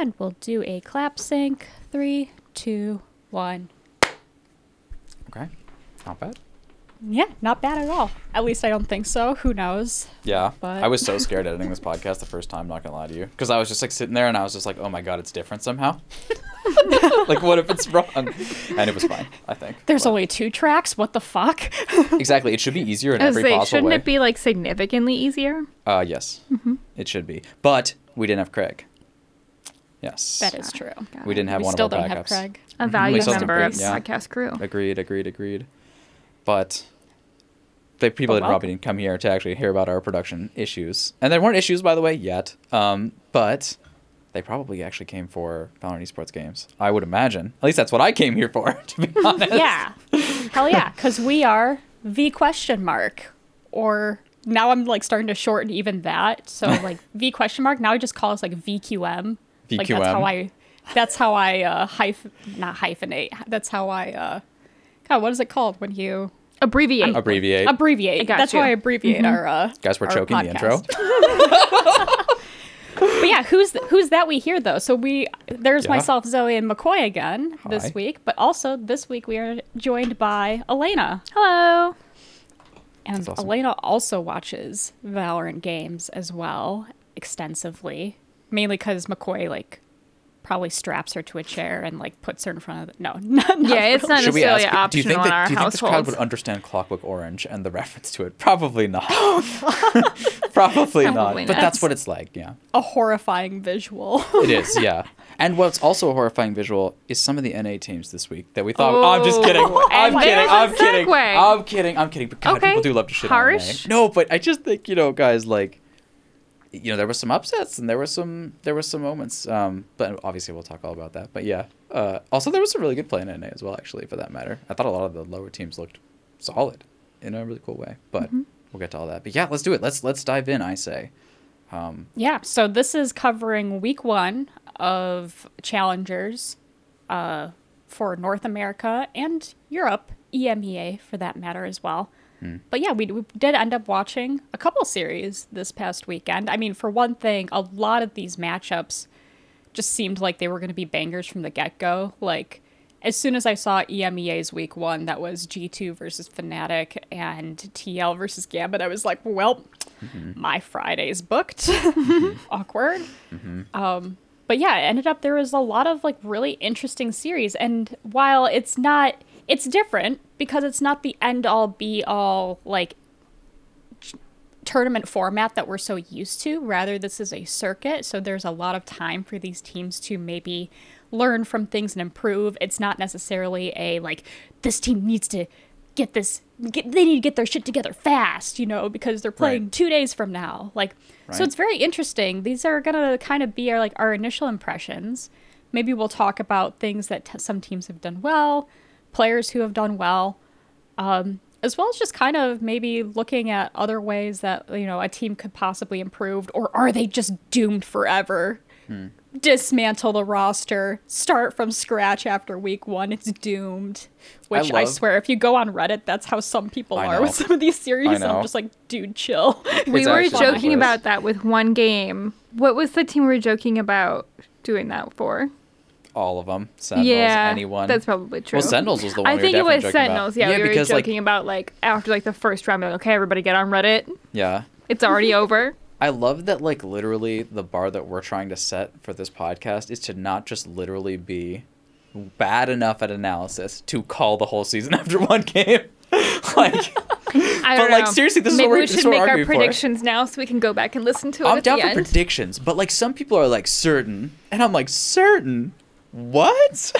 And we'll do a clap sync. Three, two, one. Okay. Not bad. Yeah, not bad at all. At least I don't think so. Who knows? Yeah. But- I was so scared editing this podcast the first time, not gonna lie to you. Because I was just like sitting there and I was just like, oh my god, it's different somehow. like what if it's wrong? And it was fine, I think. There's But- only two tracks. What the fuck? Exactly. It should be easier in As every possible shouldn't way. it be like significantly easier? Uh yes. Mm-hmm. It should be. But we didn't have Craig. Yes. that is true. Got We it. didn't have we one still of our don't backups. have Craig. a We valued still have member of the yeah. podcast crew. Agreed, agreed, agreed. But the people But that probably didn't come here to actually hear about our production issues. And there weren't issues, by the way, yet. Um, but they probably actually came for Valorant Esports games. I would imagine. At least that's what I came here for, to be honest. Yeah. Hell yeah, because we are V question mark. Or now I'm like starting to shorten even that. So like V question mark. Now I just call us like VQM. Like that's how I that's how I uh hyph not hyphenate. That's how I uh God, what is it called when you Abbreviate. Abbreviate. abbreviate? That's you. how I abbreviate our uh Guys, we're our choking the intro. But yeah, who's who's that we hear though? So we there's Yeah. myself, Zoe, and McCoy again Hi. this week, but also this week we are joined by Elena. Hello. And awesome. Elena also watches Valorant games as well extensively, mainly because McCoy like probably straps her to a chair and like puts her in front of the no, not, not Yeah, it's really. not Should we necessarily ask? Do you think optional in that? our Do you think this crowd would understand Clockwork Orange and the reference to it? Probably not. Oh, probably not. Probably But that's what it's like. Yeah. a horrifying visual. It is, yeah. And what's also a horrifying visual is some of the NA teams this week that we thought. I'm just oh, kidding. Oh, I'm kidding. there's a I'm kidding. I'm kidding. I'm kidding. But God, Okay. people do love to shit Harsh. on NA. No, but I just think you know, guys, like, you know, there were some upsets and there were some there were some moments. Um, but obviously we'll talk all about that. But yeah. Uh, also there was some really good play in NA as well, actually, for that matter. I thought a lot of the lower teams looked solid in a really cool way. But Mm-hmm. we'll get to all that. But yeah, let's do it. Let's let's dive in. I say. Um, yeah, so this is covering week one of challengers uh, for North America and Europe, EMEA for that matter as well. But yeah, we, we did end up watching a couple series this past weekend. I mean, for one thing, a lot of these matchups just seemed like they were going to be bangers from the get go. Like, as soon as I saw EMEA's week one, that was G2 versus Fnatic and TL versus Gambit, I was like, well, mm-hmm. my Friday's booked. Mm-hmm. Awkward. Mm-hmm. Um, but yeah, it ended up there was a lot of like really interesting series. And while it's not, it's different because it's not the end all be all like tournament format that we're so used to. Rather, this is a circuit, so there's a lot of time for these teams to maybe learn from things and improve. It's not necessarily a like this team needs to get this get, they need to get their shit together fast, you know, because they're playing Right. 2 days from now. Like so it's very interesting. These are going to kind of be our like our initial impressions. Maybe we'll talk about things that t- some teams have done well, players who have done well um, as well as just kind of maybe looking at other ways that you know a team could possibly improve, or are they just doomed forever? Dismantle the roster, start from scratch after week one. It's doomed. Which I, love- swear, if you go on Reddit, that's how some people I are know. with some of these series. I And know. I'm just like, dude, chill. we It's were joking about that with one game. What was the team we were joking about doing that for? All of them. Sentinels, yeah, anyone. that's probably true. Well, Sentinels was the one I we think were it was joking about. Yeah, Yeah, we were because, like- joking about like after like the first round. Like, okay, everybody get on Reddit. yeah. It's already over. I love that like literally the bar that we're trying to set for this podcast is to not just literally be bad enough at analysis to call the whole season after one game. like I But, like, know. seriously, this is Maybe what we're- we is should what we're make our arguing for. predictions now, so we can go back and listen to it I'm at down for end. predictions, but like some people are like certain, and I'm like certain. What?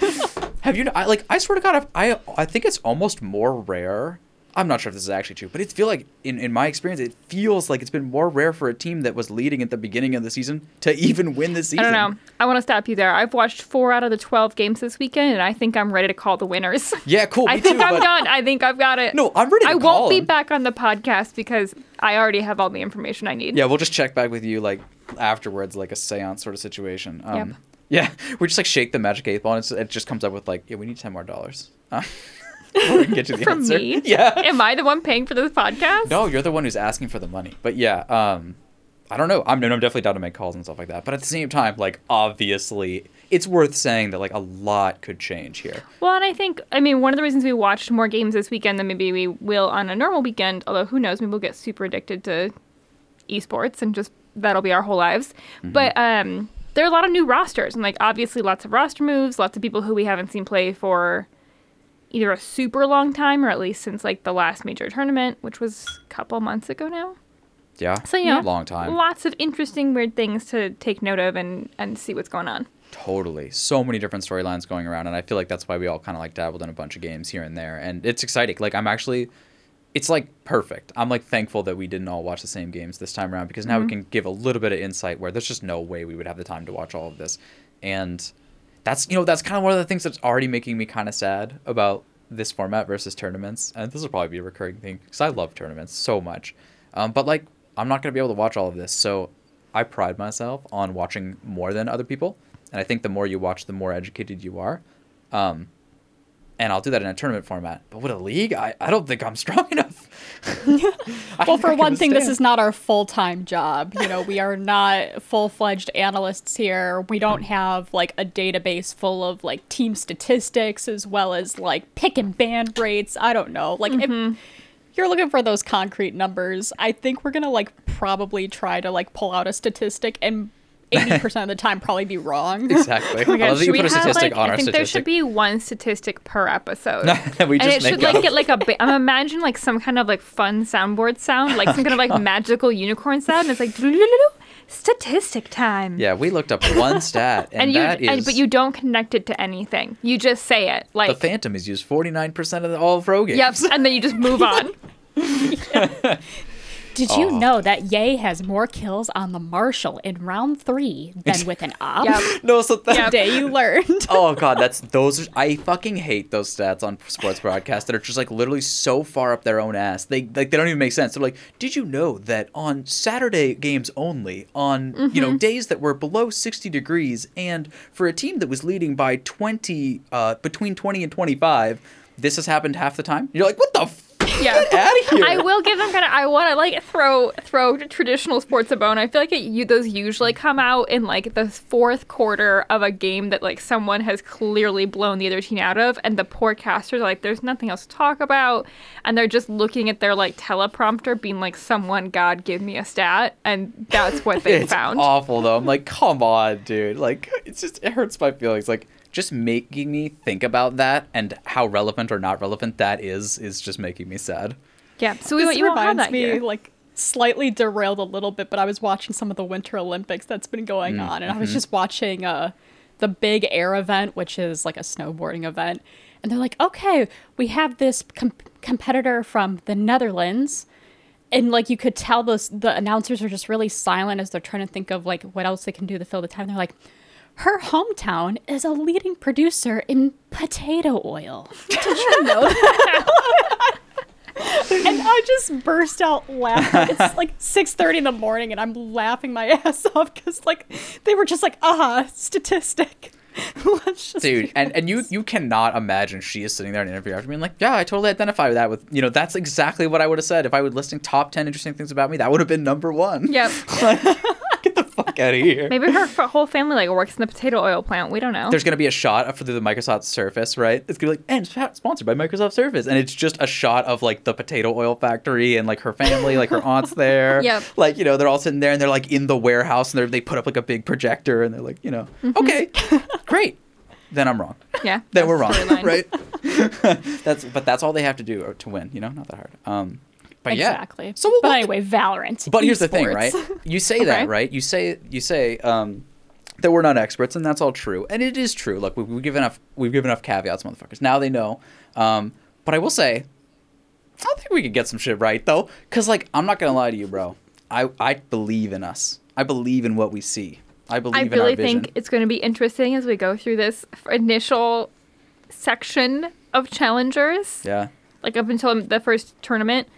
Have you? I like. I swear to God, I I think it's almost more rare. I'm not sure if this is actually true, but it feel like in, in my experience, it feels like it's been more rare for a team that was leading at the beginning of the season to even win the season. I don't know. I want to stop you there. I've watched four out of the 12 games this weekend, and I think I'm ready to call the winners. Yeah, cool. I think too, I'm but- done. I think I've got it. No, I'm ready to I call won't be back on the podcast because I already have all the information I need. Yeah, we'll just check back with you like afterwards, like a seance sort of situation. Um, Yep. Yeah, we just like shake the magic eight ball, and it's, it just comes up with like, yeah, we need ten more dollars. Uh, before we can get to the From answer. me? Yeah. Am I the one paying for this podcast? No, you're the one who's asking for the money. But yeah, um, I don't know. I'm, I'm definitely down to make calls and stuff like that. But at the same time, like obviously, it's worth saying that like a lot could change here. Well, and I think, I mean, one of the reasons we watched more games this weekend than maybe we will on a normal weekend, although who knows, maybe we'll get super addicted to esports and just that'll be our whole lives. But um, there are a lot of new rosters, and like obviously lots of roster moves, lots of people who we haven't seen play for either a super long time or at least since like the last major tournament, which was a couple months ago now. Yeah. So, you know, long time. Lots of interesting, weird things to take note of and, and see what's going on. Totally. So many different storylines going around, and I feel like that's why we all kind of like dabbled in a bunch of games here and there, and it's exciting. Like I'm actually, it's like perfect. I'm like thankful that we didn't all watch the same games this time around because now we can give a little bit of insight where there's just no way we would have the time to watch all of this, and that's you know that's kind of one of the things that's already making me kind of sad about this format versus tournaments, and this will probably be a recurring thing because I love tournaments so much, um, but like I'm not gonna be able to watch all of this, so I pride myself on watching more than other people, and I think the more you watch, the more educated you are. Um, and I'll do that in a tournament format. But with a league, I, I don't think I'm strong enough. Well, for one can thing, this is not our full time job. You know, we are not full fledged analysts here. We don't have like a database full of like team statistics as well as like pick and ban rates. I don't know. Like, if mm-hmm. you're looking for those concrete numbers, I think we're going to like probably try to like pull out a statistic and 80% of the time probably be wrong. exactly. Oh I love that you put a have, like, on I our think there should be one statistic per episode. we and it should like get like a. Ba- I'm imagining like some kind of like fun soundboard sound, like some kind of like magical unicorn sound. It's like statistic time. Yeah, we looked up one stat, and, And you, that is and, but you don't connect it to anything. You just say it Like the Phantom is used 49% of the, all of pro games. yep, and then you just move on. Did you know that Ye has more kills on the Marshal in round three than with an op? Yep. No, so that, Yep. Day you learned. oh god, that's those. Are, I fucking hate those stats on sports broadcasts that are just like literally so far up their own ass. They like they don't even make sense. They're like, did you know that on Saturday games only, on you Mm-hmm. know days that were below sixty degrees, and for a team that was leading by twenty, uh, between twenty and twenty five, this has happened half the time. You're like, what the. F- Yeah. Get out of here. I will give them kind of. I want to like throw throw traditional sports a bone. I feel like it, you those usually come out in like the fourth quarter of a game that like someone has clearly blown the other team out of, and the poor casters are like, "There's nothing else to talk about," and they're just looking at their like teleprompter, being like, "Someone, God, give me a stat," and that's what they it's found. awful though. I'm like, come on, dude. Like, it's just it hurts my feelings. Like, just making me think about that and how relevant or not relevant that is is just making me sad. yeah. So we This you won't have reminds that me, here. like, slightly derailed a little bit, but I was watching some of the Winter Olympics that's been going Mm, on, and I mm-hmm. was just watching uh, the Big Air event, which is like a snowboarding event, and they're like, okay, we have this com- competitor from the Netherlands. And like you could tell those the announcers are just really silent as they're trying to think of like what else they can do to fill the time. They're like, her hometown is a leading producer in potato oil. Did you know that? and I just burst out laughing. It's like 6:30 in the morning, and I'm laughing my ass off because like they were just like, ah, statistic. Let's just Dude, and, and you you cannot imagine she is sitting there in an interview after being like, Yeah, I totally identify with that with you know, that's exactly what I would have said. If I would listing top ten interesting things about me, that would have been number one. Yep. Fuck out of here. Maybe her f- whole family like works in the potato oil plant. We don't know. There's gonna be a shot of the Microsoft Surface, right? It's gonna be like, and sp- sponsored by Microsoft Surface, and it's just a shot of like the potato oil factory and like her family, like her aunt's there. Yep. Like you know, they're all sitting there and they're like in the warehouse and they they put up like a big projector and they're like, you know, Mm-hmm. okay, great. Then I'm wrong. yeah. Then we're wrong, right? that's but that's all they have to do to win. You know, not that hard. Um, but yeah. exactly. So we'll, but we'll- anyway, Valorant. but here's the thing, right? You say that, right? You say you say um, that we're not experts, and that's all true, and it is true. Look, we, we give enough we've given enough caveats, motherfuckers. Now they know. Um, but I will say, I think we could get some shit right though, because like I'm not gonna lie to you, bro. I I believe in us. I believe in what we see. I believe I in our really think it's going to be interesting as we go through this initial section of challengers, yeah. like up until the first tournament.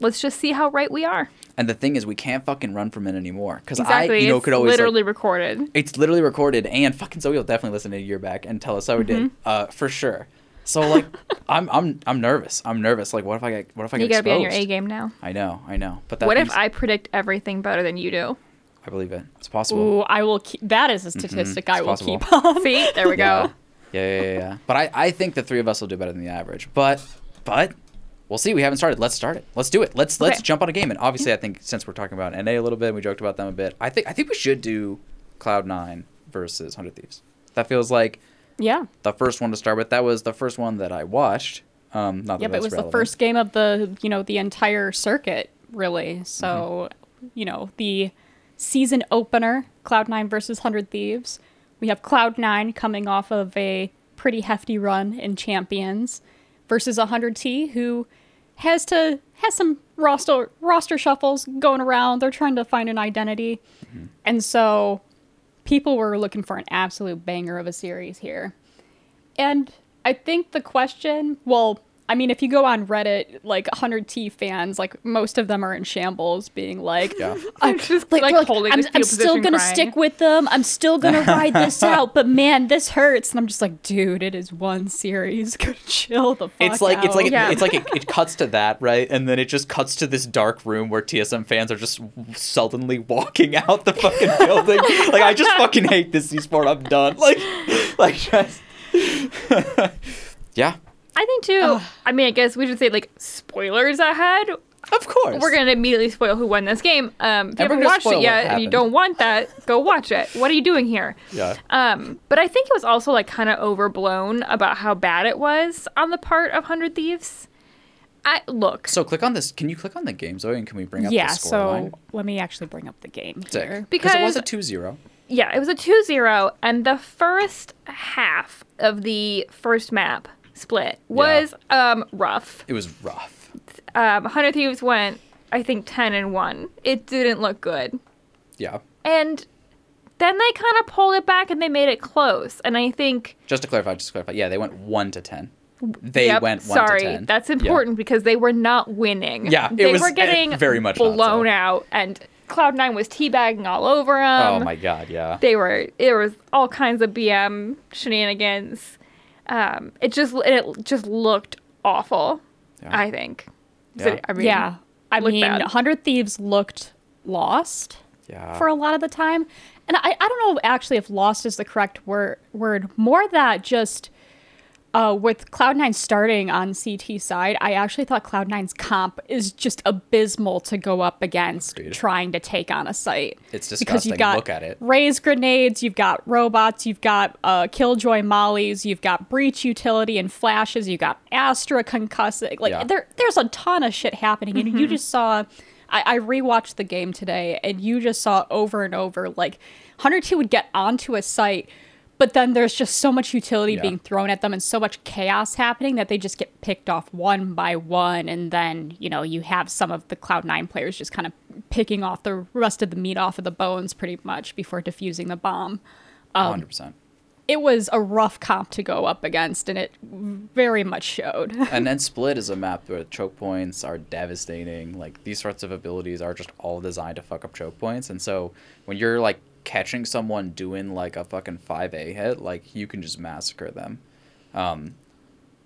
Let's just see how right we are. And the thing is, we can't fucking run from it anymore. Because Exactly. I, you know, it's could always like, literally recorded. It's literally recorded, and fucking Zoe will definitely listen a year back and tell us how we did, Mm-hmm. uh, for sure. So like, I'm I'm I'm nervous. I'm nervous. Like, what if I get what if I get? You get got to be on your? A game now. I know, I know. But that What if I predict everything better than you do? I believe it. It's possible. Ooh, I will keep. That is a statistic I will possible. keep on. See, there we Yeah. go. Yeah, yeah, yeah, yeah. But I, I think the three of us will do better than the average. But, but we'll see. We haven't started. Let's start it. Let's do it. Let's let's jump on a game. And obviously, I think since we're talking about NA a little bit, we joked about them a bit. I think I think we should do Cloud Nine versus Hundred Thieves. That feels like Yeah. the first one to start with. That was the first one that I watched. Um, not that Yep, it was relevant. the first game of the you know the entire circuit really. So you know the season opener, Cloud Nine versus Hundred Thieves. We have Cloud Nine coming off of a pretty hefty run in Champions versus Hundred T, who has to has some roster roster shuffles going around. They're trying to find an identity, mm-hmm. and so people were looking for an absolute banger of a series here. And I think the question, well, I mean, if you go on Reddit, like 100T fans, like most of them are in shambles, being like, Yeah. I'm just like, like, like, holding I'm, I'm still gonna crying. stick with them. I'm still gonna ride this out, but man, this hurts. And I'm just like, dude, it is one series. Go chill the fuck It's like it's like out. Yeah. it's like it, it cuts to that right, and then it just cuts to this dark room where TSM fans are just sullenly walking out the fucking building. like I just fucking hate this esport. I'm done. Like, like just yeah, I think too. I mean, I guess we should say like spoilers ahead. of course. We're gonna immediately spoil who won this game. Um, if you haven't watched it yet and you don't want that, go watch it. What are you doing here? yeah. Um, but I think it was also like kind of overblown about how bad it was on the part of Hundred Thieves. I look. So click on this. Can you click on the game, Zoe, and can we bring up yeah. the scoreline? So let me actually bring up the game Sick. here. Because it was a 2-0. Yeah, it was a 2-0 and the first half of the first map split was um rough. It was rough. Um Hundred Thieves went I think 10 and 1. It didn't look good. Yeah. And then they kind of pulled it back and they made it close. And I think Just to clarify, just to clarify. Yeah, they went 1 to 10. They Yep, went 1 sorry, to 10. that's Yeah. important because they were not winning. Yeah, they was, were uh, getting very much not so. blown out, and Cloud Nine was teabagging all over them. Oh my god, yeah. They were It was all kinds of BM shenanigans. Um, it just it just looked awful. Yeah. I think. Yeah. So, I mean, yeah. I mean, bad. 100 Thieves looked lost. Yeah. for a lot of the time. And I, I don't know actually if lost is the correct word word. More that just uh, with Cloud9 starting on CT side, I actually thought Cloud9's comp is just abysmal to go up against Agreed. trying to take on a site. It's disgusting. Because you've got Look at it. Raze grenades, you've got robots, you've got uh, killjoy mollies, you've got breach utility and flashes, you've got Astra concussing. Like Yeah. there, there's a ton of shit happening, and you just saw. I, I rewatched the game today, and you just saw over and over like Hundred T would get onto a site, but then there's just so much utility Yeah. being thrown at them and so much chaos happening that they just get picked off one by one, and then you know you have some of the Cloud Nine players just kind of picking off the rest of the meat off of the bones pretty much before defusing the bomb. Um, 100%. It was a rough comp to go up against, and it very much showed. and then split is a map where choke points are devastating. Like these sorts of abilities are just all designed to fuck up choke points. And so when you're like catching someone doing like a fucking five A hit, like you can just massacre them. Um,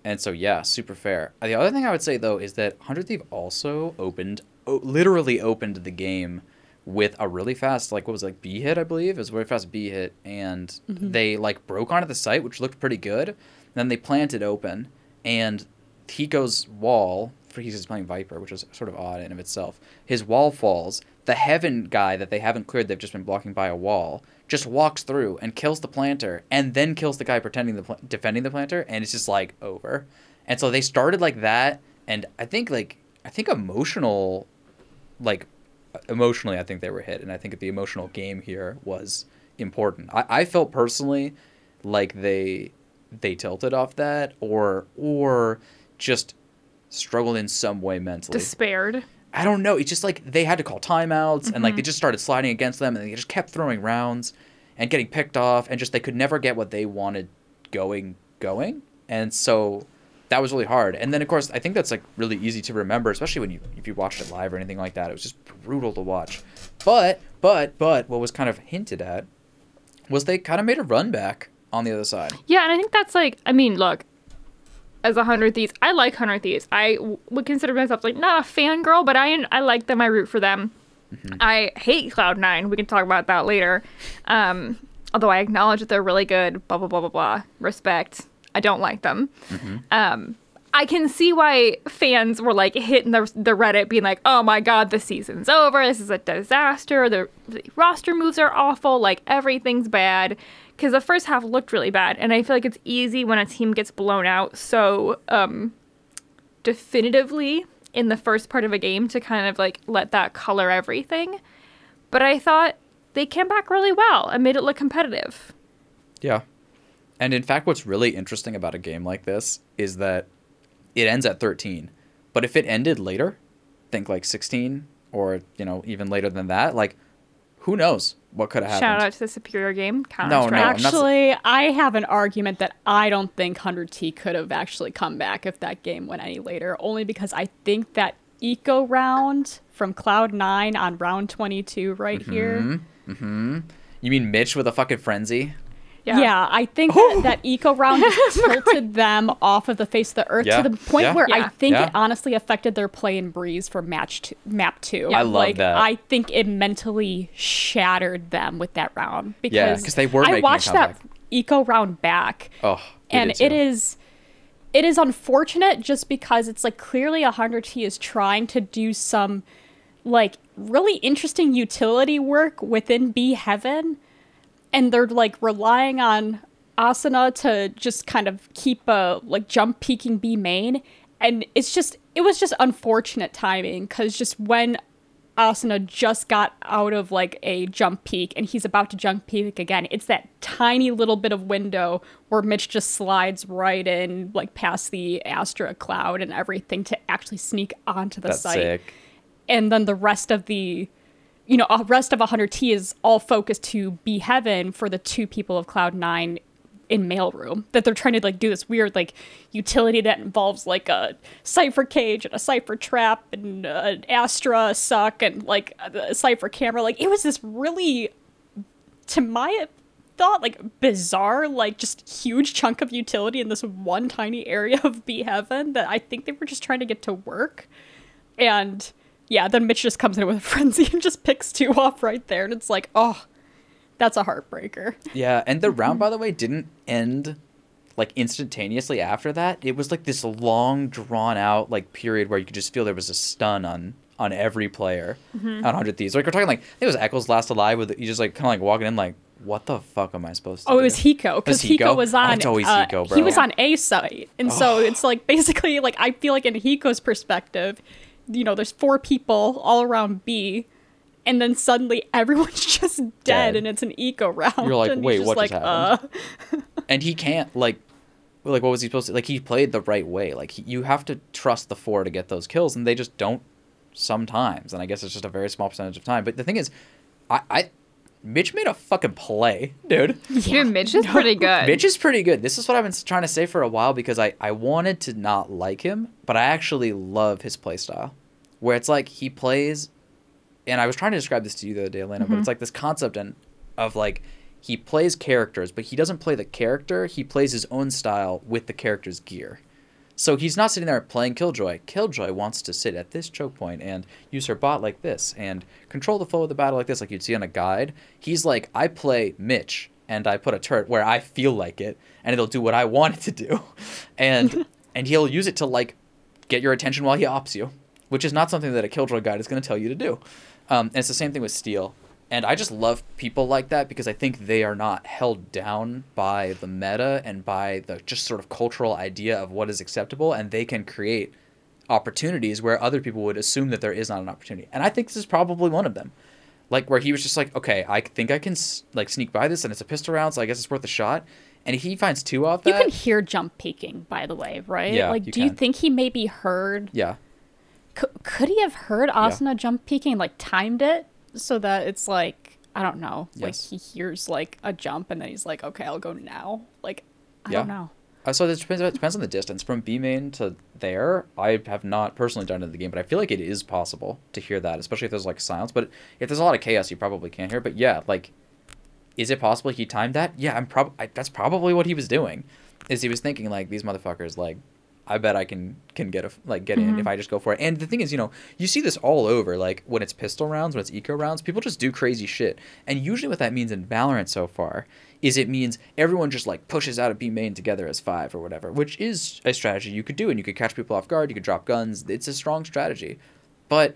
and so yeah, super fair. The other thing I would say though is that Hundred Thief also opened, o- literally opened the game with a really fast like what was it, like B hit I believe it was a very fast B hit and they like broke onto the site which looked pretty good. Then they planted open and Hiko's wall for he's just playing Viper which is sort of odd in of itself. His wall falls. The heaven guy that they haven't cleared they've just been blocking by a wall just walks through and kills the planter and then kills the guy pretending the pl- defending the planter and it's just like over. And so they started like that and I think like I think emotional like emotionally I think they were hit and I think the emotional game here was important. I, I felt personally like they they tilted off that or or just struggled in some way mentally. despaired. I don't know. It's just like they had to call timeouts and like they mm-hmm. just started sliding against them and they just kept throwing rounds and getting picked off and just they could never get what they wanted going going. And so that was really hard. And then of course I think that's like really easy to remember, especially when you if you watched it live or anything like that. It was just brutal to watch. But but but what was kind of hinted at was they kind of made a run back on the other side. Yeah, and I think that's like, I mean, look, as a hundred thieves, I like hundred thieves. I w- would consider myself like not a fangirl, but I I like them. I root for them. I hate Cloud Nine. We can talk about that later. Um, although I acknowledge that they're really good. Blah blah blah blah blah. Respect. I don't like them. Um, I can see why fans were like hitting the the Reddit, being like, "Oh my god, the season's over. This is a disaster. The, the roster moves are awful. Like everything's bad." Because the first half looked really bad, and I feel like it's easy when a team gets blown out so um, definitively in the first part of a game to kind of like let that color everything. But I thought they came back really well and made it look competitive. Yeah. And in fact, what's really interesting about a game like this is that it ends at 13. But if it ended later, think like 16 or, you know, even later than that, like who knows what could have happened. Shout out to the superior game, Counter No, no, Strike. I'm not Actually, I have an argument that I don't think 100T could have actually come back if that game went any later, only because I think that eco round from Cloud9 on round 22 right here. Mm-hmm, mm-hmm. You mean Mitch with a fucking frenzy? Yeah. I think that, that eco round tilted them off of the face of the earth Yeah, to the point yeah. where I think Yeah. it honestly affected their play in Breeze for match two, map two. I love like, that. I think it mentally shattered them with that round because Yeah, 'cause they were I watched that eco round back Oh, and did it too. is it is unfortunate just because it's like clearly 100t is trying to do some like really interesting utility work within b heaven and they're like relying on Asuna to just kind of keep a like jump peeking b main and it's just it was just unfortunate timing because just when Asuna just got out of like a jump peak and he's about to jump peak again. It's that tiny little bit of window where Mitch just slides right in, like past the Astra cloud and everything to actually sneak onto the That's site. sick. And then the rest of the, you know, rest of 100T is all focused to B heaven for the two people of Cloud Nine in mailroom that they're trying to like do this weird like utility that involves like a Cypher cage and a Cypher trap and uh, an astra suck and like a Cypher camera. Like it was this really to my thought like bizarre like just huge chunk of utility in this one tiny area of B heaven that i think they were just trying to get to work. And yeah then mitch just comes in with a frenzy and just picks two off right there and it's like oh that's a heartbreaker Yeah, and the round, by the way, didn't end like instantaneously after that. It was like this long, drawn out like period where you could just feel there was a stun on on every player on Hundred Thieves. Like we're talking like I think it was Eccles Last Alive with you just like kind of like walking in like what the fuck am I supposed to? Oh, do? it was Hiko because Hiko? Hiko was Oh, on. it's always uh, Hiko, He was on a site, and so it's like basically like I feel like in Hiko's perspective, you know, there's four people all around B, and then suddenly everyone's just dead, Dead. and it's an eco round. You're like, and "Wait, just what like, just uh, and he can't like like what was he supposed to like he played the right way like he, you have to trust the four to get those kills and they just don't sometimes and i guess it's just a very small percentage of time but the thing is i i mitch made a fucking play dude Dude, Mitch is pretty good. mitch is pretty good this is what i've been trying to say for a while because i i wanted to not like him but i actually love his play style where it's like he plays and I was trying to describe this to you the other day, Elena, but it's mm-hmm. like this concept and of like he plays characters, but he doesn't play the character. He plays his own style with the character's gear. So he's not sitting there playing Killjoy. Killjoy wants to sit at this choke point and use her bot like this and control the flow of the battle like this, like you'd see on a guide. He's like, I play Mitch and I put a turret where I feel like it, and it'll do what I want it to do, and and he'll use it to like get your attention while he ops you, which is not something that a Killjoy guide is going to tell you to do. Um, and it's the same thing with Steel. And I just love people like that because I think they are not held down by the meta and by the just sort of cultural idea of what is acceptable, and they can create opportunities where other people would assume that there is not an opportunity. And I think this is probably one of them. Like where he was just like, okay, I think I can like sneak by this, and it's a pistol round, so I guess it's worth a shot. And he finds two off you can hear jump peeking, by the way, right? Yeah, like, you do you think he maybe heard? yeah, Could, could he have heard Asuna jump peeking, like timed it so that it's like I don't know, like he hears like a jump and then he's like, okay, I'll go now. Like I Yeah. don't know. Uh, so it depends, it depends on the distance. From B main to there, I have not personally done it in the game, but I feel like it is possible to hear that, especially if there's like silence. But if there's a lot of chaos, you probably can't hear. But yeah, like, is it possible he timed that? Yeah, I'm probably that's probably what he was doing. Is he was thinking like these motherfuckers like, I bet I can can get a like get in if mm-hmm. I just go for it. And the thing is, you know, you see this all over. Like when it's pistol rounds, when it's eco rounds, people just do crazy shit. And usually, what that means in Valorant so far is it means everyone just like pushes out a B main together as five or whatever, which is a strategy you could do, and you could catch people off guard. You could drop guns. It's a strong strategy, but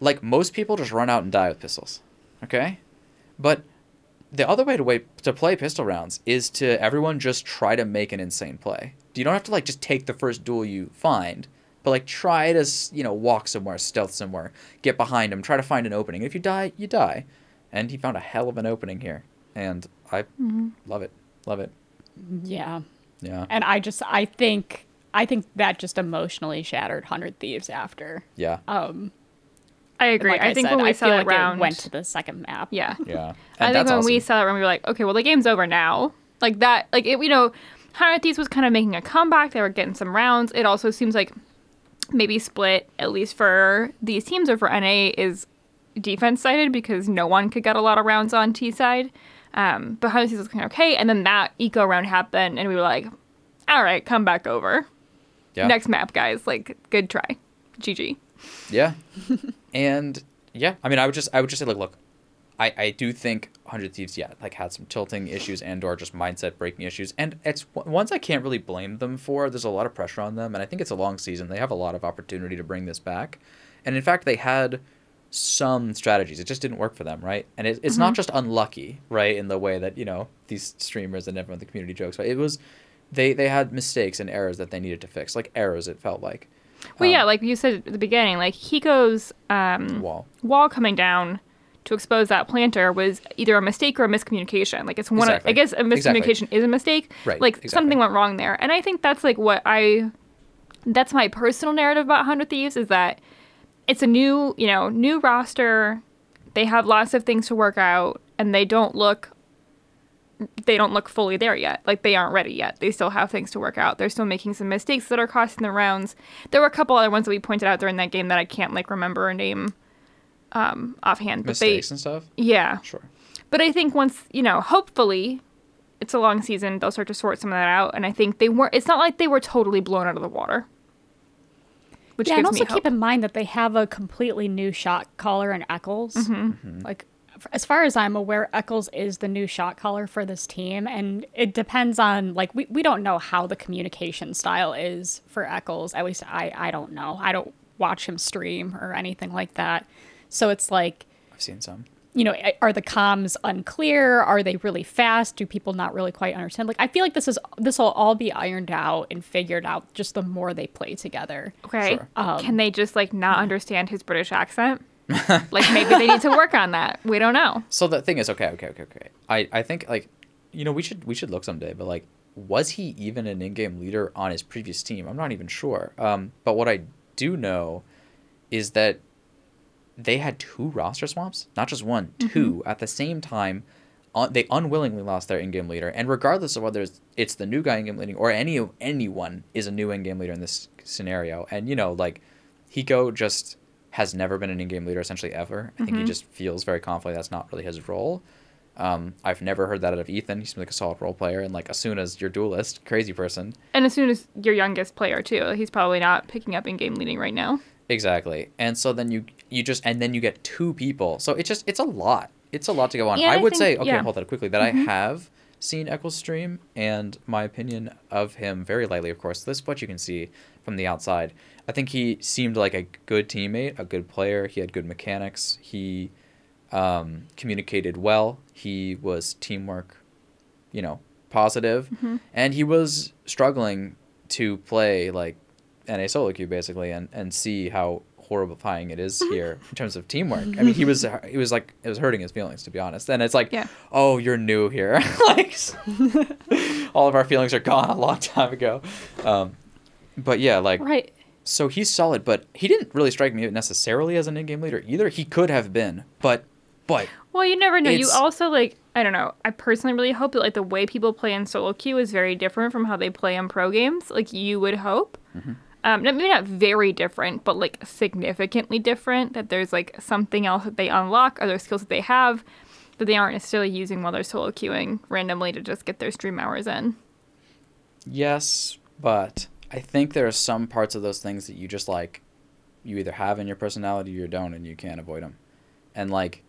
like most people just run out and die with pistols. Okay, but the other way to wait to play pistol rounds is to everyone just try to make an insane play. You don't have to like just take the first duel you find, but like try to you know walk somewhere, stealth somewhere, get behind him, try to find an opening. If you die, you die. And he found a hell of an opening here, and I love it, love it. Yeah. Yeah, And I just I think I think that just emotionally shattered Hundred Thieves after. yeah, Um I agree. like I, think said, when we I saw feel that like round, it went to the second map. yeah. yeah. And I think when that's we saw that round, we were like, okay, well, the game's over now. Like that, like it, you know, Thieves was kind of making a comeback. They were getting some rounds. It also seems like maybe split at least for these teams or for NA is defense sided because no one could get a lot of rounds on T side. Um, but Thieves was kind of okay, and then that eco round happened, and we were like, all right, come back over. yeah. Next map, guys. Like, good try. GG. Yeah. and yeah, I mean, I would just, I would just say, like, look, I, I do think Hundred Thieves, yeah, like had some tilting issues and or just mindset breaking issues, and it's ones I can't really blame them for. There's a lot of pressure on them, and I think it's a long season. They have a lot of opportunity to bring this back, and in fact, they had some strategies. It just didn't work for them, right? And it, it's not just unlucky, right, in the way that you know these streamers and everyone in the community jokes. But it was, they they had mistakes and errors that they needed to fix, like errors. It felt like. Well, Um, yeah, like you said at the beginning, like Hiko's um, Wall. wall coming down to expose that planter was either a mistake or a miscommunication. Like it's one. Exactly. Of, I guess a Exactly. miscommunication is a mistake. Right, Like exactly. something went wrong there, and I think that's like what I. That's my personal narrative about Hundred Thieves is that it's a new, you know, new roster. They have lots of things to work out, and they don't look. They don't look fully there yet. Like they aren't ready yet. They still have things to work out. They're still making some mistakes that are costing the rounds. There were a couple other ones that we pointed out during that game that I can't like remember a name um offhand. But Mistakes and stuff. they yeah. Sure. But I think once, you know, hopefully it's a long season, they'll start to sort some of that out. And I think they weren't, it's not like they were totally blown out of the water. Which yeah, gives and also me hope. keep in mind that they have a completely new shot caller in Eccles. Mm-hmm. Like, as far as I'm aware, Eccles is the new shot caller for this team, and it depends on like we, we don't know how the communication style is for Eccles. At least I I don't know. I don't watch him stream or anything like that. So it's like I've seen some. you know, are the comms unclear? Are they really fast? Do people not really quite understand? Like, I feel like this is this will all be ironed out and figured out just the more they play together. okay. Sure. Um, Can they just like not understand his British accent? like maybe they need to work on that. We don't know. So the thing is, okay, okay, okay, okay. I, I think like, you know, we should we should look someday, but like, was he even an in-game leader on his previous team? I'm not even sure. Um, but what I do know is that they had two roster swamps, not just one, mm-hmm. 2 at the same time. Un- they unwillingly lost their in-game leader, and regardless of whether it's, it's the new guy in-game leading or any anyone is a new in-game leader in this scenario, and you know, like, Hiko just has never been an in-game leader essentially ever. I think he mm-hmm. just feels very confident that's not really his role. Um, I've never heard that out of Ethan. He seems like a solid role player, and like as soon as your duelist, crazy person, And as soon as your youngest player too, he's probably not picking up in game leading right now. Exactly. And so then you you just and then you get two people. So it's just it's a lot. It's a lot to go on. Yeah, I I would think- say okay, yeah. hold that quickly that I have seen Eccles stream and my opinion of him very lightly, of course. This is what you can see from the outside. I think he seemed like a good teammate, a good player. He had good mechanics. He um, communicated well. He was teamwork, you know, positive. and he was struggling to play like NA solo queue basically, and and see how horrifying it is mm-hmm. here in terms of teamwork. I mm-hmm. mean, he was he was like it was hurting his feelings to be honest. And it's like, Yeah. oh, you're new here, like all of our feelings are gone a long time ago. Um, but yeah, like Right. so he's solid, but he didn't really strike me necessarily as an in-game leader either. He could have been, but but Well, you never know. You also like I don't know. I personally really hope that like the way people play in solo queue is very different from how they play in pro games. Like you would hope. Mm-hmm. Um, maybe not very different, but like significantly different. That there's like something else that they unlock, other skills that they have that they aren't necessarily using while they're solo queuing randomly to just get their stream hours in. Yes, but I think there are some parts of those things that you just like, you either have in your personality or you don't, and you can't avoid them. And like,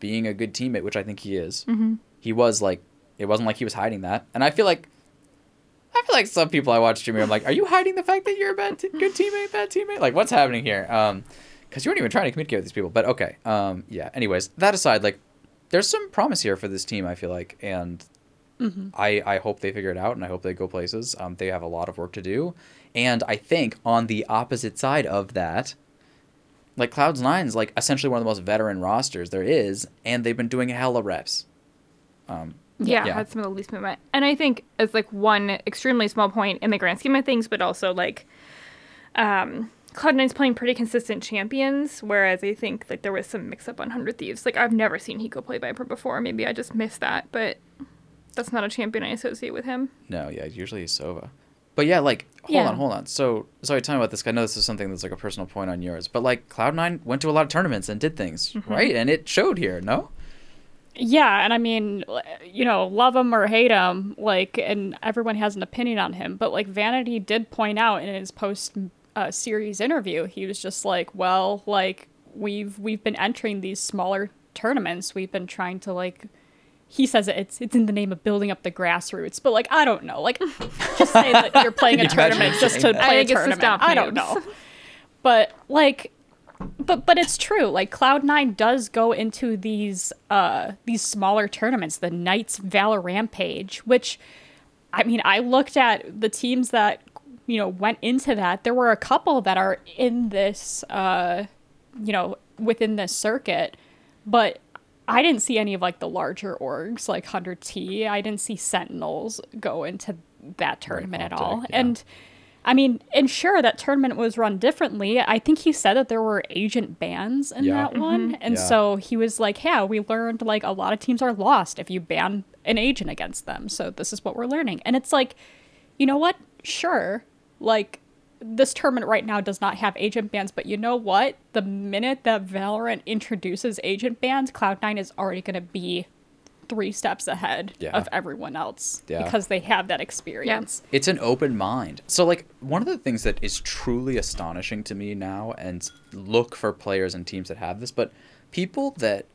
being a good teammate, which I think he is, Mhm. he was like, it wasn't like he was hiding that. And I feel like, I feel like some people I watch Jimmy, I'm like, are you hiding the fact that you're a bad, t- good teammate, bad teammate? Like, what's happening here? Um, because you weren't even trying to communicate with these people. But okay, um, yeah. Anyways, that aside, like, there's some promise here for this team. I feel like, and I, I hope they figure it out and I hope they go places. Um, they have a lot of work to do. And I think on the opposite side of that, like Clouds Nine's like essentially one of the most veteran rosters there is, and they've been doing hella reps. Um, Yeah, Yeah. had some of the least movement. And I think it's like one extremely small point in the grand scheme of things, but also like um Cloud9's playing pretty consistent champions, whereas I think like there was some mix up on Hundred Thieves. Like I've never seen Hiko play Viper before. Maybe I just missed that, but that's not a champion I associate with him. no, yeah, usually he's Sova. But yeah, like hold Yeah. on, hold on. So sorry, tell me about this. I know this is something that's like a personal point on yours, but like Cloud Nine went to a lot of tournaments and did things, Mm-hmm. right? And it showed here, no? Yeah, and I mean, you know, love him or hate him, like, and everyone has an opinion on him. But like, Vanity did point out in his post uh, series interview, he was just like, "Well, like, we've we've been entering these smaller tournaments. We've been trying to like." He says it, it's it's in the name of building up the grassroots, but like I don't know, like just say that you're playing a Can you imagine tournament just to that? play I a think it's tournament. I don't know, but like but but it's true. Like cloud9 does go into these uh these smaller tournaments the knights valor rampage which i mean i looked at the teams that you know went into that. There were a couple that are in this uh you know within this circuit but i didn't see any of like the larger orgs like 100t i didn't see sentinels go into that tournament at all. yeah. and I mean, and sure, that tournament was run differently. I think he said that there were agent bans in Yeah. that mm-hmm. one. And Yeah. so he was like, yeah, we learned like a lot of teams are lost if you ban an agent against them. So this is what we're learning. And it's like, you know what? Sure. Like, this tournament right now does not have agent bans, but you know what? The minute that Valorant introduces agent bans, Cloud9 is already going to be three steps ahead Yeah. of everyone else Yeah. because they have that experience. it's an open mind. So like one of the things that is truly astonishing to me now and look for players and teams that have this, but people that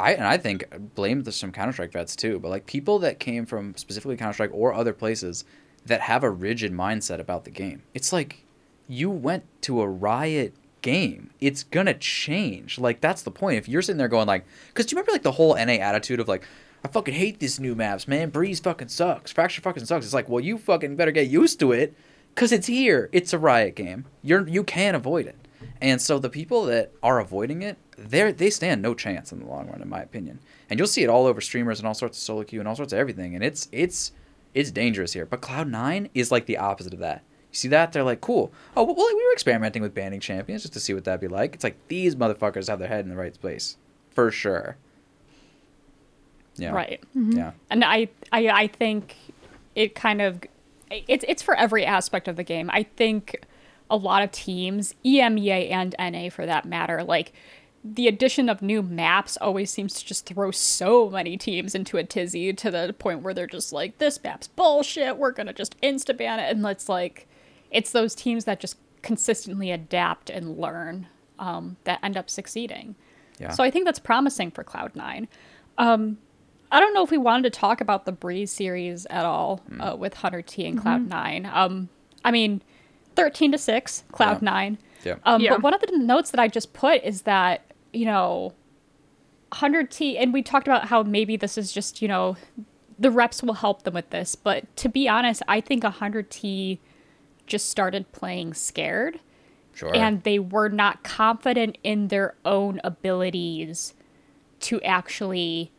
I and I think blame this some Counter Strike vets too, but like people that came from specifically Counter Strike or other places that have a rigid mindset about the game. It's like you went to a riot game. It's gonna change. Like that's the point. If you're sitting there going like, because do you remember like the whole NA attitude of like, I fucking hate these new maps, man. Breeze fucking sucks. Fracture fucking sucks. It's like, well, you fucking better get used to it, cause it's here. It's a riot game. You're you can't avoid it. And so the people that are avoiding it, they they stand no chance in the long run, in my opinion. And you'll see it all over streamers and all sorts of solo queue and all sorts of everything. And it's it's it's dangerous here. But Cloud Nine is like the opposite of that. You see that? They're like, cool. Oh, well, we were experimenting with banning champions just to see what that'd be like. It's like these motherfuckers have their head in the right place, for sure. Yeah. Right. Yeah. and I, I I think it kind of it's it's for every aspect of the game. I think a lot of teams, EMEA and NA for that matter, like the addition of new maps always seems to just throw so many teams into a tizzy to the point where they're just like, this map's bullshit. We're gonna just insta ban it, and it's like, it's those teams that just consistently adapt and learn um, that end up succeeding. Yeah. So I think that's promising for Cloud9. Um, I don't know if we wanted to talk about the Breeze series at all uh, with Hundred T and Cloud9. Um, I mean, 13 to 6, Cloud9. Yeah. Um, Yeah. But one of the notes that I just put is that, you know, 100T, and we talked about how maybe this is just, you know, the reps will help them with this. But to be honest, I think 100T just started playing scared Sure. and they were not confident in their own abilities to actually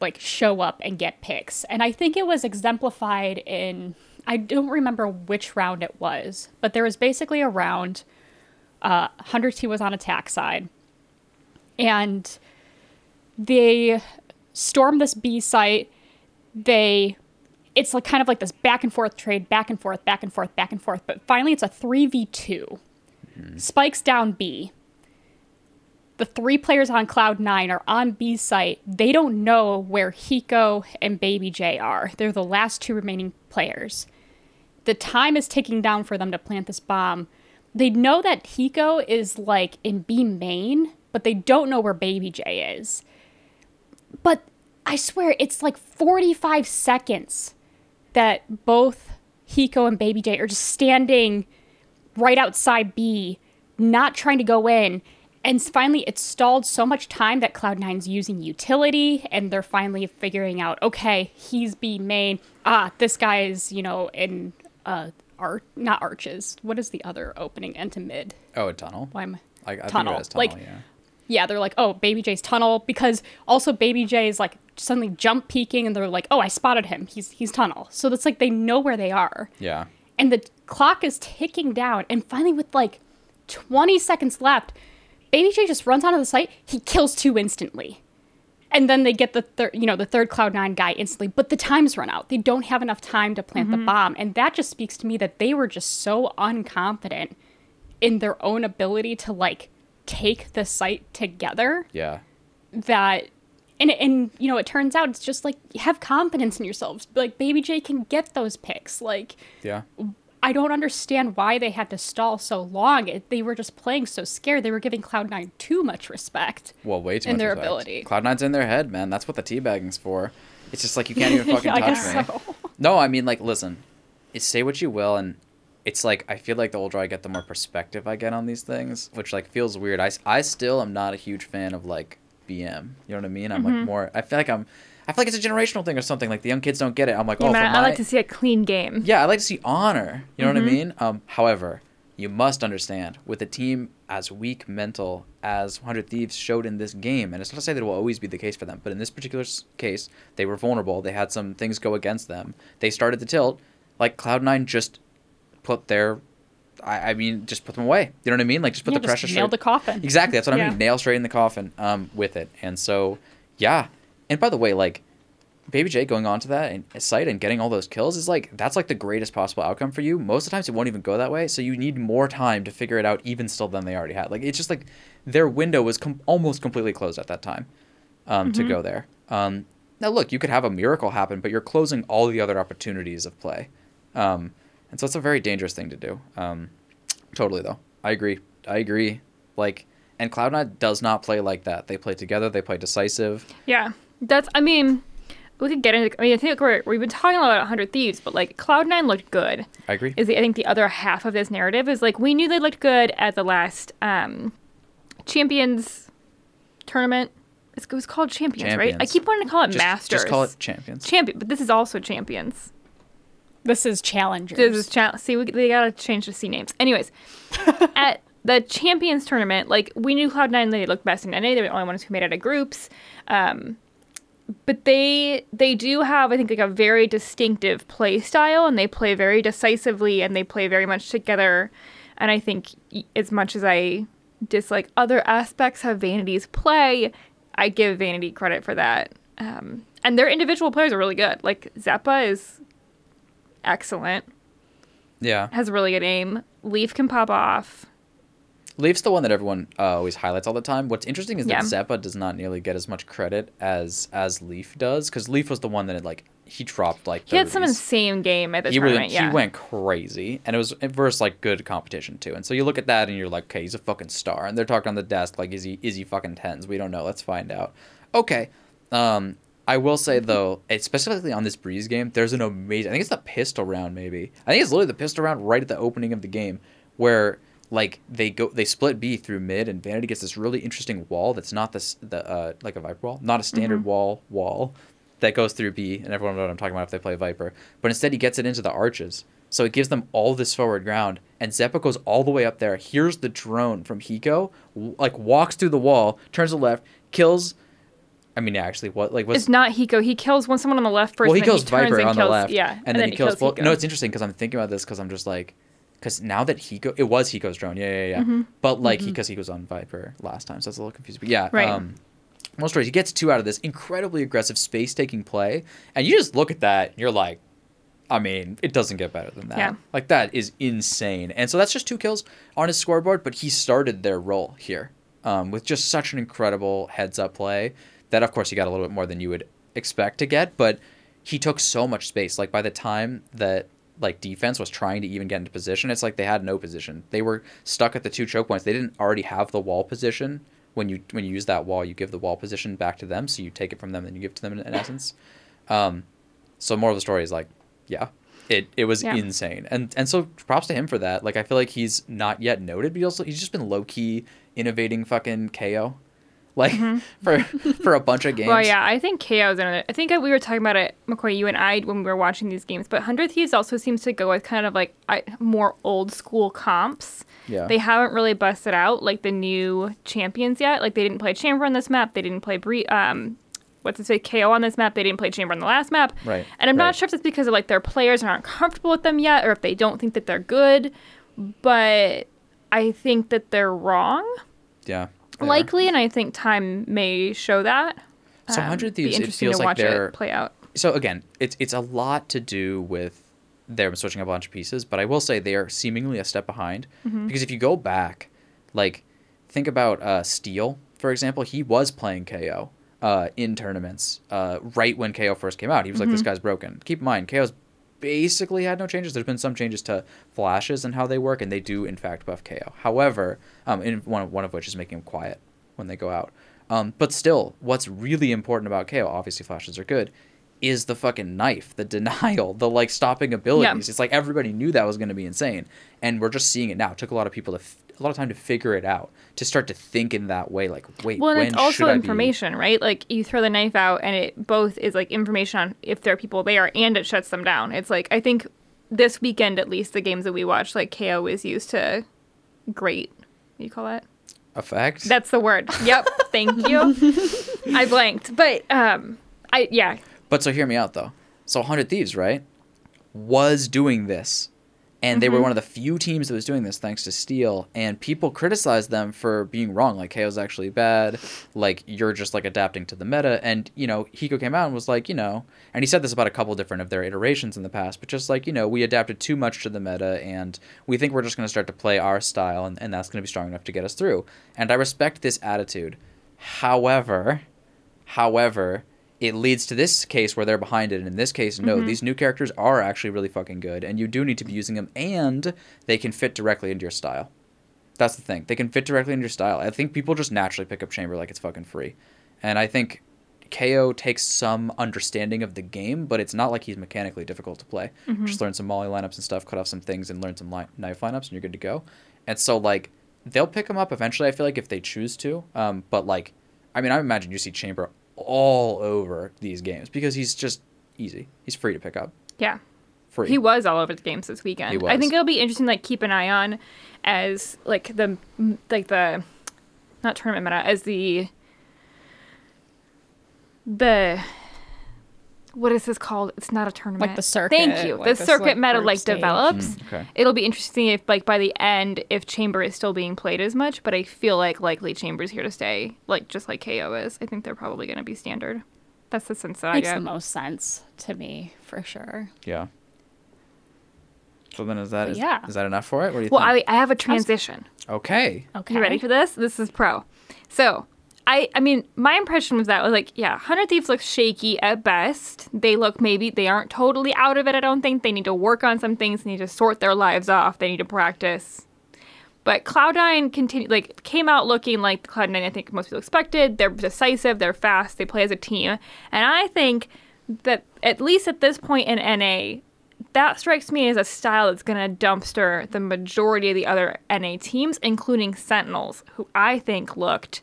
like show up and get picks. And I think it was exemplified in I don't remember which round it was, but there was basically a round uh 100T was on attack side and they storm this B site. They it's like kind of like this back and forth trade, back and forth, back and forth, back and forth. But finally, it's a three v two. Spikes down B. The three players on Cloud Nine are on B site. They don't know where Hiko and Baby J are. They're the last two remaining players. the time is ticking down for them to plant this bomb. They know that Hiko is like in B main, but they don't know where Baby J is. But I swear it's like 45 seconds that both Hiko and Baby J are just standing right outside B, not trying to go in. And finally, it's stalled so much time that Cloud9's using utility, and they're finally figuring out, okay, he's B main. Ah, this guy is, you know, in uh, art, not arches. What is the other opening into mid? Oh, a tunnel. Why am I? I, Tunnel. tunnel. Like, yeah. yeah, they're like, oh, Baby J's tunnel because also Baby J is like suddenly jump peeking, and they're like, oh, I spotted him. He's he's tunnel. So it's like they know where they are, Yeah. and the clock is ticking down. And finally, with like 20 seconds left, Baby J just runs onto the site. He kills two instantly, and then they get the third, you know, the third Cloud Nine guy instantly. But the times run out. They don't have enough time to plant the mm-hmm. bomb, and that just speaks to me that they were just so unconfident in their own ability to like take the site together Yeah. that and and you know it turns out it's just like have confidence in yourselves like baby j can get those picks like Yeah. I don't understand why they had to stall so long it, they were just playing so scared they were giving cloud9 too much respect Well, way too in much their respect. ability. Cloud Nine's in their head, man. That's what the teabagging's for. It's just like you can't even fucking Yeah, touch me. so. No, I mean like listen, it's say what you will, and it's like I feel like the older I get, the more perspective I get on these things, which like feels weird. I I still am not a huge fan of like BM. You know what I mean? I'm Mm-hmm. like more. I feel like I'm. I feel like it's a generational thing or something. Like the young kids don't get it. I'm like, Yeah, oh, man, I my, like to see a clean game. yeah, I like to see honor. You know what I Mm-hmm. mean? Um, however, you must understand with a team as weak mental as 100 Thieves showed in this game, and it's not to say that it will always be the case for them, but in this particular case, they were vulnerable. They had some things go against them. They started to tilt. Like Cloud9 just put their, I, I mean, just put them away. You know what I mean? Like just put Yeah, the just pressure nailed straight. the coffin. Exactly. That's what I mean. Nail straight in the coffin um, with it. And so, yeah. And by the way, like, Baby J going on to that and site and getting all those kills is like that's like the greatest possible outcome for you. Most of the times it won't even go that way, so you need more time to figure it out even still than they already had. Like it's just like their window was com- almost completely closed at that time um, to go there. Um, now look, you could have a miracle happen, but you're closing all the other opportunities of play, um, and so it's a very dangerous thing to do. Um, totally though, I agree. I agree. Like, and Cloud9 does not play like that. They play together. They play decisive. Yeah, that's. I mean, we could get into. I mean, I think we're, we've been talking about 100 Thieves, but like Cloud9 looked good. I agree. Is the, I think the other half of this narrative is like we knew they looked good at the last um, Champions tournament. It's, it was called Champions, right? I keep wanting to call it just, Masters. Just call it champions. Champion, but this is also Champions. this is challengers This is cha- see, we, they gotta change the C names. Anyways, at the Champions tournament, like we knew Cloud9 they looked best in NA. They were the only ones who made it out of groups. Um, but they they do have I think like a very distinctive play style, and they play very decisively, and they play very much together. And I think as much as I dislike other aspects of Vanity's play, I give Vanity credit for that. Um, and their individual players are really good. Like Xeppaa is excellent Yeah. has a really good aim. Leaf can pop off. Leaf's the one that everyone uh, always highlights all the time. What's interesting is that Yeah. Xeppaa does not nearly get as much credit as as Leaf does, because Leaf was the one that had, like he dropped like. He had some insane game at the he tournament. yeah. he went crazy, and it was versus like good competition too. And so you look at that, and you're like, okay, he's a fucking star. And they're talking on the desk like, is he is he fucking TenZ? We don't know. Let's find out. Okay, um, I will say though, specifically on this breeze game, there's an amazing. I think it's the pistol round, maybe. I think it's literally the pistol round right at the opening of the game, where like they go they split B through mid, and Vanity gets this really interesting wall that's not this the uh like a Viper wall, not a standard wall wall that goes through B, and everyone knows what I'm talking about if they play Viper. But instead, he gets it into the arches. So it gives them all this forward ground, and Xeppaa goes all the way up there. Here's the drone from Hiko, w- like walks through the wall, turns to the left, kills. I mean, actually, what like was It's not Hiko. He kills one someone on the left first. well, he kills he Viper on kills, the left, Yeah, and, then, he kills. Hiko. no, it's interesting because I'm thinking about this because I'm just like, because now that Hiko, it was Hiko's drone, yeah, yeah, yeah. Mm-hmm. But like, because he was on Viper last time, so that's a little confusing. But yeah, Right. um, most stories, he gets two out of this incredibly aggressive space taking play, and you just look at that, and you're like, I mean, it doesn't get better than that. Yeah. Like that is insane, and so that's just two kills on his scoreboard, but he started their role here um, with just such an incredible heads up play that, of course, he got a little bit more than you would expect to get, but he took so much space. Like by the time that like defense was trying to even get into position. It's like they had no position. They were stuck at the two choke points. They didn't already have the wall position. When you when you use that wall, you give the wall position back to them. So you take it from them and you give it to them in, in essence. Um, so more of the story is like, yeah, it it was Yeah. insane. And and so props to him for that. Like I feel like he's not yet noted, but he also he's just been low key innovating fucking KO. Like for for a bunch of games. Mm-hmm. Well, yeah, I think KO is another. I think we were talking about it, McCoy, you and I, when we were watching these games. But Hundred Thieves also seems to go with kind of like I, more old school comps. Yeah. They haven't really busted out like the new champions yet. Like they didn't play Chamber on this map. They didn't play Bree. Um, what's it say? KO on this map. They didn't play Chamber on the last map. Right, And I'm not sure if it's because of like their players aren't comfortable with them yet, or if they don't think that they're good. But I think that they're wrong yeah. Likely, and I think time may show that. So Um, 100 be Thieves, it feels to like they're play out. so again, it's it's a lot to do with them switching a bunch of pieces, but I will say they are seemingly a step behind Mm-hmm. because if you go back, like think about uh, Steel for example, he was playing KO uh, in tournaments uh, right when KO first came out. He was like, "This Mm-hmm. guy's broken." Keep in mind, KO's basically had no changes. There's been some changes to flashes and how they work, and they do in fact buff KO. However, um, in one of, one of which is making them quiet when they go out. Um, but still, what's really important about KO, obviously flashes are good, is the fucking knife, the denial, the like stopping abilities. It's like everybody knew that was going to be insane, and we're just seeing it now. It took a lot of people to f- a lot of time to figure it out, to start to think in that way. Like, wait, Well, it's also should I be- information, right? Like you throw the knife out, and it both is like information on if there are people there, and it shuts them down. It's like I think this weekend, at least, the games that we watched, like KO is used to great. You call that? effect? That's the word. Yep. Thank you. I blanked, but um, I yeah. But so hear me out though. So 100 Thieves, right, was doing this. And they were mm-hmm. one of the few teams that was doing this thanks to Steel. And people criticized them for being wrong. Like, KO's actually bad. Like, you're just, like, adapting to the meta. And, you know, Hiko came out and was like, you know, and he said this about a couple different of their iterations in the past, but just like, you know, we adapted too much to the meta and we think we're just going to start to play our style and, and that's going to be strong enough to get us through. And I respect this attitude. However, However, it leads to this case where they're behind it. And in this case, no, these new characters are actually really fucking good, and you do need to be using them, and they can fit directly into your style. That's the thing. They can fit directly into your style. I think people just naturally pick up Chamber like it's fucking free. And I think KO takes some understanding of the game, but it's not like he's mechanically difficult to play. Just learn some Molly lineups and stuff, cut off some things, and learn some li- knife lineups, and you're good to go. And so, like, they'll pick him up eventually, I feel like, if they choose to. Um, but, like, I mean, I imagine you see Chamber all over these games because he's just easy. He's free to pick up. Yeah. Free. He was all over the games this weekend. He I think it'll be interesting, like keep an eye on, as like the like the, not tournament meta as the. The. What is this called? It's not a tournament. Like the circuit, Thank you. like the this, circuit like, meta like stage. develops. Mm, okay. It'll be interesting if like by the end if Chamber is still being played as much, but I feel like likely Chamber's here to stay, like just like KO is. I think they're probably going to be standard. That's the sense that Makes I the most sense to me for sure. Yeah. So then is that yeah. is that enough for it? What do you Well, think? I, I have a transition. okay. Okay. You ready for this? This is pro. So, I I mean, my impression was that was like, yeah, Hundred Thieves looks shaky at best. They look maybe they aren't totally out of it. I don't think they need to work on some things. They need to sort their lives off. They need to practice. But Cloud9 continue like came out looking like the Cloud9 I think most people expected. They're decisive, they're fast, they play as a team. And I think that at least at this point in NA, that strikes me as a style that's going to dumpster the majority of the other NA teams, including Sentinels, who I think looked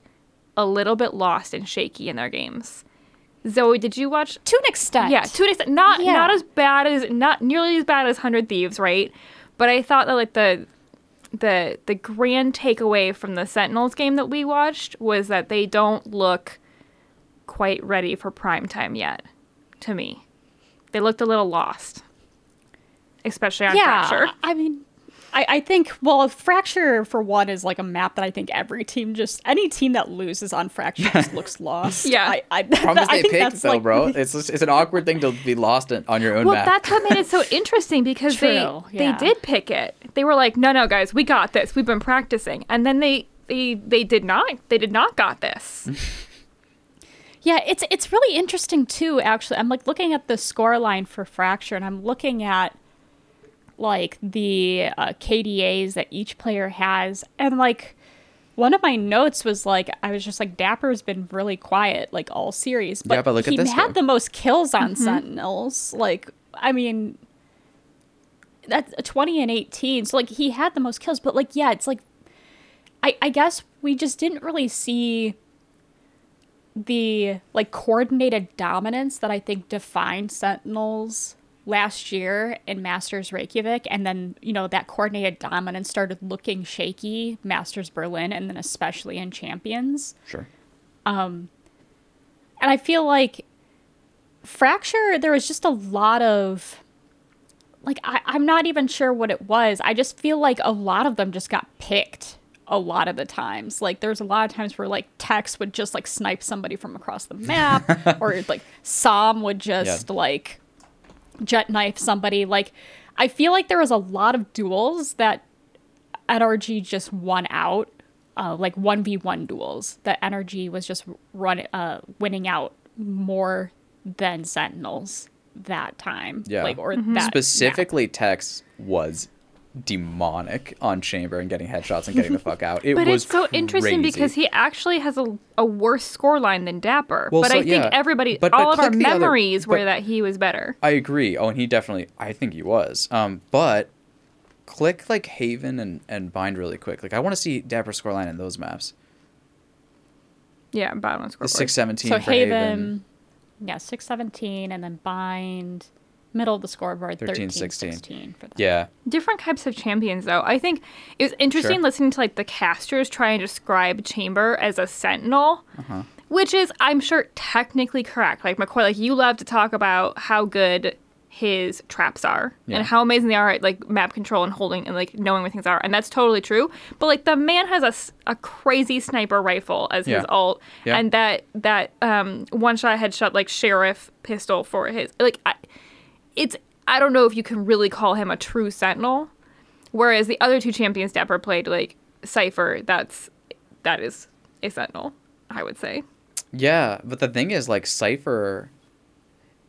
a little bit lost and shaky in their games. Zoe, did you watch? To an extent. Yeah, to an extent, not Yeah. not as bad as not nearly as bad as Hundred Thieves, right? But I thought that like the the the grand takeaway from the Sentinels game that we watched was that they don't look quite ready for prime time yet. To me, they looked a little lost, especially on yeah. Fracture. I mean, I, I think, well, Fracture, for one, is like a map that I think every team just, any team that loses on Fracture just looks lost. Yeah. I, I, Problem is I think picked that's though, like, bro. It's just, it's an awkward thing to be lost in, on your own Well, map. that's what made it so interesting because True, they yeah. they did pick it. They were like, "No, no, guys, we got this. We've been practicing." And then they they they did not. They did not got this. Yeah, it's it's really interesting too. Actually, I'm like looking at the score line for Fracture, and I'm looking at like the uh, KDAs that each player has, and like one of my notes was like I was just like dapr's been really quiet like all series, but, Yeah, but look at he this had game. the most kills on Sentinels. Like I mean, that's 20 and 18, so like he had the most kills, but like yeah, it's like I I guess we just didn't really see the like coordinated dominance that I think defined Sentinels last year in Masters Reykjavik and then you know that coordinated dominance started looking shaky Masters Berlin and then especially in Champions Sure. Um, and I feel like Fracture there was just a lot of like I, I'm not even sure what it was. I just feel like a lot of them just got picked a lot of the times. Like there's a lot of times where like Tex would just like snipe somebody from across the map or like s0m would just like jet knife somebody. Like I feel like there was a lot of duels that NRG just won out. Uh, like 1v1 duels that NRG was just run uh, winning out more than Sentinels that time. Yeah. Like or that map. Specifically, Tex was demonic on Chamber and getting headshots and getting the fuck out. It But was it's so interesting because he actually has a, a worse scoreline than dapr. Well, but so, I think yeah. everybody, But- all but of our click the other- memories were that he was better. I agree. Oh, and he definitely. I think he was. Um, but click like Haven and and Bind really quick. Like I want to see dapr scoreline in those maps. Yeah, bottom on The six seventeen So for Haven, Haven. yeah, 617 and then Bind middle of the scoreboard 13 13, 16, 16. for that. Yeah. Different types of champions, though. I think it was interesting Sure. listening to like the casters try and describe Chamber as a sentinel, Uh-huh. which is, I'm sure, technically correct. Like McCoy, like you love to talk about how good his traps are Yeah. and how amazing they are at like map control and holding and like knowing where things are, and that's totally true. But like the man has a, a crazy sniper rifle as his alt Yeah. and that that um one shot headshot like sheriff pistol for his like. I, it's I don't know if you can really call him a true sentinel. Whereas the other two champions dapr played like Cypher, that's that is a sentinel, I would say. Yeah, but the thing is, like Cypher,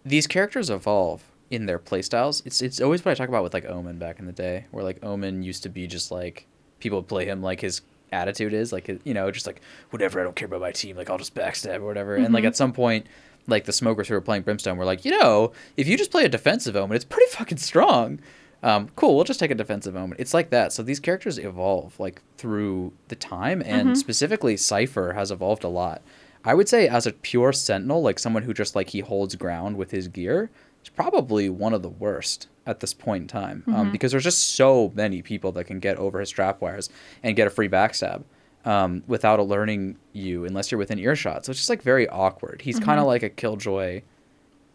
these characters evolve in their playstyles. It's it's always what I talk about with like Omen back in the day, where like Omen used to be just like people play him like his attitude is like you know just like whatever I don't care about my team like I'll just backstab or whatever. And like mm-hmm. at some point, like the smokers who were playing Brimstone were like, you know, if you just play a defensive Omen, it's pretty fucking strong. Um, cool, we'll just take a defensive moment. It's like that. So these characters evolve like through the time, and specifically Cypher has evolved a lot. I would say as a pure sentinel, like someone who just like he holds ground with his gear, is probably one of the worst at this point in time um, because there's just so many people that can get over his trap wires and get a free backstab um, without alerting you unless you're within earshot. So it's just like very awkward. He's kind of like a killjoy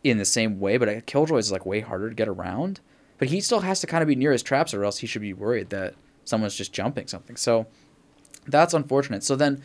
in the same way, but a killjoy is like way harder to get around. But he still has to kind of be near his traps, or else he should be worried that someone's just jumping something. So that's unfortunate. So then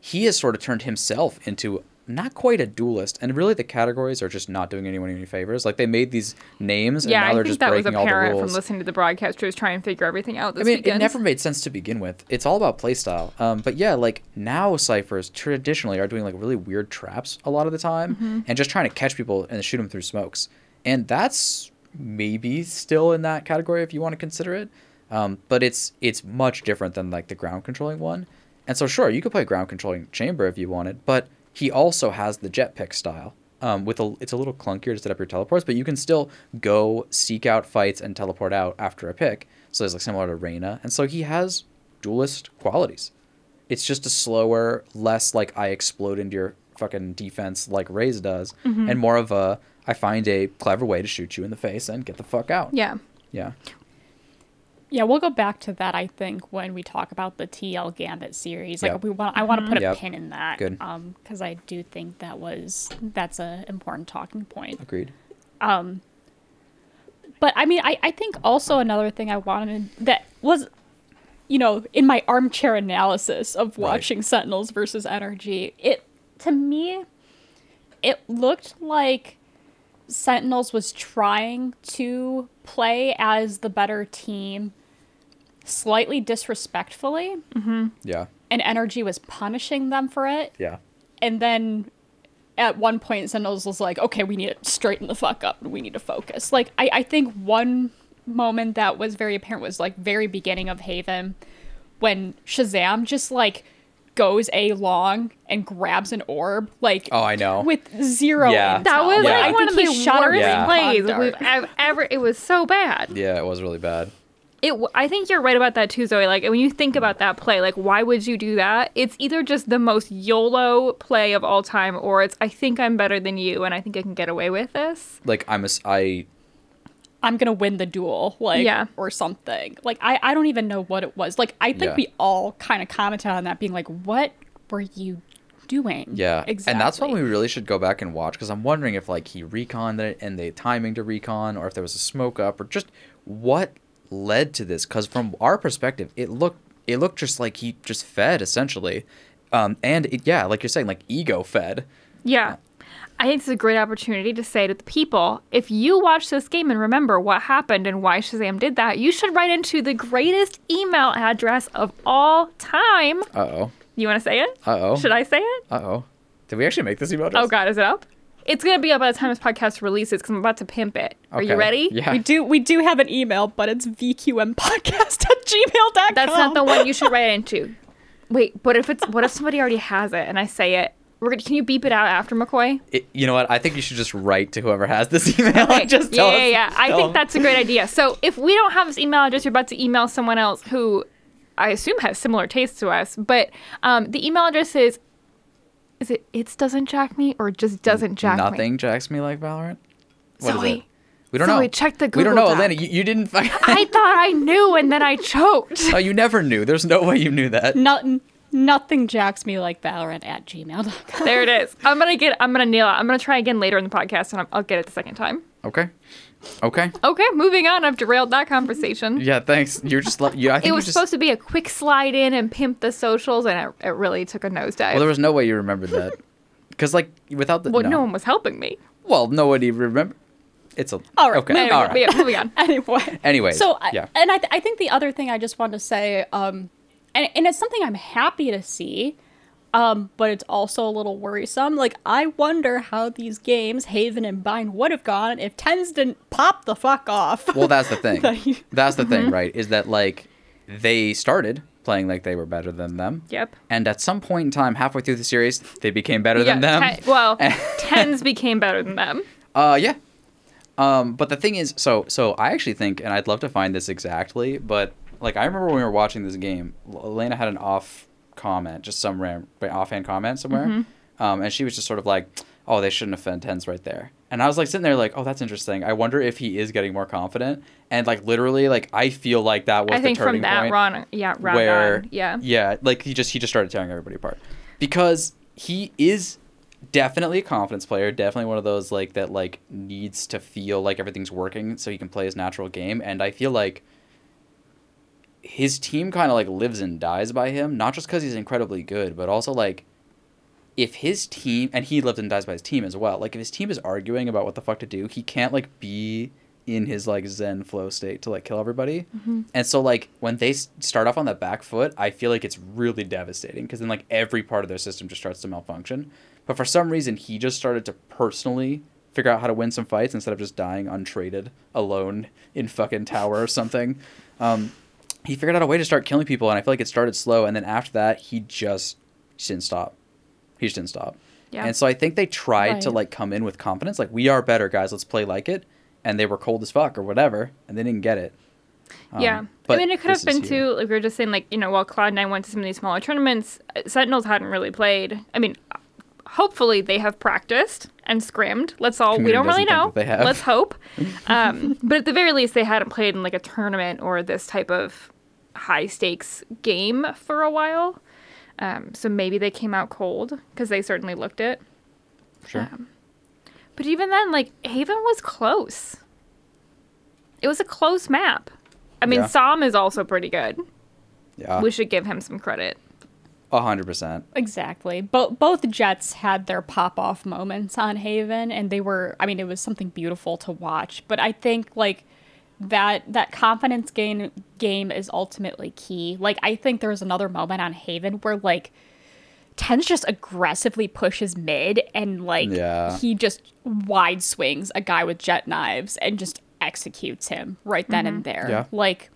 he has sort of turned himself into not quite a duelist, and really the categories are just not doing anyone any favors. Like they made these names, and yeah, now I they're think just that was breaking all the apparent rules. from listening to the broadcasters trying to figure everything out this I mean, weekend. it never made sense to begin with. It's all about playstyle. Um, but yeah, like now Cyphers traditionally are doing like really weird traps a lot of the time, Mm-hmm. and just trying to catch people and shoot them through smokes. And that's maybe still in that category if you want to consider it. Um, but it's it's much different than like the ground controlling one. And so sure, you could play ground controlling chamber if you wanted, but he also has the jet pick style. Um, with a it's a little clunkier to set up your teleports, but you can still go seek out fights and teleport out after a pick. So it's like similar to Reyna, and so he has duelist qualities. It's just a slower, less like I explode into your fucking defense like Raze does, and more of a I find a clever way to shoot you in the face and get the fuck out. yeah. Yeah. Yeah, we'll go back to that. I think when we talk about the TL Gambit series, like Yep. we want, I want to put a Yep. pin in that, Good. um, because I do think that was that's a important talking point. Agreed. Um, But I mean, I, I think also another thing I wanted that was, you know, in my armchair analysis of Right. watching Sentinels versus NRG, it to me, it looked like Sentinels was trying to play as the better team, slightly disrespectfully, mm-hmm. Yeah. and NRG was punishing them for it. Yeah. And then at one point, Sentinels was like, okay, we need to straighten the fuck up and we need to focus. Like, I, I think one moment that was very apparent was like very beginning of Haven when ShahZaM just like goes a long and grabs an orb like Oh, I know. with zero Yeah. That was Yeah. like I one of the he shot worst Yeah. plays we've dart. ev- ever. It was so bad. Yeah, it was really bad. It. w- I think you're right about that too, Zoe. Like when you think about that play, like why would you do that? It's either just the most YOLO play of all time, or it's I think I'm better than you, and I think I can get away with this. Like I'm a s- I I'm gonna win the duel, like Yeah. or something. Like I, I don't even know what it was. Like I think Yeah. we all kind of commented on that, being like, "What were you doing?" Yeah, exactly. And that's what we really should go back and watch because I'm wondering if like he reconned it and the timing to recon, or if there was a smoke up, or just what led to this. Because from our perspective, it looked it looked just like he just fed essentially, um, and it, yeah, like you're saying, like ego fed. Yeah. I think this is a great opportunity to say to the people if you watch this game and remember what happened and why ShahZaM did that, you should write into the greatest email address of all time. Uh oh. You want to say it? Uh oh. Should I say it? Uh oh. Did we actually make this email address? Oh, God, is it up? It's going to be up by the time this podcast releases because I'm about to pimp it. Okay. Are you ready? Yeah. we do we do have an email, but it's vqmpodcast at gmail.com. That's not the one you should write into. Wait, what if it's what if somebody already has it and I say it? We're gonna, can you beep it out after McCoy? It- you know what? I think you should just write to whoever has this email. Okay. and just yeah, yeah, yeah. I think that's a great idea. So if we don't have this email address, you're about to email someone else who I assume has similar tastes to us. But um, the email address is is it it's doesn't jack me or just doesn't jack me? Nothing jacks me like Valorant. What is Zoe, it? We don't know. Zoe, know. check the Google. We don't know. Elena. You, you didn't. Find- I thought I knew and then I choked. oh, you never knew. There's no way you knew that. Nothing nothing jacks me like Valorant at gmail.com. there it is. I'm gonna get. I'm gonna nail it. I'm gonna try again later in the podcast and I'm, I'll get it the second time. Okay. Okay. Okay, moving on. I've derailed that conversation. Yeah. Thanks. You're just. le- You, I think It was just, supposed to be a quick slide in and pimp the socials, and it, it really took a nosedive. Well, there was no way you remembered that. Because like without the. well, no. no one was helping me. Well, nobody remember. It's a. All right, Okay. moving All Anyway, right. but yeah, moving on. anyway. Anyway. So, I- yeah. and I, th- I think the other thing I just wanted to say, um, and, and it's something I'm happy to see, um, but it's also a little worrisome. Like, I wonder how these games, Haven and Bind, would have gone if TenZ didn't pop the fuck off. Well, that's the thing. Like- that's the Mm-hmm. thing, right? Is that like they started playing like they were better than them. Yep. And at some point in time, halfway through the series, they became better than them. ten- well, TenZ became better than them. Uh, yeah. Um, but the thing is, so so I actually think, and I'd love to find this exactly, but like I remember when we were watching this game, Elena had an off comment, just some ram- offhand comment somewhere, Mm-hmm. um, and she was just sort of like, "Oh, they shouldn't have fed TenZ right there." And I was like sitting there like, "Oh, that's interesting. I wonder if he is getting more confident." And like literally, like I feel like that was I think the turning from that point yeah, round where on, yeah. yeah like he just he just started tearing everybody apart because he is definitely a confidence player definitely one of those like that like needs to feel like everything's working so he can play his natural game and i feel like his team kind of like lives and dies by him not just because he's incredibly good but also like if his team and he lives and dies by his team as well like if his team is arguing about what the fuck to do he can't like be in his like zen flow state to like kill everybody. And so like when they s- start off on that back foot i feel like it's really devastating because then like every part of their system just starts to malfunction. But for some reason he just started to personally figure out how to win some fights instead of just dying untraded alone in fucking tower or something. Um, he figured out a way to start killing people and i feel like it started slow and then after that he just, just didn't stop he just didn't stop Yeah. and so i think they tried to like come in with confidence like we are better guys let's play like it and they were cold as fuck or whatever and they didn't get it Um, yeah. I mean, it could have been too, like we were just saying, like, you know, while Cloud9 went to some of these smaller tournaments, Sentinels hadn't really played. I mean, hopefully they have practiced and scrimmed. Let's all, we don't really know. they have. Let's hope. Um, but at the very least, they hadn't played in like a tournament or this type of high stakes game for a while. Um, so maybe they came out cold because they certainly looked it. sure But even then, like Haven was close. It was a close map. I mean, Yeah. s0m is also pretty good. yeah we should give him some credit. A hundred percent. Exactly. Both both Jets had their pop off moments on Haven, and they were. I mean, it was something beautiful to watch. But I think like that that confidence gain game is ultimately key. Like I think there was another moment on Haven where like TenZ just aggressively pushes mid, and like Yeah. he just wide swings a guy with jet knives and just executes him right then and mm-hmm. there. Yeah. Like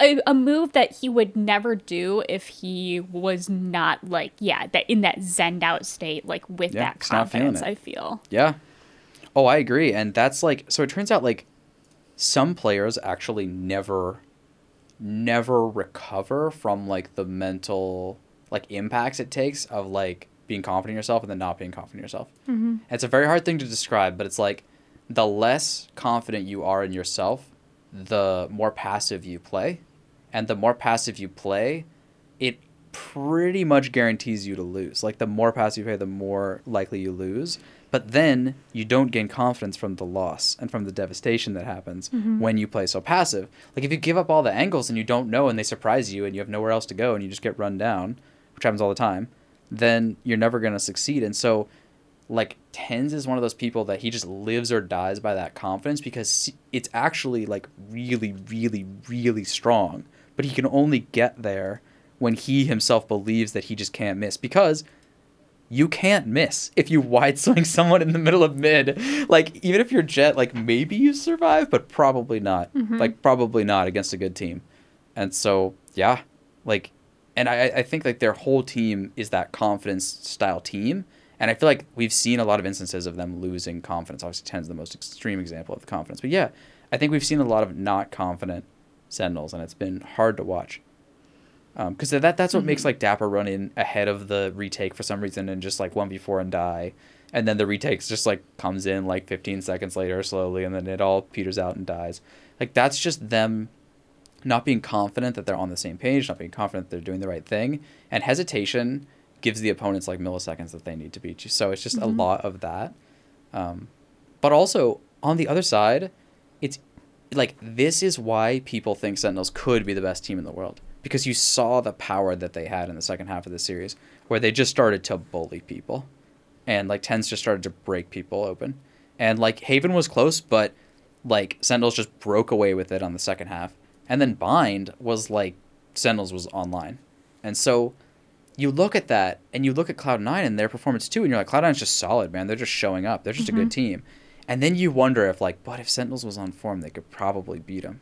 a, a move that he would never do if he was not like yeah that in that zened out state like with Yeah, that he's not feeling confidence. I feel. Yeah. Oh, I agree. And that's like so it turns out like some players actually never never recover from like the mental like impacts it takes of like being confident in yourself and then not being confident in yourself. Mm-hmm. It's a very hard thing to describe, but it's like the less confident you are in yourself, the more passive you play. And the more passive you play, it pretty much guarantees you to lose. Like the more passive you play, the more likely you lose. But then you don't gain confidence from the loss and from the devastation that happens mm-hmm. when you play so passive. Like if you give up all the angles and you don't know and they surprise you and you have nowhere else to go and you just get run down, which happens all the time, then you're never going to succeed. And so like TenZ is one of those people that he just lives or dies by that confidence because it's actually like really, really, really strong. But he can only get there when he himself believes that he just can't miss because you can't miss if you wide swing someone in the middle of mid. Like even if you're jet, like maybe you survive, but probably not. Mm-hmm. Like probably not against a good team. And so yeah, like, and I I think like their whole team is that confidence style team. And I feel like we've seen a lot of instances of them losing confidence. Obviously, TenZ the most extreme example of the confidence. But yeah, I think we've seen a lot of not confident Sentinels, and it's been hard to watch. Um, because that that's what makes mm-hmm. like dapr run in ahead of the retake for some reason and just like one before and die, and then the retakes just like comes in like 15 seconds later slowly, and then it all peters out and dies. Like that's just them not being confident that they're on the same page, not being confident that they're doing the right thing, and hesitation gives the opponents like milliseconds that they need to beat you. So it's just a mm-hmm. lot of that. Um, but also on the other side, it's like this is why people think Sentinels could be the best team in the world because you saw the power that they had in the second half of the series where they just started to bully people and like TenZ just started to break people open. And like haven was close but like sentinels just broke away with it on the second half. And then bind was like sentinels was online. And so you look at that and you look at cloud9 and their performance too and you're like cloud9's just solid man. They're just showing up. They're just a good mm-hmm. team. And then you wonder if like but if sentinels was on form they could probably beat them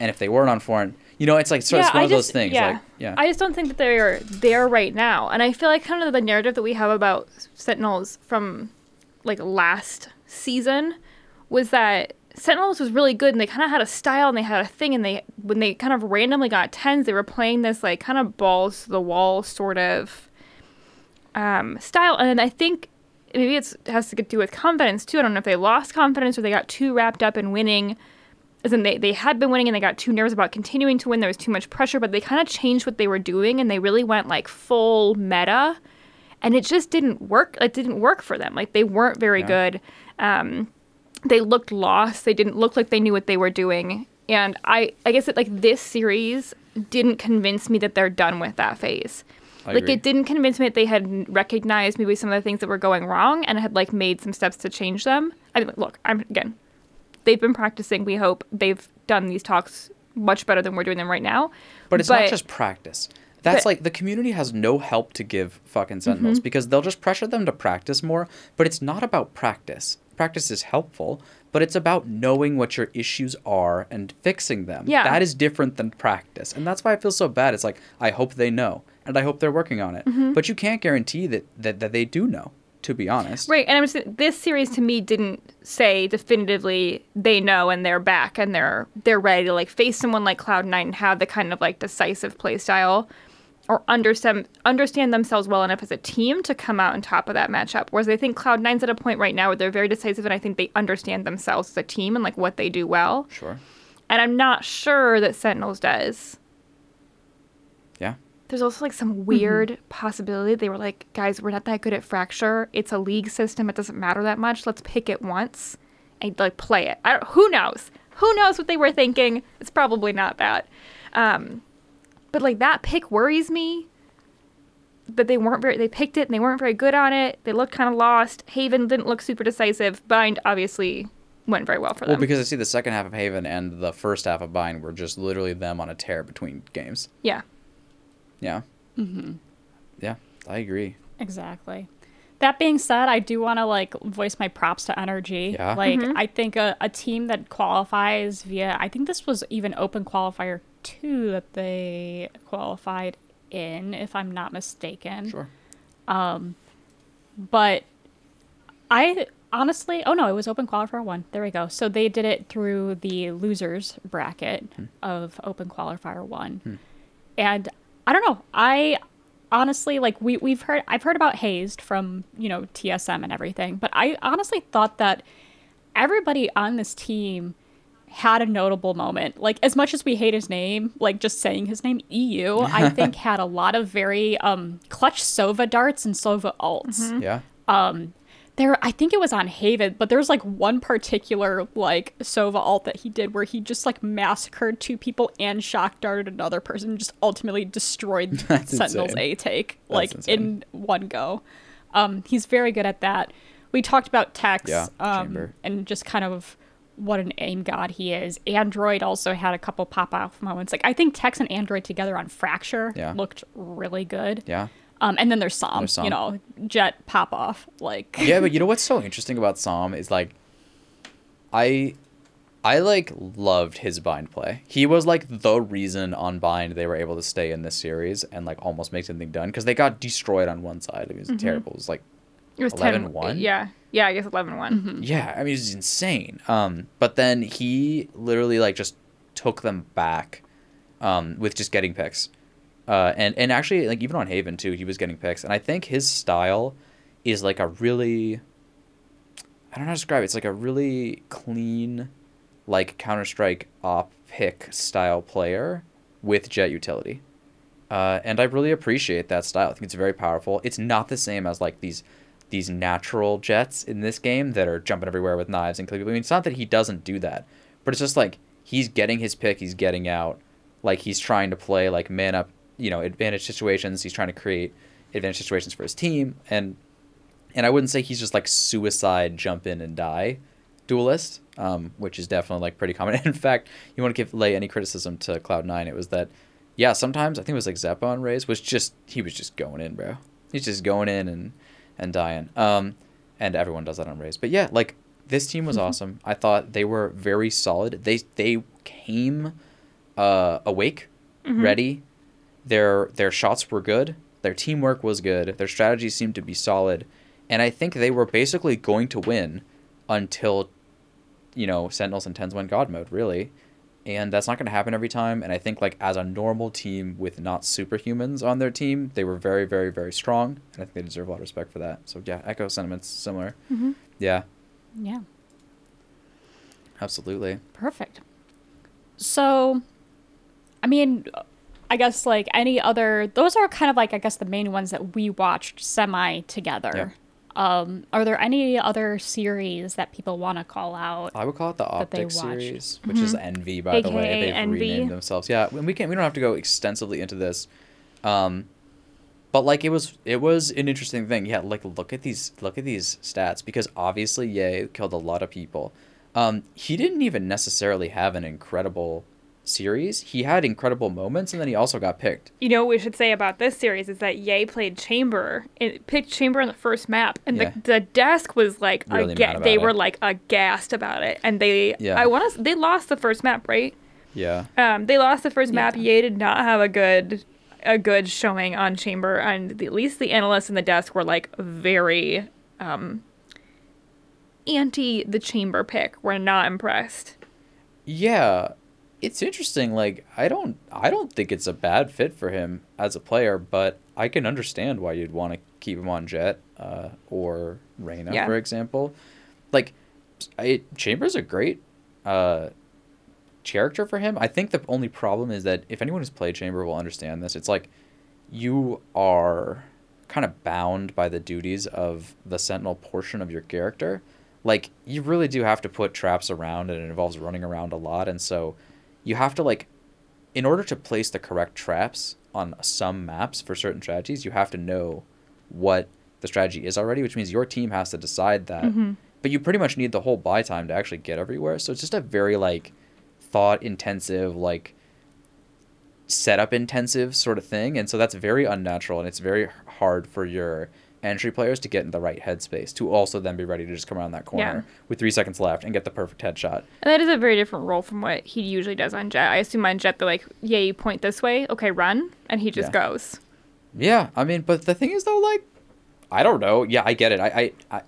and if they weren't on form you know it's like so it's one I of those things Yeah. like yeah I just don't think that they're there right now. And I feel like kind of the narrative that we have about Sentinels from like last season was that Sentinels was really good and they kind of had a style and they had a thing and they when they kind of randomly got TenZ they were playing this like kind of balls to the wall sort of um, style and I think maybe it's, it has to do with confidence too. I don't know if they lost confidence or they got too wrapped up in winning as in they, they had been winning and they got too nervous about continuing to win. There was too much pressure, but they kind of changed what they were doing and they really went like full meta. And it just didn't work. It didn't work for them. Like they weren't very Yeah. good. Um, they looked lost. They didn't look like they knew what they were doing. And I, I guess that like this series didn't convince me that they're done with that phase. I like agree. it didn't convince me that they had recognized maybe some of the things that were going wrong and had like made some steps to change them. I mean, look, I'm again, they've been practicing. We hope they've done these talks much better than we're doing them right now. But it's not just practice. That's but- Mm-hmm. like the community has no help to give fucking Sentinels because they'll just pressure them to practice more. But it's not about practice. Practice is helpful, but it's about knowing what your issues are and fixing them. Yeah. That is different than practice. And that's why I feel so bad. It's like, I hope they know and I hope they're working on it. Mm-hmm. But you can't guarantee that, that, that they do know, to be honest. Right, and I'm just this series to me didn't say definitively they know and they're back and they're they're ready to like face someone like Cloud Nine and have the kind of like decisive play style or understand understand themselves well enough as a team to come out on top of that matchup. Whereas I think Cloud Nine's at a point right now where they're very decisive and I think they understand themselves as a team and like what they do well. Sure. And I'm not sure that Sentinels does. Yeah. There's also like some weird possibility. They were like, guys, we're not that good at fracture. It's a league system. It doesn't matter that much. Let's pick it once and like play it. I don't, who knows? Who knows what they were thinking? It's probably not that. Um, but like that pick worries me. But they weren't very. They picked it and they weren't very good on it. They looked kind of lost. Haven didn't look super decisive. Bind obviously went very well for them. Well, them. because I see the second half of Haven and the first half of Bind were just literally them on a tear between games. yeah. Yeah. Mm-hmm. Yeah, I agree. Exactly. That being said, I do want to like voice my props to NRG. Yeah. Like I think a, a team that qualifies via I think this was even open qualifier two that they qualified in, if I'm not mistaken. Sure. Um, But I honestly, oh no, it was open qualifier one. There we go. So they did it through the losers bracket of open qualifier one, and I don't know. I honestly like we we've heard I've heard about hazed from you know TSM and everything, but I honestly thought that everybody on this team had a notable moment. Like as much as we hate his name, like just saying his name eeiu, I think had a lot of very um clutch Sova darts and Sova ults Yeah. There i think it was on haven but there's like one particular like sova alt that he did where he just like massacred two people and shock darted another person and just ultimately destroyed That's sentinel's insane. a take That's like insane. in one go um he's very good at that we talked about tex Yeah, um and just kind of what an aim god he is android also had a couple pop off moments like i think tex and android together on fracture Yeah. looked really good Yeah. Um and then there's s0m, There's s0m. you know jet pop off like yeah, but you know what's so interesting about s0m is like, I, I like loved his bind play. He was like the reason on bind they were able to stay in this series and like almost make something done because they got destroyed on one side. It was Mm-hmm. terrible. It was like It was 11-1? 10. Yeah. Yeah, I guess 11 one Yeah, I mean it's insane. Um, but then he literally like just took them back, um, with just getting picks, uh, and and actually like even on Haven too, he was getting picks, and I think his style is like a really, I don't know how to describe it. It's like a really clean, like Counter Strike op pick style player with jet utility. Uh, and I really appreciate that style. I think it's very powerful. It's not the same as like these these natural jets in this game that are jumping everywhere with knives and people. I mean, it's not that he doesn't do that, but it's just like he's getting his pick, he's getting out, like he's trying to play like man up, you know, advantage situations. He's trying to create advantage situations for his team, and and I wouldn't say he's just like suicide jump in and die duelist, um, which is definitely like pretty common. In fact, you want to give lay any criticism to Cloud Nine, it was that yeah, sometimes I think it was like Xeppaa on Raze was just he was just going in, bro. He's just going in and and dying. Um, and everyone does that on Raze. But yeah, like this team was awesome. I thought they were very solid. They they came uh, awake, ready. Their their shots were good. Their teamwork was good. Their strategy seemed to be solid, and I think they were basically going to win until, you know, Sentinels and TenZ went God mode really, and that's not going to happen every time. And I think like as a normal team with not superhumans on their team, they were very very very strong, and I think they deserve a lot of respect for that. So yeah, echo sentiments similar. Mm-hmm. Yeah, yeah absolutely. Perfect. So, I mean, I guess like any other, those are kind of like I guess the main ones that we watched semi together. Um, are there any other series that people want to call out? I would call it the Optic. Mm-hmm. series, which is Envy, by the way. They've Envy. renamed themselves. Yeah, and we can we don't have to go extensively into this, um, but like it was it was an interesting thing. Yeah, like look at these look at these stats because obviously yay killed a lot of people. Um, he didn't even necessarily have an incredible series. He had incredible moments, and then he also got picked. You know what we should say about this series is that yay played Chamber, it picked Chamber on the first map, and Yeah. the, the desk was like, Really aga- they it. were like aghast about it, and they, Yeah. I want to, they lost the first map, right? Yeah. Um, they lost the first map. Yeah. yay did not have a good, a good showing on Chamber, and the, at least the analysts in the desk were like very, um, anti the Chamber pick. We're not impressed. Yeah, it's interesting. Like I don't, I don't think it's a bad fit for him as a player, but I can understand why you'd want to keep him on Jet uh, or Reyna, Yeah. for example. Like, I, Chambers a great uh, character for him. I think the only problem is that if anyone who's played Chamber will understand this, it's like you are kind of bound by the duties of the Sentinel portion of your character. Like you really do have to put traps around, and it involves running around a lot, and so you have to like, in order to place the correct traps on some maps for certain strategies, you have to know what the strategy is already, which means your team has to decide that. Mm-hmm. But you pretty much need the whole buy time to actually get everywhere. So it's just a very like thought intensive, like setup intensive sort of thing. And so that's very unnatural and it's very hard for your entry players to get in the right headspace to also then be ready to just come around that corner Yeah. with three seconds left and get the perfect headshot. And that is a very different role from what he usually does on Jet. I assume on Jet they're like, yeah, you point this way, okay, run, and he just Yeah. goes. Yeah, I mean, but the thing is though, like, I don't know. Yeah, I get it. I, I, I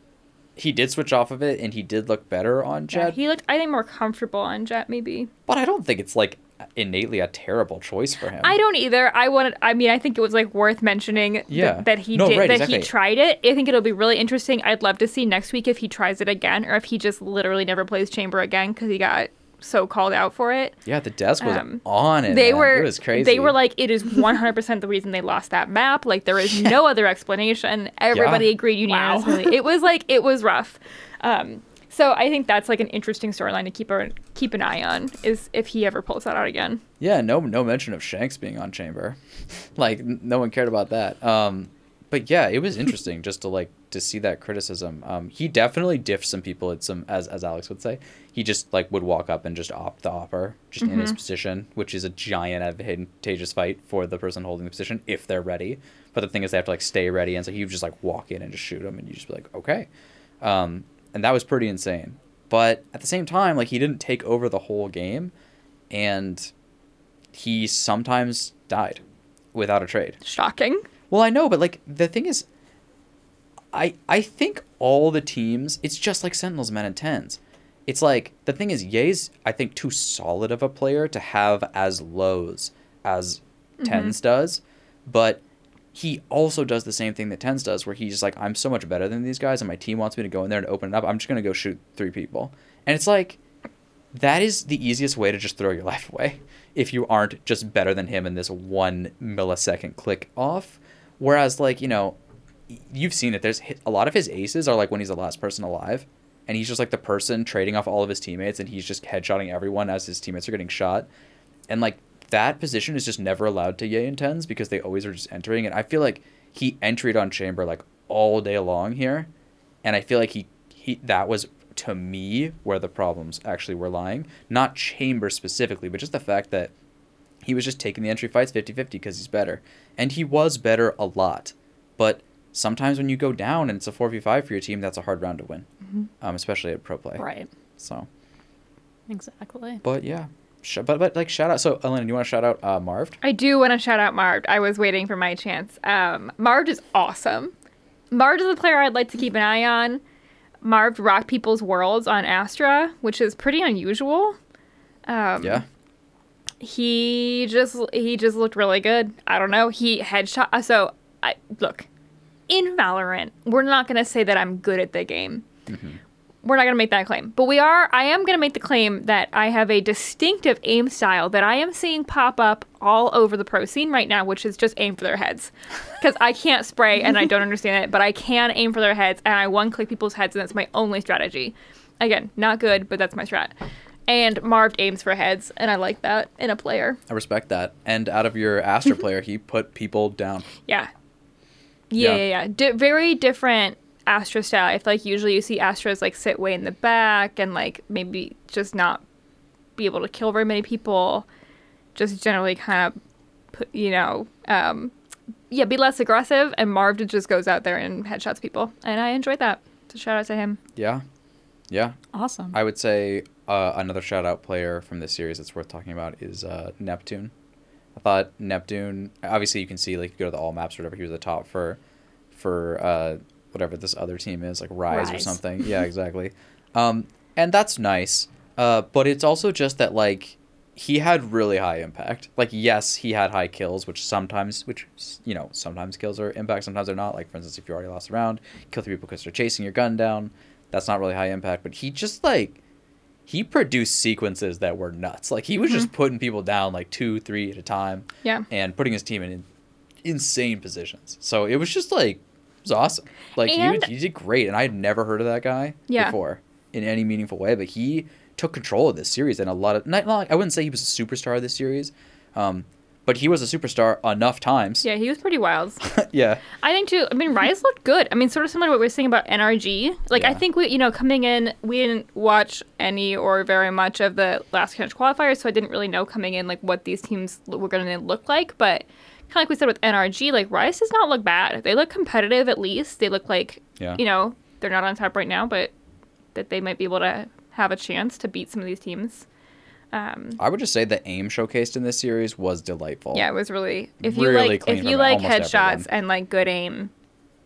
he did switch off of it and he did look better on Yeah, Jet, he looked, I think, more comfortable on Jet, maybe. but I don't think it's like innately a terrible choice for him. I don't either. I wanted. I mean, I think it was like worth mentioning th- that he No, did right, that exactly. he tried it. I think it'll be really interesting. I'd love to see next week if he tries it again, or if he just literally never plays Chamber again because he got so called out for it. Yeah, the desk was Um, on it. they man. were It was crazy. They were like, it is 100% the reason they lost that map. Like, there is no other explanation. Everybody Yeah. agreed Wow. unanimously. It was like, it was rough. Um, so I think that's like an interesting storyline to keep a, keep an eye on is if he ever pulls that out again. Yeah, no no mention of Shanks being on Chamber. like no one cared about that. Um but yeah, it was interesting just to like to see that criticism. Um he definitely diffed some people at some as as Alex would say. He just like would walk up and just opt the opper just in his position, which is a giant advantageous fight for the person holding the position if they're ready. But the thing is they have to like stay ready and so he would just like walk in and just shoot them and you just be like, "Okay." Um and that was pretty insane. But at the same time, like he didn't take over the whole game and he sometimes died without a trade. Shocking. Well, I know, but like the thing is, I I think all the teams, it's just like Sentinels, men, and TenZ. It's like the thing is, yay's I think too solid of a player to have as lows as mm-hmm. TenZ does, but he also does the same thing that TenZ does, where he's just like, I'm so much better than these guys, and my team wants me to go in there and open it up. I'm just gonna go shoot three people, and it's like that is the easiest way to just throw your life away if you aren't just better than him in this one millisecond click off. Whereas, like, you know, you've seen it. There's a lot of his aces are like when he's the last person alive, and he's just like the person trading off all of his teammates, and he's just headshotting everyone as his teammates are getting shot. And like that position is just never allowed to yay and TenZ because they always are just entering. And I feel like he entered on Chamber like all day long here, and I feel like he he that was to me where the problems actually were lying. Not Chamber specifically, but just the fact that he was just taking the entry fights 50-50 because he's better. And he was better a lot. But sometimes when you go down and it's a 4v5 for your team, that's a hard round to win. Um, especially at pro play. Right. So, Exactly. but yeah. Sh- but, but like shout out. So, Elena, do you want to shout out uh, Marv? I do want to shout out Marv. I was waiting for my chance. Um, Marv is awesome. Marv is a player I'd like to keep an eye on. Marv rocked people's worlds on Astra, which is pretty unusual. Um, yeah. he just he just looked really good. I don't know. He headshot. uh, So I look in Valorant. We're not gonna say that I'm good at the game. We're not gonna make that claim, but we are. I am gonna make the claim that I have a distinctive aim style that I am seeing pop up all over the pro scene right now, which is just aim for their heads. Because I can't spray and I don't understand it, but I can aim for their heads and I one click people's heads, and that's my only strategy. Again, not good, but that's my strat. And Marv aims for heads, and I like that in a player. I respect that. And out of your Astra player, he put people down. Yeah. Yeah, Yeah. yeah, yeah. Di- very different Astra style. I feel like usually you see Astras like sit way in the back and like maybe just not be able to kill very many people. Just generally kind of, put, you know, um, yeah, be less aggressive. And Marv just goes out there and headshots people, and I enjoyed that. So shout out to him. Yeah. Yeah. Awesome. I would say uh, another shout out player from this series that's worth talking about is uh, Neptune. I thought Neptune. Obviously, you can see like you go to the all maps or whatever. He was the top for for uh, whatever this other team is, like Rise, or something. Yeah, exactly. Um, and that's nice. Uh, but it's also just that like he had really high impact. Like yes, he had high kills, which sometimes, which you know, sometimes kills are impact, sometimes they're not. Like for instance, if you already lost a round, kill three people because they're chasing your gun down. That's not really high impact. But he just like he produced sequences that were nuts. Like he was just putting people down like two, three at a time, Yeah. and putting his team in, in insane positions. So it was just like was awesome. Like he, And- was- he did great, and I had never heard of that guy Yeah. before in any meaningful way. But he took control of this series and a lot of not, not I wouldn't say he was a superstar of this series, um, but he was a superstar enough times. Yeah, he was pretty wild. yeah. I think too. I mean, Rise looked good. I mean, sort of similar to what we were saying about NRG. Like, I think we, you know, coming in, we didn't watch any or very much of the last catch qualifiers, so I didn't really know coming in like what these teams were going to look like. But of like we said with NRG, like Rise does not look bad. They look competitive at least. They look like Yeah. you know they're not on top right now, but that they might be able to have a chance to beat some of these teams. Um, I would just say the aim showcased in this series was delightful. yeah, it was really if you Really like if you like headshots everyone. and like good aim,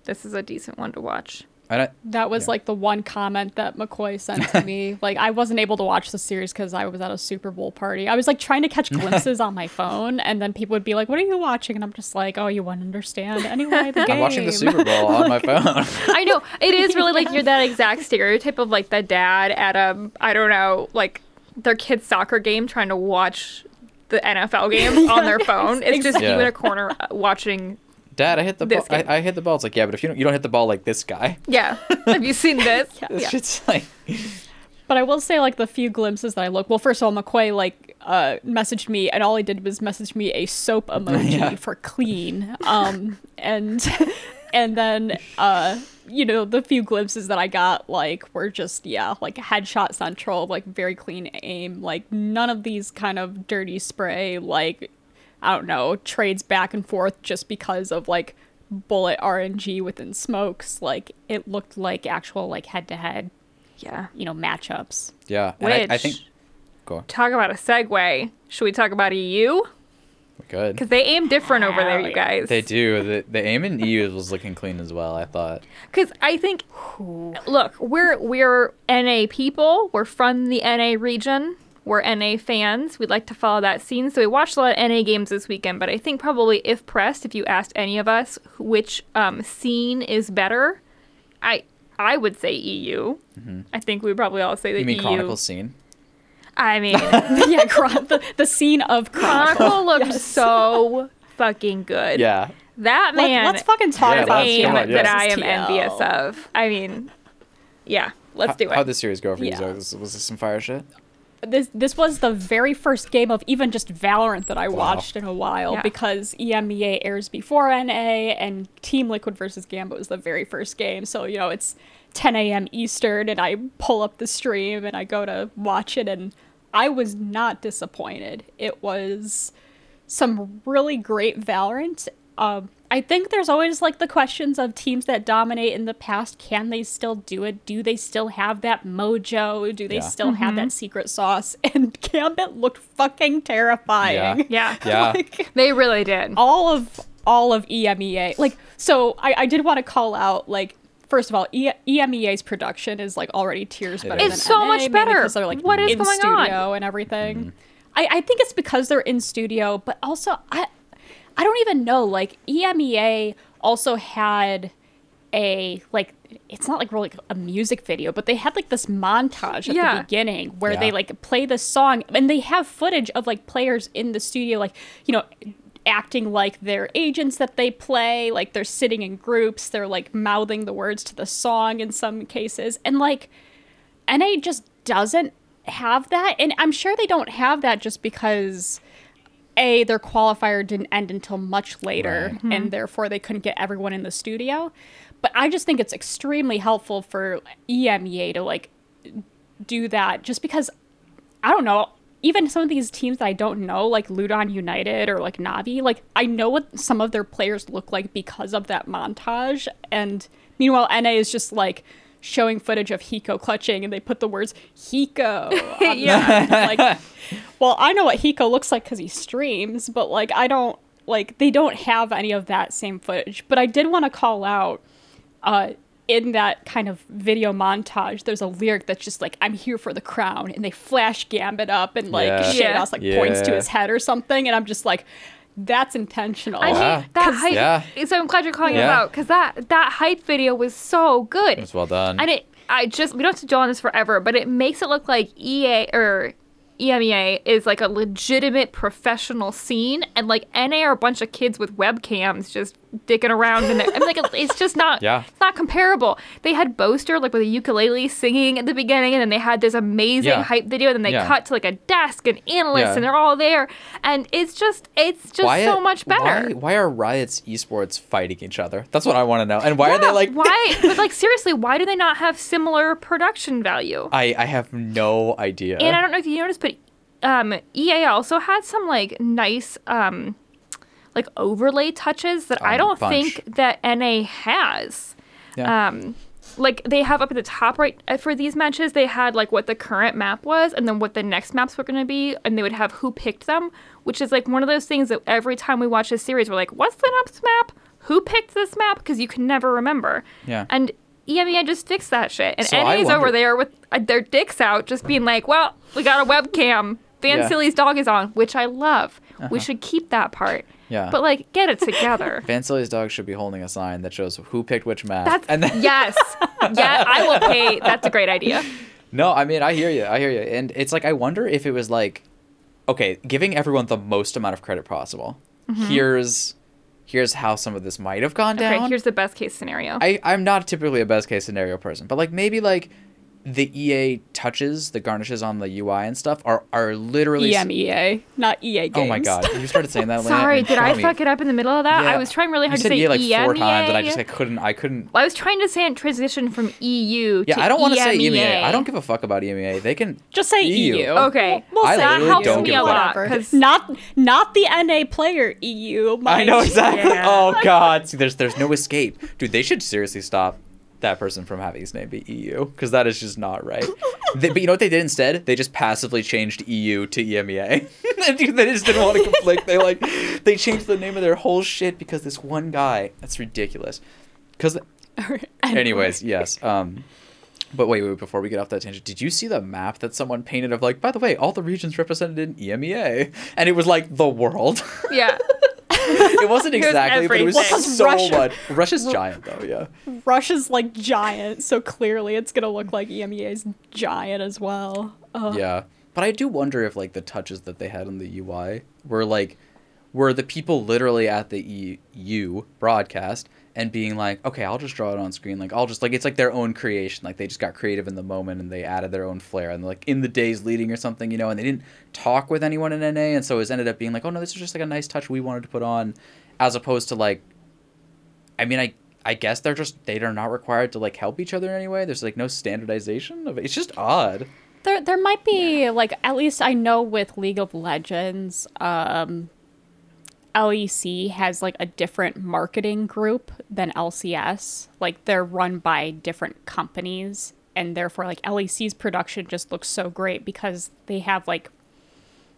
this is a decent one to watch. That was Yeah. like the one comment that McCoy sent to me. like I wasn't able to watch the series because I was at a Super Bowl party. I was like trying to catch glimpses on my phone, and then people would be like, "What are you watching?" And I'm just like, "Oh, you want to understand anyway?" The game. I'm watching the Super Bowl on my phone. I know it is really like you're that exact stereotype of like the dad at a I don't know like their kid's soccer game trying to watch the NFL game on their phone. It's just you in a corner uh, watching. Dad, I hit the ball. I, I hit the ball. It's like, yeah, but if you don't, you don't hit the ball like this guy. Yeah, have you seen this? This Yeah. shit's like, But I will say, like the few glimpses that I look. Well, first of all, McCoy like uh, messaged me, and all he did was message me a soap emoji Yeah. for clean. Um, and and then uh, you know, the few glimpses that I got like were just yeah, like headshot central, like very clean aim. Like none of these kind of dirty spray, like I don't know, trades back and forth just because of like bullet RNG within smokes. Like it looked like actual like head to head, Yeah. you know, matchups. yeah. And Which I, I think, go on. talk about a segue. Should we talk about EU? We could. Because they aim different over there, you guys. They do. The, the aim in EU was looking clean as well. I thought. Because I think, look, we're we're NA people. We're from the NA region. We're NA fans. We'd like to follow that scene. So we watched a lot of NA games this weekend. But I think probably if pressed, if you asked any of us which um, scene is better, I I would say EU. I think we'd probably all say the Mm-hmm. You mean EU. Chronicles scene? I mean, yeah, Chron- the, the scene of Chronicle. Chronicle looked so fucking good. Yeah. That man. Let, man us fucking talk Yeah, about let's- aim come on, that. I am TL. envious of. I mean, yeah, let's How- do it. How'd this series go for you, Yeah. Zoe? Was, was this some fire shit? This this was the very first game of even just Valorant that I watched in a while Yeah. because EMEA airs before NA and Team Liquid versus Gambit was the very first game. So you know it's 10 a.m. Eastern and I pull up the stream and I go to watch it and I was not disappointed. It was some really great Valorant. Um, I think there's always like the questions of teams that dominate in the past. Can they still do it? Do they still have that mojo? Do they Yeah. still have that mm-hmm. secret sauce? And Gambit looked fucking terrifying. yeah. Yeah. like They really did. all of all of EMEA. Like so, I, I did want to call out like. First of all, e- EMEA's production is like already tiers It better is. than It's so NA, much better better. 'cause they're like What is in going on? and everything. Mm-hmm. I, I think it's because they're in studio, but also I I don't even know. Like EMEA also had a like it's not like really a music video, but they had like this montage at Yeah. the beginning where they like play the song and they have footage of like players in the studio like, you know, acting like they're agents that they play, like they're sitting in groups, they're like mouthing the words to the song in some cases. And like NA just doesn't have that. And I'm sure they don't have that just because A, their qualifier didn't end until much later Right. and mm-hmm. therefore they couldn't get everyone in the studio. But I just think it's extremely helpful for EMEA to like do that just because I don't know, even some of these teams that I don't know, like Ludon United or like Navi, like I know what some of their players look like because of that montage. And meanwhile, NA is just like showing footage of Hiko clutching and they put the words Hiko. on Yeah. like, well, I know what Hiko looks like because he streams, but like I don't like they don't have any of that same footage. But I did want to call out uh, in that kind of video montage, there's a lyric that's just like, I'm here for the crown. And they flash Gambit up and like Yeah. Yeah. sheydos like points to his head or something. And I'm just like, that's intentional. I Yeah. mean, that hype. Yeah. So I'm glad you're calling it out because that that hype video was so good. It was well done. And it, I just we don't have to dwell on this forever, but it makes it look like EA or EMEA is like a legitimate professional scene, and like NA are a bunch of kids with webcams just dicking around in there. I'm like, it's just not, Yeah. it's not comparable. They had Boaster like with a ukulele singing at the beginning, and then they had this amazing Yeah. hype video, and then they Yeah. cut to like a desk and analysts, and they're all there, and it's just, it's just why, so much better. Why, why are Riot's esports fighting each other? That's what I want to know. And why are they like? why? But like seriously, why do they not have similar production value? I I have no idea. And I don't know if you noticed, but um, EA also had some like nice um, like overlay touches that I don't bunch. think that NA has. Yeah. Um, like they have up at the top right uh, for these matches, they had like what the current map was, and then what the next maps were going to be, and they would have who picked them, which is like one of those things that every time we watch a series, we're like, what's the next map? Who picked this map? Because you can never remember. Yeah. And EMEA just fixed that shit, and So NA's over there with uh, their dicks out, just being like, well, we got a webcam. Van Yeah. Uh-huh. Silly's dog is on, which I love. We should keep that part. Yeah. But like, get it together. Vansilli's dog should be holding a sign that shows who picked which map. That's and then, yes, yeah. I will pay. That's a great idea. No, I mean I hear you. I hear you. And it's like I wonder if it was like okay, giving everyone the most amount of credit possible. Mm-hmm. Here's here's how some of this might have gone down. Okay, here's the best case scenario. I, I'm not typically a best case scenario person, but like maybe like the EA touches, the garnishes on the UI and stuff are are literally s- EMEA, not EA games. Oh my god, you started saying that. Sorry, did I fuck it? it up in the middle of that? Yeah. I was trying really hard you to said say EA like four times, and I just I couldn't. I couldn't. Well, I was trying to say it transition from EU to E. Yeah, to I don't want to say EMEA. EMEA. I don't give a fuck about EMEA. They can Just say EU. EU. Okay. We'll, we'll I that literally helps don't me give a a lot because not not the NA player EU. I know exactly. Yeah. Oh god, see, there's there's no escape, dude. They should seriously stop that person from having his name be EU because that is just not right. they, but you know what they did instead? They just passively changed EU to EMEA. They just didn't want to conflict. They like they changed the name of their whole shit because this one guy. That's ridiculous. Because, anyways, yes. Um, but wait, wait, before we get off that tangent, did you see the map that someone painted of like, by the way, all the regions represented in EMEA, and it was like the world. yeah. it wasn't exactly, but it was everything. so Russia- much. Russia's giant though, yeah. Russia's like giant, so clearly it's gonna look like EMEA's giant as well. Uh, Yeah. But I do wonder if like the touches that they had on the UI were like were the people literally at the EU broadcast and being like, okay, I'll just draw it on screen. Like I'll just like it's like their own creation. Like they just got creative in the moment and they added their own flair and like in the days leading or something, you know, and they didn't talk with anyone in NA and so it ended up being like, oh no, this is just like a nice touch we wanted to put on as opposed to like I mean I I guess they're just they are not required to like help each other in any way. There's like no standardization of it. It's just odd. There, there might be like at least I know with League of Legends, um, LEC has like a different marketing group than LCS. Like they're run by different companies, and therefore like LEC's production just looks so great because they have like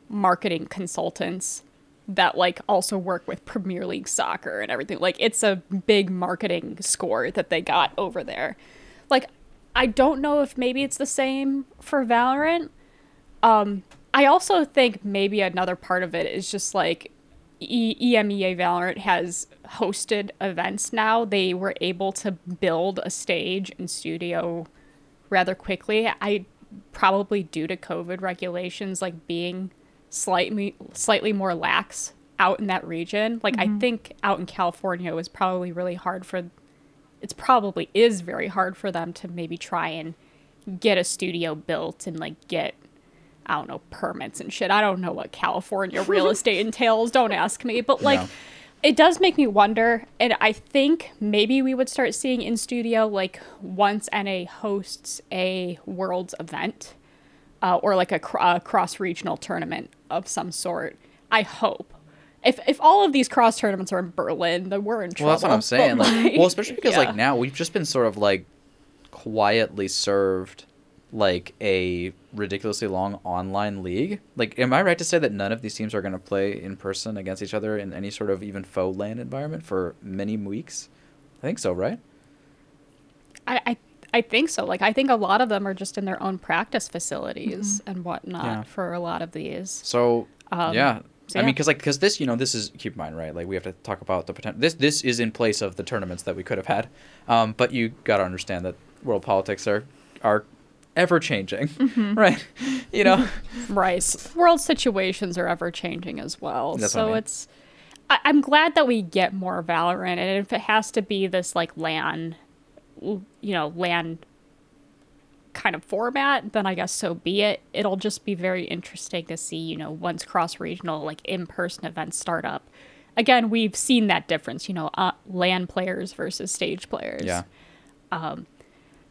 marketing consultants that like also work with Premier League soccer and everything. Like it's a big marketing score that they got over there. Like I don't know if maybe it's the same for Valorant. Um I also think maybe another part of it is just like e- EMEA Valorant has hosted events now. They were able to build a stage and studio rather quickly. I probably due to COVID regulations like being slightly slightly more lax out in that region. Like I mm-hmm. think out in California it was probably really hard for it's probably is very hard for them to maybe try and get a studio built and like get I don't know permits and shit. I don't know what California real estate entails. Don't ask me. But like No. it does make me wonder and I think maybe we would start seeing in studio like once NA hosts a world's event uh, or like a, cr- a cross regional tournament of some sort. I hope. If, if all of these cross tournaments are in Berlin, then we're in trouble. Well, that's what I'm saying. Like, well, especially because yeah. like now we've just been sort of like quietly served like a ridiculously long online league. Like, am I right to say that none of these teams are going to play in person against each other in any sort of even faux land environment for many weeks? I think so, right? I, I I think so. Like I think a lot of them are just in their own practice facilities and whatnot Yeah. for a lot of these. So Um, yeah, so I mean, because like because this, you know, this is keep in mind, right? Like we have to talk about the potential. This this is in place of the tournaments that we could have had, um, but you got to understand that world politics are are ever changing, Mm-hmm. right? You know, Right. World situations are ever changing as well. That's what I so mean. it's I, I'm glad that we get more Valorant and if it has to be this like LAN you know, LAN kind of format, then I guess so be it. It'll just be very interesting to see, you know, once cross regional, like in person events start up. Again, we've seen that difference, you know, uh, LAN players versus stage players. yeah.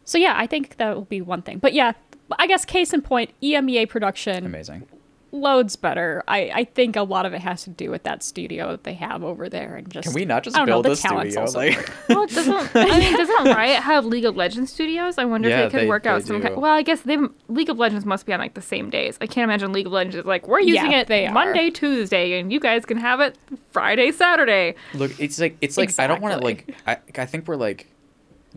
So yeah, I think that will be one thing. But yeah, I guess case in point, EMEA production Amazing. loads better. I, I think a lot of it has to do with that studio that they have over there and just Can we not just I don't know, build the a talent's studio? also Like. Well, it doesn't I mean, doesn't Riot have League of Legends studios? I wonder Yeah, if they could they- work out some. do. Kind, well, I guess they League of Legends must be on like the same days. I can't imagine League of Legends is like we're using Yeah, it they are. Monday, Tuesday, and you guys can have it Friday, Saturday. look, it's like it's like I don't want to like. I I think we're like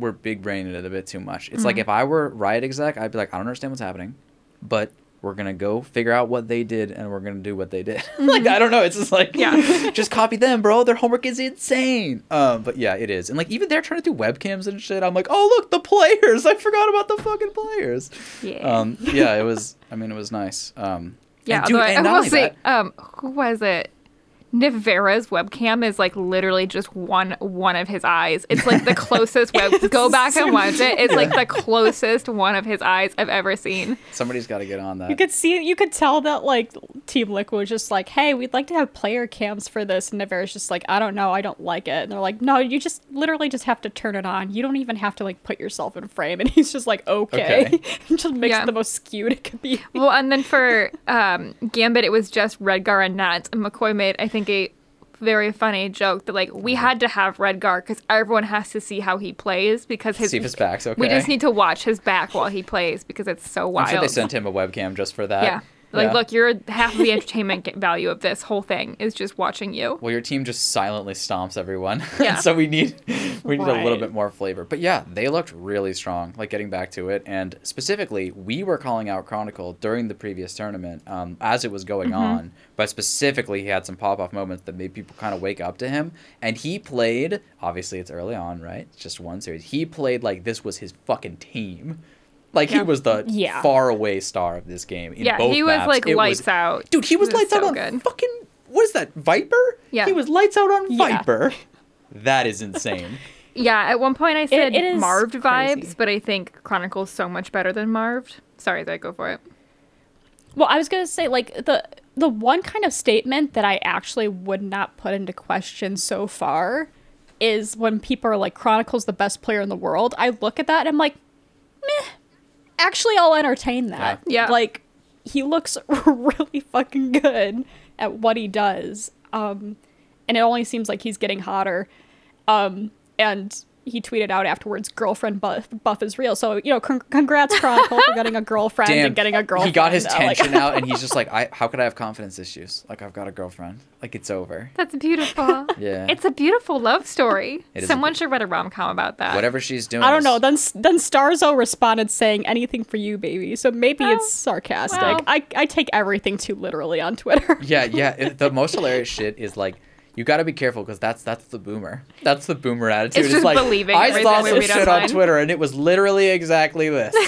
we're big braining it a bit too much. It's like Mm-hmm. if I were Riot exec, I'd be like, I don't understand what's happening, but we're gonna go figure out what they did and we're gonna do what they did. like I don't know. It's just like Mm-hmm. Yeah. just copy them, bro. Their homework is insane. Um, but yeah, it is. And like even they're trying to do webcams and shit. I'm like, oh look, the players. I forgot about the fucking players. Yeah. Um, yeah, it was. I mean, it was nice. Um, Yeah, And dude, I, and I will say, that- um, who was it? Nivera's webcam is like literally just one one of his eyes. It's like the closest web. Go back and watch it. It's like the closest one of his eyes I've ever seen. somebody's got to get on that. You could see, you could tell that like Team Liquid was just like, "Hey, we'd like to have player cams for this," and Nivera's just like, "I don't know, I don't like it." And they're like, "No, you just literally just have to turn it on. You don't even have to like put yourself in frame." And he's just like, "Okay," Okay. and just makes Yeah. it the most skewed it could be. Well, and then for um, Gambit, it was just Redgar and Nats. And McCoy made, I think, a very funny joke that like we mm-hmm. had to have Redgar because everyone has to see how he plays because his his back's We just need to watch his back while he plays because it's so wild. I'm sure they sent him a webcam just for that. Yeah. Like, Yeah. look, you're half of the entertainment value of this whole thing is just watching you. Well, your team just silently stomps everyone. Yeah. so we need we need a little bit more flavor. But yeah, they looked really strong. Like getting back to it, and specifically, we were calling out Chronicle during the previous tournament um, as it was going Mm-hmm. on. But specifically, he had some pop off moments that made people kind of wake up to him. And he played. Obviously, it's early on, right? It's just one series. He played like this was his fucking team. Like he was the Yeah. far away star of this game. In Yeah, both he was maps. like It lights out. Dude, he was, was lights out on good. fucking what is that Viper? Yeah. he was lights out on Yeah. Viper. That is insane. Yeah, at one point I said it is Marved vibes, but I think Chronicle's so much better than Marved. Sorry, Zach, go for it. Well, I was gonna say like the the one kind of statement that I actually would not put into question so far is when people are like Chronicle's the best player in the world. I look at that and I'm like, meh. Actually, I'll entertain that. Yeah. Yeah. Like he looks really fucking good at what he does. Um, and it only seems like he's getting hotter. Um, and he tweeted out afterwards, "Girlfriend buff, buff is real." So you know, con- congrats Chronicle for getting a girlfriend Damn, and getting a girlfriend. He got his Uh, like- tension out, and he's just like, I, "How could I have confidence issues? Like I've got a girlfriend. Like it's over. That's beautiful. Yeah. It's a beautiful love story. It is Someone bit- should write a rom com about that. Whatever she's doing." I don't is- know. Then then Starzo responded saying anything for you, baby. So maybe Well, it's sarcastic. well. I I take everything too literally on Twitter. Yeah, yeah. it- the most hilarious shit is like. You got to be careful because that's that's the boomer. That's the boomer attitude. It's just like believing I saw we some read shit on. Twitter and it was literally exactly this.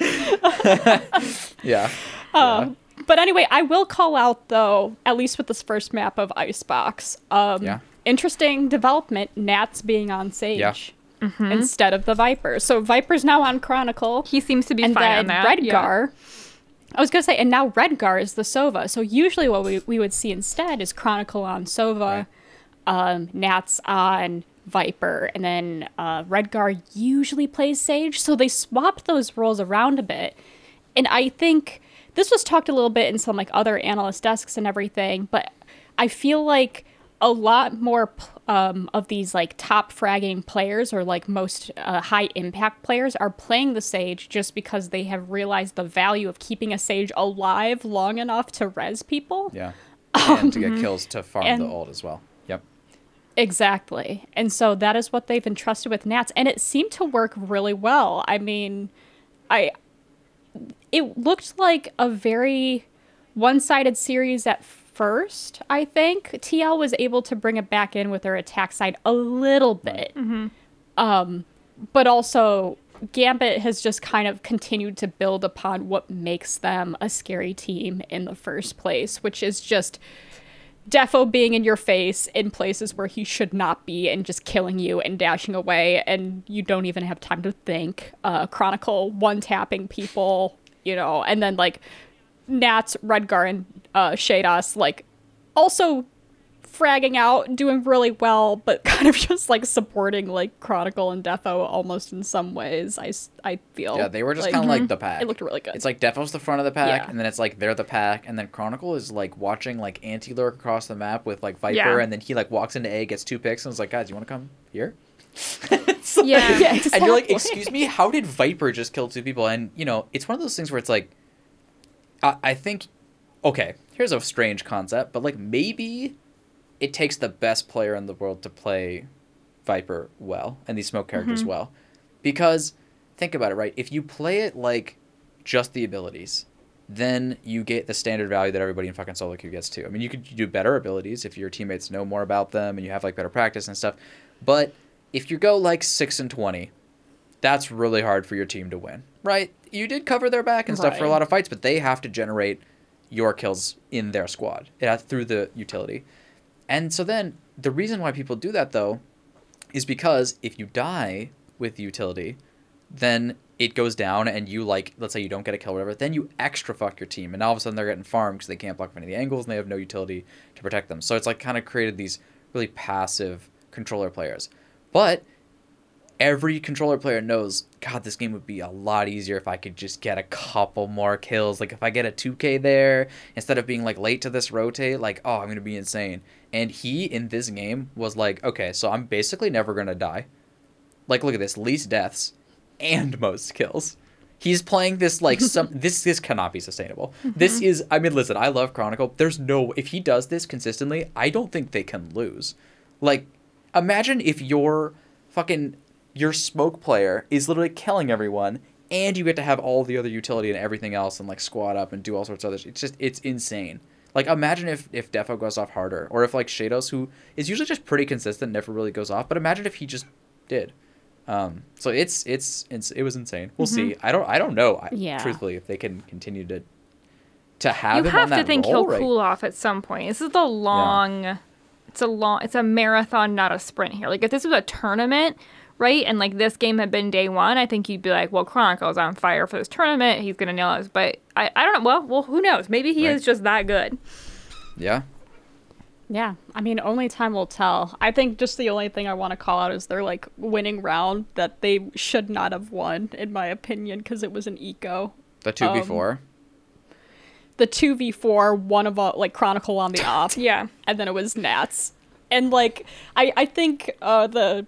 yeah. Um, but anyway, I will call out though, at least with this first map of Icebox. Um, Yeah. Interesting development. Nats being on Sage Yeah. Mm-hmm. instead of the Viper. So Viper's now on Chronicle. he seems to be and fine then on that. Redgar. I was gonna say, and now Redgar is the Sova. So usually, what we, we would see instead is Chronicle on Sova, um, Nats on Viper, and then uh, Redgar usually plays Sage. So they swapped those roles around a bit, and I think this was talked a little bit in some like other analyst desks and everything. But I feel like a lot more um, of these like top fragging players or like most uh, high impact players are playing the sage just because they have realized the value of keeping a sage alive long enough to res people. Yeah. And to get Mm-hmm. kills to farm and- the ult as well. Yep. Exactly. And so that is what they've entrusted with Nats and it seemed to work really well. I mean, I it looked like a very one-sided series at first, I think. TL was able to bring it back in with their attack side a little bit. Um but also Gambit has just kind of continued to build upon what makes them a scary team in the first place, which is just d3ffo being in your face in places where he should not be and just killing you and dashing away, and you don't even have time to think. Uh, Chronicle one tapping people, you know, and then like Nats, Redgar, and uh, sheydos, like also fragging out, doing really well, but kind of just like supporting like Chronicle and d3ffo almost in some ways. I, I feel. Yeah, they were just like, kind of like the pack. It looked really good. It's like d3ffo's the front of the pack, Yeah. and then it's like they're the pack, and then Chronicle is like watching like Anti lurk across the map with like Viper, Yeah. and then he like walks into A, gets two picks, and is like, guys, you want to come here? Yeah. yeah, And you're like, excuse me, how did Viper just kill two people? And you know, it's one of those things where it's like, I, I think, okay, here's a strange concept, but like maybe it takes the best player in the world to play Viper well and these smoke characters mm-hmm. well, because think about it, right? If you play it like just the abilities, then you get the standard value that everybody in fucking solo queue gets too. I mean, you could do better abilities if your teammates know more about them and you have like better practice and stuff. But if you go like six and twenty, that's really hard for your team to win, right? You did cover their back and stuff for a lot of fights, but they have to generate your kills in their squad yeah, through the utility. And so then the reason why people do that though is because if you die with utility, then it goes down and you like let's say you don't get a kill or whatever, then you extra fuck your team and all of a sudden they're getting farmed because they can't block any of the angles and they have no utility to protect them. So it's like kind of created these really passive controller players. But every controller player knows, God, this game would be a lot easier if I could just get a couple more kills. Like if I get a 2K there instead of being like late to this rotate, like oh, I'm gonna be insane. And he in this game was like, okay, so I'm basically never gonna die. Like look at this, least deaths and most kills. He's playing this like some this this cannot be sustainable. Mm-hmm. This is I mean listen, I love Chronicle. There's no if he does this consistently, I don't think they can lose. Like imagine if you're fucking your smoke player is literally killing everyone and you get to have all the other utility and everything else and like squat up and do all sorts of other it's just it's insane. Like imagine if if d3ffo goes off harder or if like sheydos who is usually just pretty consistent never really goes off, but imagine if he just did. Um, so it's it's it's it was insane. We'll see. I don't I don't know. I, Yeah. Truthfully, if they can continue to to have you have to think he'll right? cool off at some point. This is the long. It's a long. It's a marathon, not a sprint here. Like if this was a tournament, right? And like this game had been day one, I think you'd be like, well, Chronicle's on fire for this tournament. He's gonna nail us. But I, I don't know. Well, well, who knows? Maybe he Right. is just that good. Yeah. Yeah, I mean, only time will tell. I think just the only thing I want to call out is their like winning round that they should not have won, in my opinion, because it was an eco. The two Um, before. The two v four, one of uh, like Chronicle on the op, Yeah. and then it was Nats, and like I I think uh, the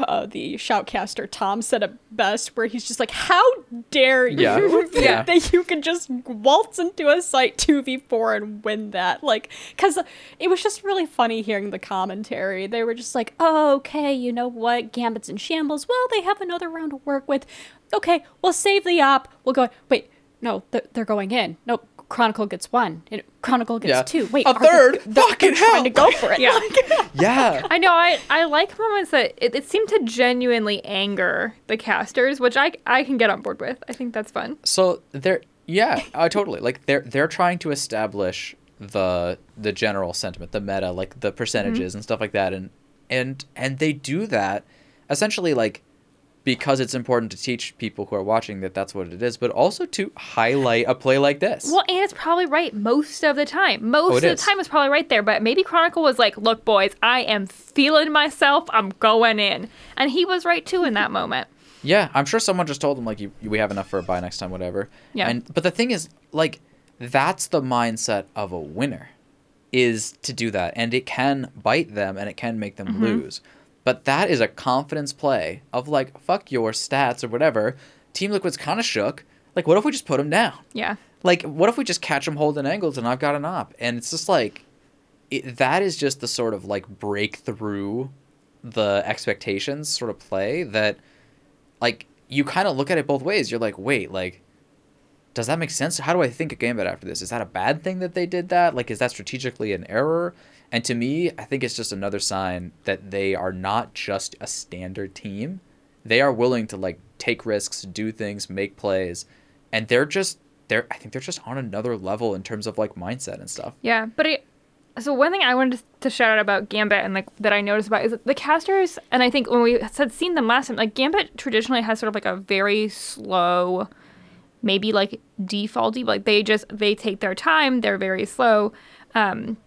uh, the shoutcaster Tom said it best, where he's just like, "How dare you Yeah. think Yeah. that you can just waltz into a site two v four and win that?" Like, because it was just really funny hearing the commentary. They were just like, "Oh, okay, you know what? Gambit's in shambles. Well, they have another round to work with. Okay, we'll save the op. We'll go. Wait, no, they're, they're going in. Nope." Chronicle gets one. and Chronicle gets Yeah. two. Wait, A third? they're- Fucking they're trying hell. to go for it. Yeah. Like- Yeah. I know. I, I like moments that it, it seemed to genuinely anger the casters, which I I can get on board with. I think that's fun. So they're yeah, uh, totally. Like they're they're trying to establish the the general sentiment, the meta, like the percentages and stuff like that, and and and they do that essentially like because it's important to teach people who are watching that that's what it is, but also to highlight a play like this. Well, and it's probably right most of the time. Most Oh, of the is. time it's probably right there, but maybe Chronicle was like, "Look, boys, I am feeling myself. I'm going in," and he was right too in that moment. Yeah, I'm sure someone just told them like you, we have enough for a buy next time, whatever. Yeah. And but the thing is, like, that's the mindset of a winner, is to do that, and it can bite them and it can make them Mm-hmm. lose. But that is a confidence play of like fuck your stats or whatever. Team Liquid's kind of shook. Like, what if we just put him down? Yeah. Like, what if we just catch him holding angles and I've got an op? And it's just like, it, that is just the sort of like break through the expectations sort of play that, like, you kind of look at it both ways. You're like, wait, like, does that make sense? How do I think a Gambit after this? Is that a bad thing that they did that? Like, is that strategically an error? And to me, I think it's just another sign that they are not just a standard team. They are willing to like take risks, do things, make plays, and they're just they're I think they're just on another level in terms of like mindset and stuff. Yeah, but it, so one thing I wanted to shout out about Gambit and like that I noticed about is the casters, and I think when we had seen them last time, like Gambit traditionally has sort of like a very slow, maybe like defaulty, like they just they take their time, they're very slow, um,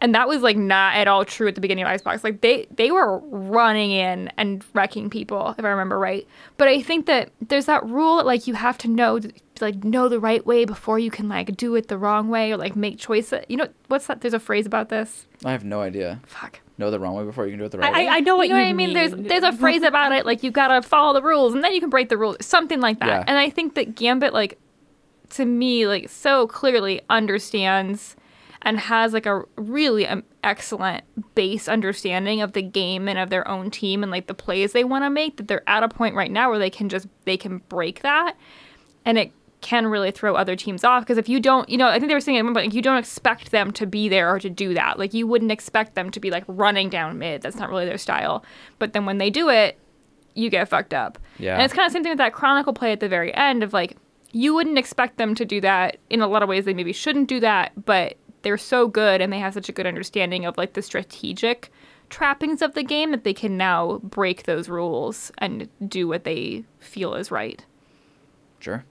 And that was like not at all true at the beginning of Icebox. Like they they were running in and wrecking people, if I remember right. But I think that there's that rule that like you have to know like know the right way before you can like do it the wrong way or like make choices. You know what's that? There's a phrase about this. I have no idea. Fuck. Know the wrong way before you can do it the right I, way. I, I know what you know what I mean? There's there's a phrase about it like you gotta follow the rules and then you can break the rules, something like that. Yeah. And I think that Gambit like to me like so clearly understands and has like a really um, excellent base understanding of the game and of their own team and like the plays they want to make that they're at a point right now where they can just they can break that and it can really throw other teams off because if you don't you know i think they were saying at one point like you don't expect them to be there or to do that. Like you wouldn't expect them to be like running down mid. That's not really their style. But then when they do it you get fucked up. Yeah. and it's kind of the same thing with that chronicle play at the very end of like you wouldn't expect them to do that. In a lot of ways they maybe shouldn't do that but they're so good and they have such a good understanding of like the strategic trappings of the game that they can now break those rules and do what they feel is right sure.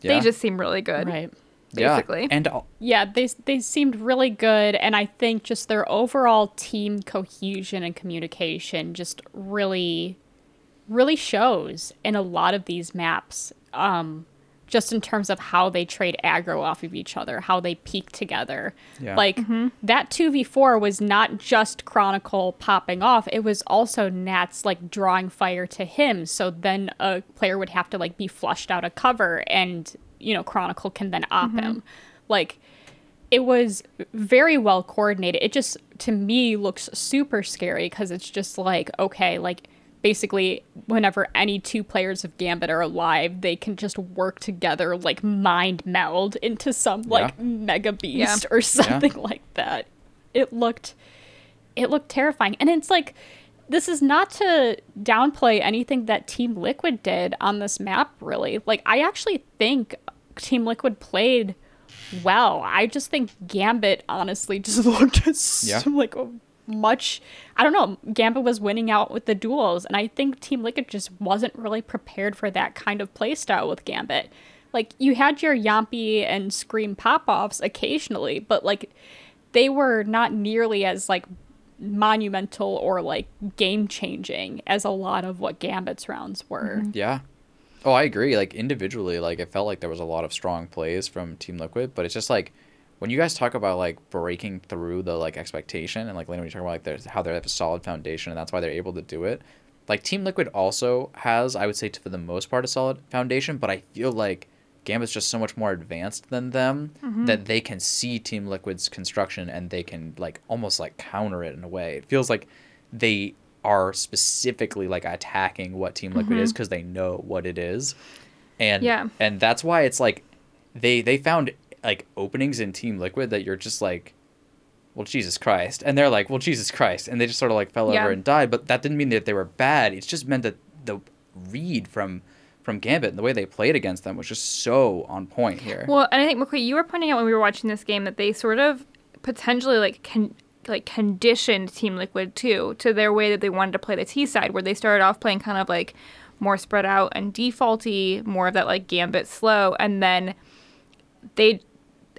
Yeah. they just seem really good right. Yeah. basically. And al- Yeah, they they seemed really good, and I think just their overall team cohesion and communication just really, really shows in a lot of these maps. Um, just in terms of how they trade aggro off of each other, how they peak together. Yeah. Like mm-hmm. that 2v4 was not just Chronicle popping off, it was also Nats like drawing fire to him. So then a player would have to like be flushed out of cover and, you know, Chronicle can then op mm-hmm. him. Like it was very well coordinated. It just to me looks super scary because it's just like okay, like basically whenever any two players of Gambit are alive, they can just work together like mind meld into some like mega beast or something like that. It looked it looked terrifying. And it's like this is not to downplay anything that Team Liquid did on this map really. Like I actually think Team Liquid played well. I just think Gambit honestly just looked Yeah. like a much I don't know, Gambit was winning out with the duels and I think Team Liquid just wasn't really prepared for that kind of playstyle with Gambit. Like you had your Jamppi and Scream pop-offs occasionally, but like they were not nearly as like monumental or like game changing as a lot of what Gambit's rounds were. Mm-hmm. Yeah. Oh, I agree. Like individually, like it felt like there was a lot of strong plays from Team Liquid, but it's just like when you guys talk about like breaking through the like expectation and like when you talk about like there's how they have a solid foundation and that's why they're able to do it. Like Team Liquid also has, I would say, for the most part, a solid foundation, but I feel like Gambit's just so much more advanced than them mm-hmm. that they can see Team Liquid's construction and they can like almost like counter it in a way. It feels like they are specifically like attacking what Team Liquid mm-hmm. is because they know what it is, and Yeah. and that's why it's like they they found like openings in Team Liquid that you're just like, well Jesus Christ, and they're like, well Jesus Christ, and they just sort of like fell Yeah. over and died. But that didn't mean that they were bad. It's just meant that the read from from Gambit and the way they played against them was just so on point here. Well, and I think McQueen, you were pointing out when we were watching this game that they sort of potentially like con- like conditioned Team Liquid too to their way that they wanted to play the T side, where they started off playing kind of like more spread out and defaulty, more of that like gambit slow, and then they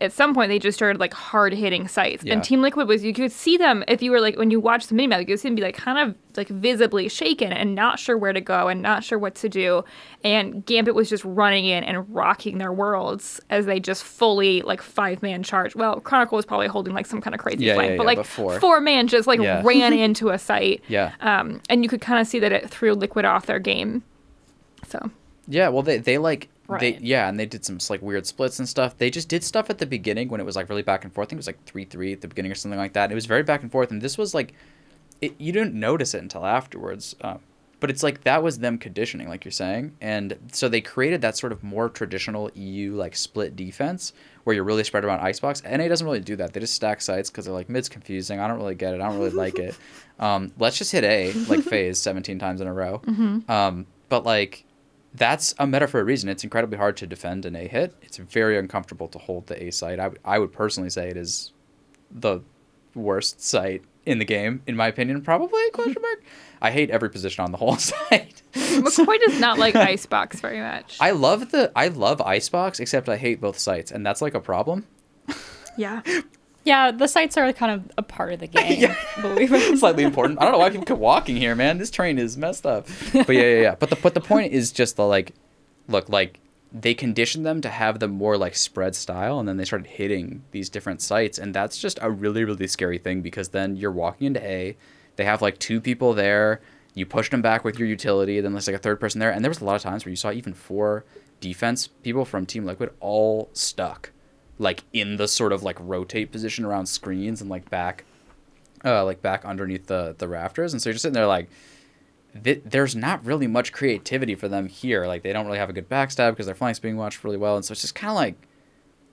at some point they just started like hard hitting sites. Yeah. And Team Liquid was you could see them if you were like when you watched the mini minimap, you could see them be like kind of like visibly shaken and not sure where to go and not sure what to do. And Gambit was just running in and rocking their worlds as they just fully like five man charge. Well, Chronicle was probably holding like some kind of crazy Yeah, flank, yeah, but like but four. man just like ran into a site. Yeah. Um, and you could kind of see that it threw Liquid off their game. So Yeah, well, they they like they Right. yeah, and they did some like weird splits and stuff. They just did stuff at the beginning when it was like really back and forth. I think it was like three three at the beginning or something like that. And It was very back and forth, and this was like, it, you didn't notice it until afterwards. Um, but it's like that was them conditioning, like you're saying, and so they created that sort of more traditional EU like split defense where you're really spread around icebox. NA doesn't really do that. They just stack sites because they're like mid's confusing. I don't really get it. I don't really like it. Um, let's just hit A like phase 17 times in a row. Um, but like that's a meta for a reason. It's incredibly hard to defend an A hit. It's very uncomfortable to hold the A site. I, w- I would personally say it is the worst site in the game, in my opinion, probably, question mark. I hate every position on the whole site. McCoy does not like Icebox very much. I love the I love Icebox, except I hate both sites, and that's like a problem. yeah. Yeah, the sights are kind of a part of the game. Yeah. slightly important. I don't know why people keep walking here, man. This train is messed up. But yeah, yeah, yeah. But the but the point is just the like, look, like they conditioned them to have the more like spread style, and then they started hitting these different sites, and that's just a really really scary thing because then you're walking into A, they have like two people there. You push them back with your utility, then there's like a third person there, and there was a lot of times where you saw even four defense people from Team Liquid all stuck, like in the sort of like rotate position around screens and like back uh, like back underneath the the rafters, and so you're just sitting there like, th- there's not really much creativity for them here. Like they don't really have a good backstab because their flank's being watched really well, and so it's just kind of like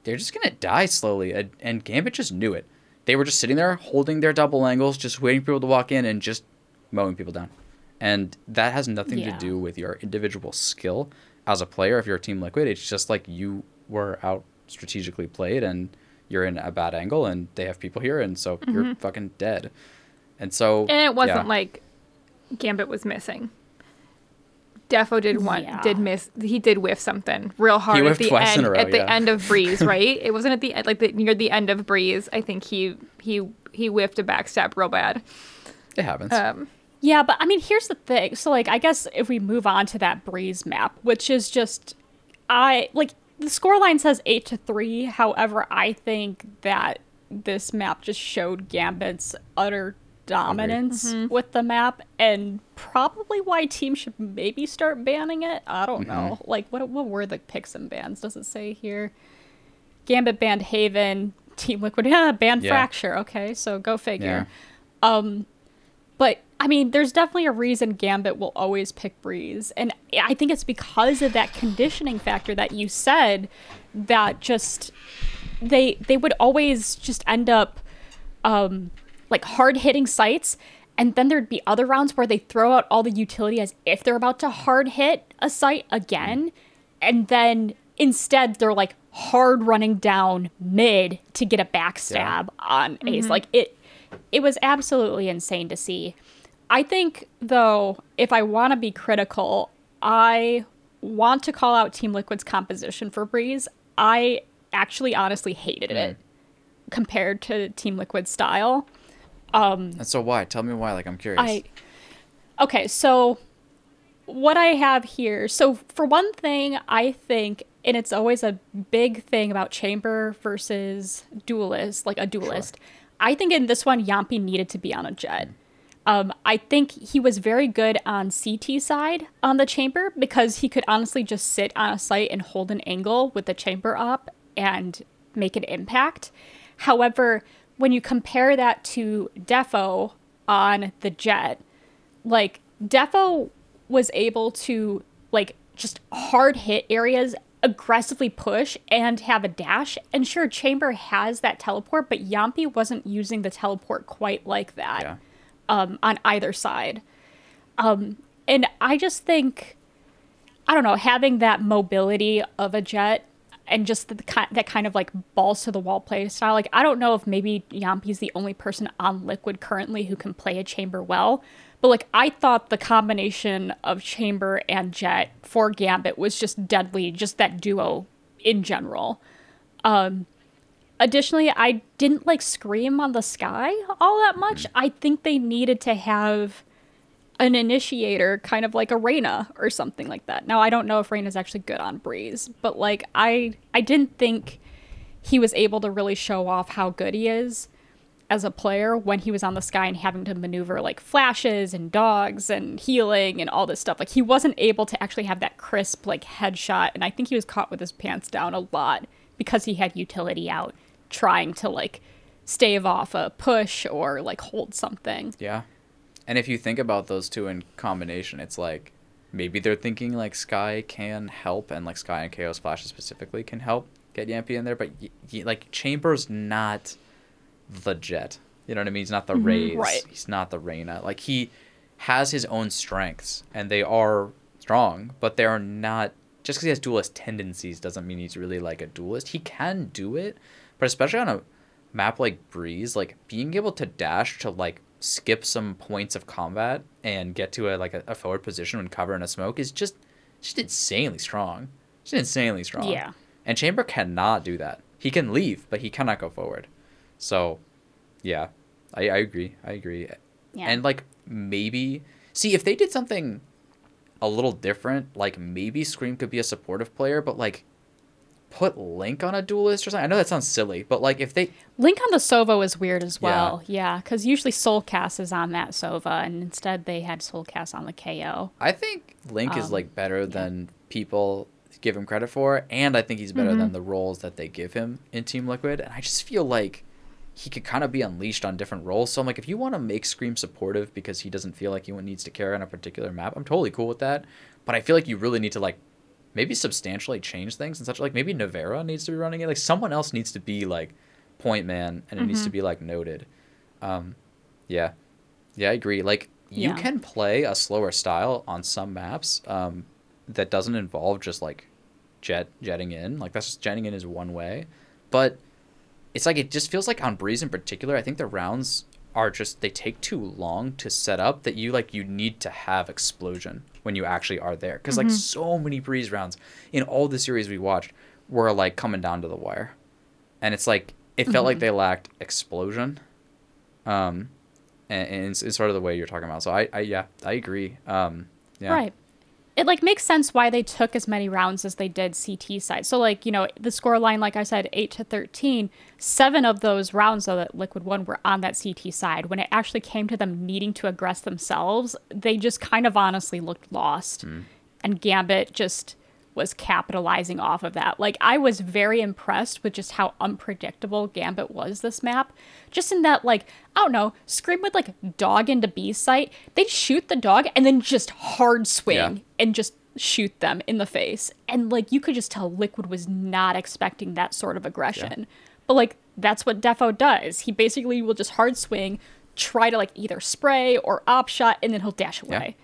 they're just gonna die slowly. And, and Gambit just knew it. They were just sitting there holding their double angles, just waiting for people to walk in and just mowing people down. And that has nothing Yeah. to do with your individual skill as a player. If you're a Team Liquid, it's just like you were out strategically played and you're in a bad angle and they have people here and so you're fucking dead. And so And it wasn't yeah. like Gambit was missing. d3ffo did one Yeah. did miss he did whiff something real hard at the twice in end a row, at the yeah. end of Breeze, right? it wasn't at the end like the, near the end of Breeze. I think he he he whiffed a backstab real bad. it happens. Um Yeah, but I mean, here's the thing. So, like, I guess if we move on to that breeze map, which is just, I like the scoreline says eight to three. However, I think that this map just showed Gambit's utter dominance with the map, and probably why teams should maybe start banning it. I don't know. Like, what what were the picks and bans? Does it say here? Gambit banned Haven. Team Liquid, yeah, banned Yeah. Fracture. Okay, so go figure. yeah. Um, I mean, there's definitely a reason Gambit will always pick Breeze, and I think it's because of that conditioning factor that you said that just they they would always just end up um like hard hitting sites. And then there'd be other rounds where they throw out all the utility as if they're about to hard hit a site again. And then instead they're like hard running down mid to get a backstab on ace. Like it it was absolutely insane to see i think though if i want to be critical i want to call out team liquid's composition for breeze i actually honestly hated it mm. compared to team liquid's style um, And so why? Tell me why. Like I'm curious. I okay, so what I have here. So for one thing, I think, and it's always a big thing about chamber versus duelist, like a duelist. I think in this one, Jamppi needed to be on a jet. Mm. Um, I think he was very good on CT side on the chamber because he could honestly just sit on a site and hold an angle with the chamber up and make an impact. However, when you compare that to d3ffo on the jet, like d3ffo was able to like just hard hit areas aggressively push and have a dash and sure chamber has that teleport but Jamppi wasn't using the teleport quite like that Yeah. Um, on either side. Um, and i just think i don't know having that mobility of a jet and just the, ki- that kind of like balls to the wall play style like i don't know if maybe Jamppi's the only person on liquid currently who can play a chamber well but like i thought the combination of chamber and jet for gambit was just deadly just that duo in general. Um additionally i didn't like scream on the Skye all that much i think they needed to have an initiator, kind of like a Reyna or something like that. Now I don't know if Reyna's actually good on Breeze, but like I I didn't think he was able to really show off how good he is as a player when he was on the Skye and having to maneuver like flashes and dogs and healing and all this stuff. Like he wasn't able to actually have that crisp like headshot and I think he was caught with his pants down a lot because he had utility out trying to like stave off a push or like hold something. Yeah. And if you think about those two in combination, it's like maybe they're thinking like Skye can help, and like Skye and Chaos Flashes specifically can help get Jamppi in there, but y- y- like Chamber's not the Jet. You know what I mean? He's not the mm-hmm. Raze. right. He's not the Reyna. Like he has his own strengths, and they are strong, but they are not. Just because he has duelist tendencies doesn't mean he's really like a duelist. He can do it, but especially on a map like Breeze, like being able to dash to like skip some points of combat and get to a like a, a forward position when cover in a smoke is just just insanely strong. Just insanely strong. Yeah. And Chamber cannot do that. He can leave, but he cannot go forward. So, yeah, I, I agree. I agree. Yeah. And like maybe see if they did something a little different, like maybe Scream could be a supportive player, but like put Link on a duelist or something. I know that sounds silly, but like if they Link on the Sova is weird as well. Yeah, because usually soulcaS is on that Sova, and instead they had soulcaS on the KO. I think Link is Um, like better than people give him credit for, and I think he's better than the roles that they give him in Team Liquid. And I just feel like he could kind of be unleashed on different roles. So I'm like, if you want to make Scream supportive because he doesn't feel like he needs to carry on a particular map, I'm totally cool with that. But I feel like you really need to like maybe substantially change things and such. Like maybe Nivera needs to be running it. Like someone else needs to be like point man, and it needs to be like noted. Um, yeah, yeah, I agree. Like you Yeah. can play a slower style on some maps um, that doesn't involve just like jet jetting in. Like that's just jetting in is one way, but it's like it just feels like on Breeze in particular. I think the rounds are just they take too long to set up that you like you need to have explosion when you actually are there because like so many Breeze rounds in all the series we watched were like coming down to the wire, and it's like it felt like they lacked explosion. Um, and, and it's, it's sort of the way you're talking about. So I, I yeah, I agree. Um, yeah. Right. It like makes sense why they took as many rounds as they did CT side. So like, you know, the score line, like I said, eight to 13, seven of those rounds though that Liquid won were on that CT side. When it actually came to them needing to aggress themselves, they just kind of honestly looked lost. Hmm. And Gambit just was capitalizing off of that. Like I was very impressed with just how unpredictable Gambit was this map. Just in that like, I don't know, Scream would like dog into B site, they'd shoot the dog and then just hard swing Yeah. And just shoot them in the face. And like you could just tell Liquid was not expecting that sort of aggression. But like that's what d3ffo does. He basically will just hard swing, try to like either spray or op shot, and then he'll dash away.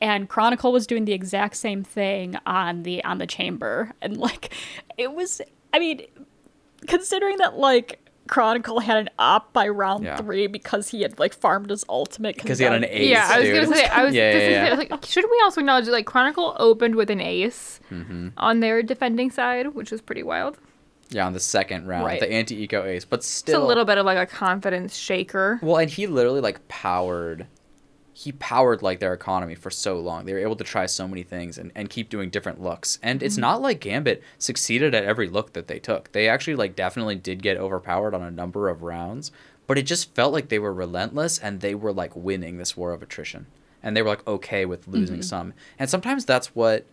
And Chronicle was doing the exact same thing on the on the chamber. And like it was I mean, considering that like Chronicle had an op by round Yeah. three because he had like farmed his ultimate Because he had an ace. yeah, I was dude. gonna say. I was Yeah, yeah, yeah. say, like, shouldn't we also acknowledge that, like Chronicle opened with an ace Mm-hmm. on their defending side, which was pretty wild. Yeah, on the second round, Right. the anti-eco ace, but still It's still a little bit of like a confidence shaker. Well, and he literally like powered he powered like their economy for so long. They were able to try so many things and, and keep doing different looks. And it's not like Gambit succeeded at every look that they took. They actually like definitely did get overpowered on a number of rounds, but it just felt like they were relentless and they were like winning this war of attrition. And they were like okay with losing some. And sometimes that's what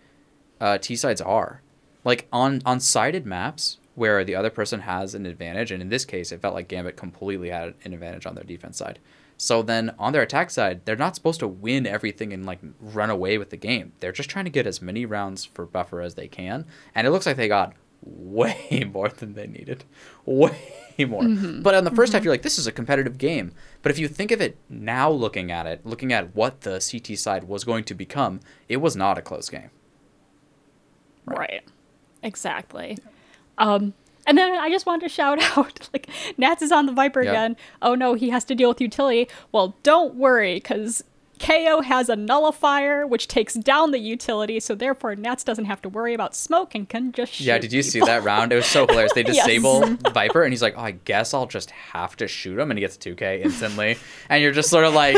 uh, T sides are. Like on on sided maps where the other person has an advantage, and in this case, it felt like Gambit completely had an advantage on their defense side. So then on their attack side, they're not supposed to win everything and like run away with the game. They're just trying to get as many rounds for buffer as they can, and it looks like they got way more than they needed, way more. But on the 1st half, you're like, this is a competitive game. But if you think of it now, looking at it, looking at what the CT side was going to become, it was not a close game. Right. Exactly. Um, and then I just wanted to shout out, like, Nats is on the Viper Yep. again. Oh no, he has to deal with utility. Well, don't worry, because KO has a nullifier, which takes down the utility, so therefore Nats doesn't have to worry about smoke and can just shoot Yeah, did you see that round? It was so hilarious. They Yes. disable Viper, and he's like, "Oh, I guess I'll just have to shoot him," and he gets 2K instantly. and you're just sort of like,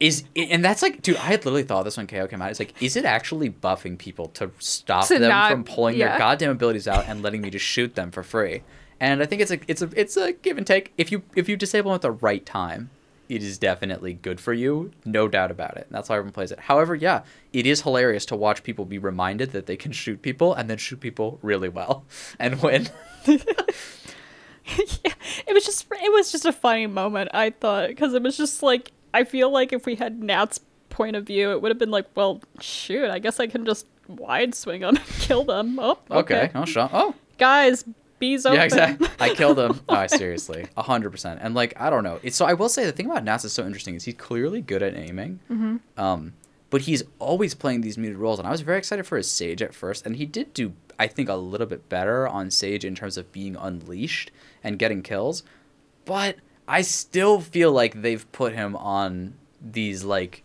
"Is?" And that's like, dude, I had literally thought this when KO came out. It's like, is it actually buffing people to stop To them not- from pulling yeah. their goddamn abilities out and letting me just shoot them for free? And I think it's a it's a it's a give and take. If you if you disable them at the right time, it is definitely good for you, no doubt about it. And that's how everyone plays it. However, yeah, it is hilarious to watch people be reminded that they can shoot people and then shoot people really well and win. yeah, it was just it was just a funny moment I thought because it was just like I feel like if we had Nat's point of view, it would have been like, well, shoot, I guess I can just wide swing them and kill them. Oh, okay, okay. Oh, shot. Oh, guys, bees open. yeah, exactly. I killed him. Oh, seriously, a hundred percent. And like, I don't know. It's so I will say the thing about Nats is so interesting is he's clearly good at aiming. Mm-hmm. Um, but he's always playing these muted roles, and I was very excited for his Sage at first, and he did do, I think, a little bit better on Sage in terms of being unleashed and getting kills. But I still feel like they've put him on these like,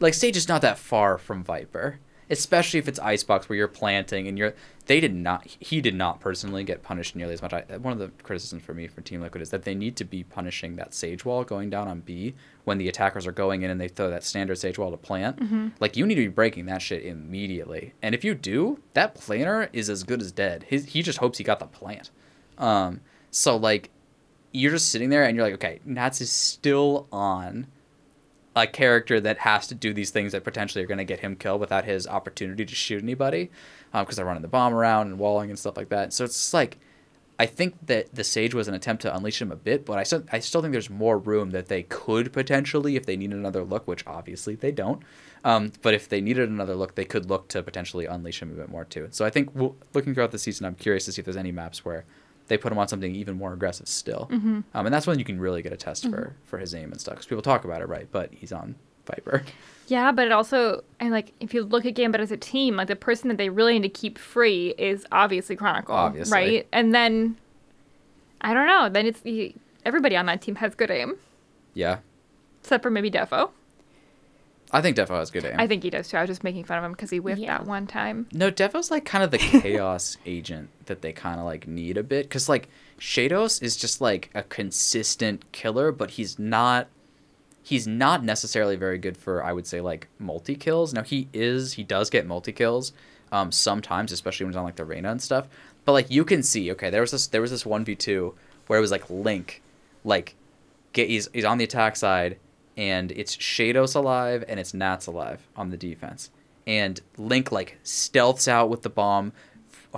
like Sage is not that far from Viper. especially if it's icebox where you're planting and you're. They did not. He did not personally get punished nearly as much. I, one of the criticisms for me for Team Liquid is that they need to be punishing that sage wall going down on B when the attackers are going in and they throw that standard sage wall to plant. Like you need to be breaking that shit immediately. And if you do, that planner is as good as dead. His, he just hopes he got the plant. Um, so like you're just sitting there and you're like, okay, Nats is still on a character that has to do these things that potentially are going to get him killed without his opportunity to shoot anybody because they're running the bomb around and walling and stuff like that. So it's like, I think that the Sage was an attempt to unleash him a bit, but I still, I still think there's more room that they could potentially, if they need another look, which obviously they don't. Um, but if they needed another look, they could look to potentially unleash him a bit more too. So I think w- looking throughout the season, I'm curious to see if there's any maps where they put him on something even more aggressive still. Um, and that's when you can really get a test for for his aim and stuff because people talk about it, right? But he's on Viper. Yeah, but it also and like if you look at Gambit as a team, like the person that they really need to keep free is obviously Chronicle, Obviously. right? And then I don't know. Then it's the everybody on that team has good aim, Yeah, except for maybe d3ffo. I think d3ffo has good aim. I think he does too. I was just making fun of him because he whiffed Yeah. that one time. No, d3ffo's like kind of the chaos agent that they kind of like need a bit because like sheydos is just like a consistent killer, but he's not. He's not necessarily very good for I would say like multi kills. Now he is he does get multi kills, um sometimes especially when he's on like the Reyna and stuff. But like you can see, okay, there was this there was this one v two where it was like Link, like get he's he's on the attack side and it's sheydos alive and it's Nats alive on the defense. And Link like stealths out with the bomb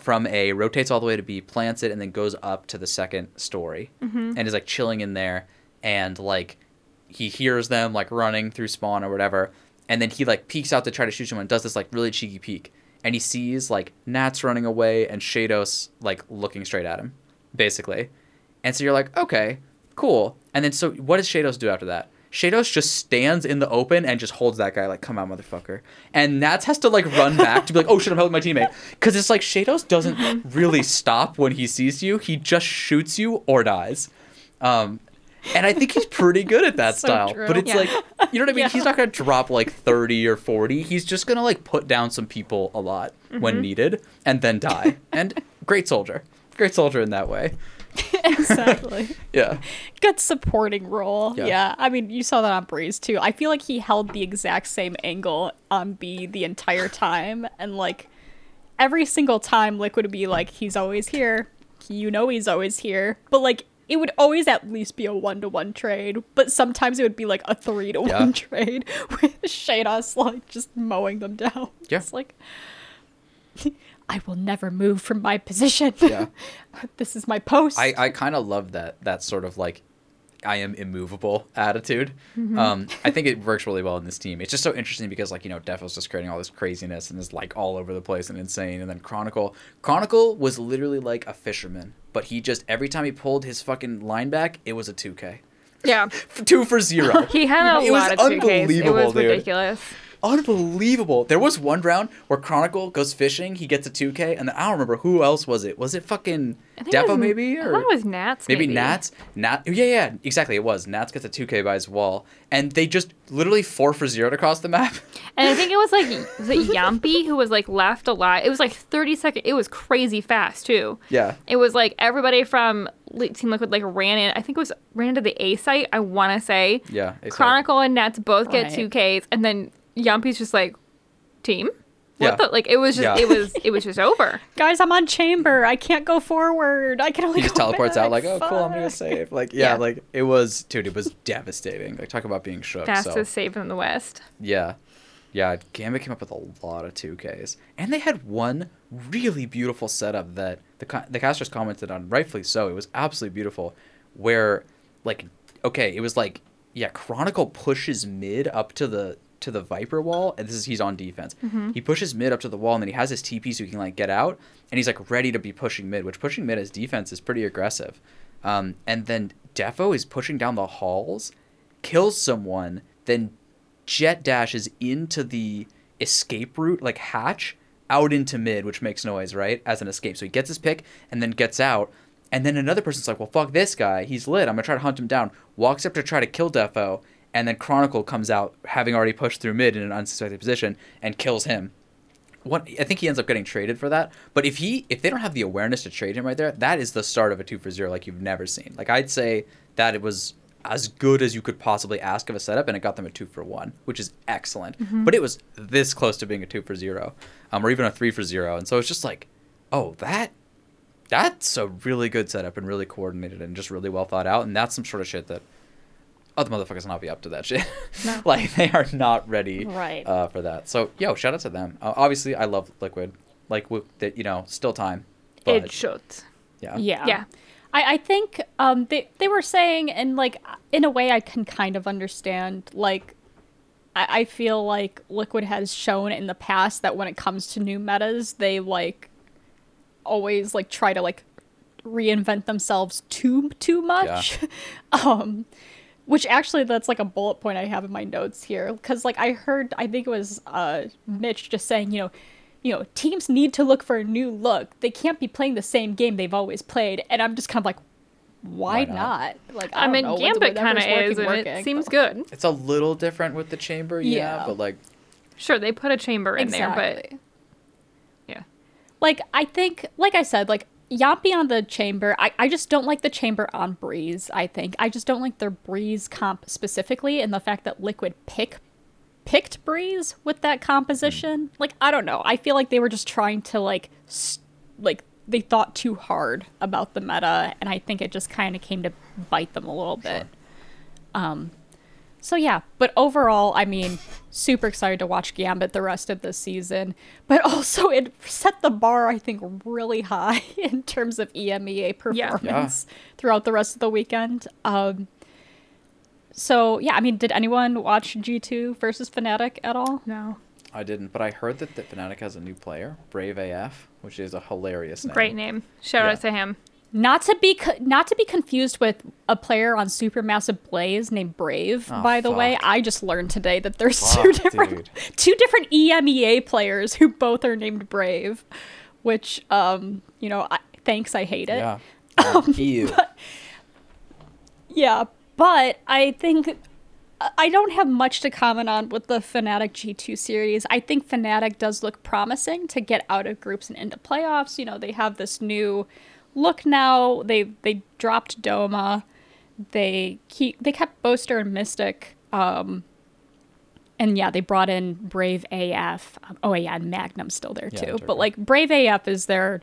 from A, rotates all the way to B, plants it, and then goes up to the second story mm-hmm. and is like chilling in there. And like he hears them like running through spawn or whatever. And then he like peeks out to try to shoot someone, does this like really cheeky peek. And he sees like Nats running away and sheydos like looking straight at him, basically. And so you're like, okay, cool. And then so what does sheydos do after that? Shados just stands in the open and just holds that guy like, come out, motherfucker. And Nats has to like run back to be like, oh shit, I'm helping my teammate. Because it's like sheydos doesn't really stop when he sees you. He just shoots you or dies. Um, and I think he's pretty good at that So style. true. But it's Yeah. like, you know what I mean? Yeah. He's not going to drop like 30 or 40. He's just going to like put down some people a lot when needed and then die. and great soldier. Great soldier in that way. exactly. Yeah. Good supporting role. Yeah. Yeah. I mean, you saw that on Breeze too. I feel like he held the exact same angle on B the entire time. And like every single time, Liquid would be like, he's always here. You know he's always here. But like, it would always at least be a one to one trade. But sometimes it would be like a three to one trade with sheydos like just mowing them down. Yeah. It's like, I will never move from my position. Yeah. this is my post. I, I kind of love that that sort of like I am immovable attitude. Um, I think it works really well in this team. It's just so interesting because like you know d3ffo's just creating all this craziness and is like all over the place and insane. And then Chronicle, Chronicle was literally like a fisherman, but he just every time he pulled his fucking line back, it was a two K, Yeah, two for zero. he had a It was lot of 2Ks. It unbelievable, was dude. Ridiculous. Unbelievable. There was one round where Chronicle goes fishing, he gets a 2K, and then I don't remember who else was it. Was it fucking I think it d3ffo maybe? I Or thought it was Nats. maybe, Nats? Nat Yeah, yeah, exactly. It was. Nats gets a 2K by his wall, and they just literally 4 for 0 across the map. And I think it was like was it Jamppi who was like left alive. It was like 30 seconds. It was crazy fast too. yeah. It was like everybody from Li- Team Liquid like ran in. I think it was ran into the A site. I want to say. Yeah. it's like- Chronicle and Nats both get Right. two Ks, and then Jamppi's just like, team. Yeah. What the like? It was just Yeah. it was it was just over. Guys, I'm on chamber. I can't go forward. I can only He just go teleports back. out like, oh, cool, I'm gonna save. Like, yeah, Yeah. like it was, dude, it was devastating. Like, talk about being shook. So. Fastest save in the West. Yeah. Yeah, Gambit came up with a lot of 2Ks. And they had one really beautiful setup that the the casters commented on, rightfully so. It was absolutely beautiful where like okay, it was like yeah, Chronicle pushes mid up to the to the Viper wall, and this is he's on defense. He pushes mid up to the wall, and then he has his TP so he can like get out, and he's like ready to be pushing mid, which pushing mid as defense is pretty aggressive. Um, and then d3ffo is pushing down the halls, kills someone, then jet dashes into the escape route, like hatch, out into mid, which makes noise, right? As an escape. So he gets his pick and then gets out. And then another person's like, well, fuck this guy. He's lit. I'm going to try to hunt him down. Walks up to try to kill d3ffo. And then Chronicle comes out, having already pushed through mid in an unsuspected position, and kills him. what I think he ends up getting traded for that. But if he if they don't have the awareness to trade him right there, that is the start of a two for zero like you've never seen. Like I'd say that it was as good as you could possibly ask of a setup, and it got them a two for one, which is excellent. But it was this close to being a two for zero, um, or even a three for zero, and so it's just like, oh, that that's a really good setup and really coordinated and just really well thought out, and that's some sort of shit that other motherfuckers not be up to that shit. No. like they are not ready Right. uh, for that. So yo, shout out to them. Uh, obviously, I love Liquid. Like that, you know, still time. But it should. yeah, Yeah. Yeah. I, I think um, they, they were saying, and like, in a way, I can kind of understand. Like, I, I feel like Liquid has shown in the past that when it comes to new metas, they like always like try to like reinvent themselves too too much. um, which actually that's like a bullet point I have in my notes here because like I heard I think it was uh, Mitch just saying you know you know teams need to look for a new look they can't be playing the same game they've always played and I'm just kind of like why, Why not? not? like I, I, mean, know, Gambit kind of whatever's is, working, and it seems but- good. it's a little different with the chamber, yeah, Yeah. but like Sure, they put a chamber in exactly. there, but yeah. like I think like I said like Jamppi on the chamber. I, I just don't like the chamber on Breeze I think. I just don't like their Breeze comp specifically and the fact that Liquid pick picked Breeze with that composition. Like I don't know. I feel like they were just trying to like s- like they thought too hard about the meta and I think it just kind of came to bite them a little bit. Um so yeah, but overall, I mean, super excited to watch Gambit the rest of the season. But also, it set the bar, I think, really high in terms of EMEA performance throughout the rest of the weekend. Um, so yeah, I mean, did anyone watch G2 versus Fnatic at all? No. I didn't. But I heard that the Fnatic has a new player, Brave AF, which is a hilarious name. Great name. Shout Yeah. out to him. Not to be co- not to be confused with a player on Supermassive Blaze named Brave. Oh, by the way. I just learned today that there's Fuck, two different dude. two different EMEA players who both are named Brave, which um you know I, thanks I hate it. Yeah. Um, ew. Yeah, but I think I don't have much to comment on with the Fnatic G2 series. I think Fnatic does look promising to get out of groups and into playoffs. You know, they have this new look now. They they dropped Doma. They keep they kept Boaster and Mistic. Um and yeah, they brought in Brave AF. Um, oh yeah, and Magnum's still there Yeah, too. But like Brave AF is their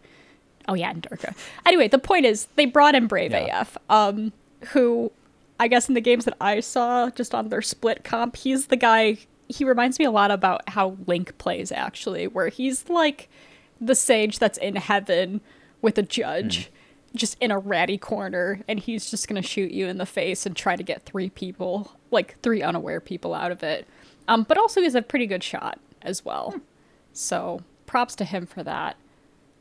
Oh yeah, and Derke. Anyway, the point is they brought in Brave Yeah. AF, um, who I guess in the games that I saw, just on their split comp, he's the guy. He reminds me a lot about how Link plays actually, where he's like the sage that's in heaven with a judge, just in a ratty corner, and he's just gonna shoot you in the face and try to get three people, like three unaware people, out of it. Um, but also he's a pretty good shot as well. So props to him for that.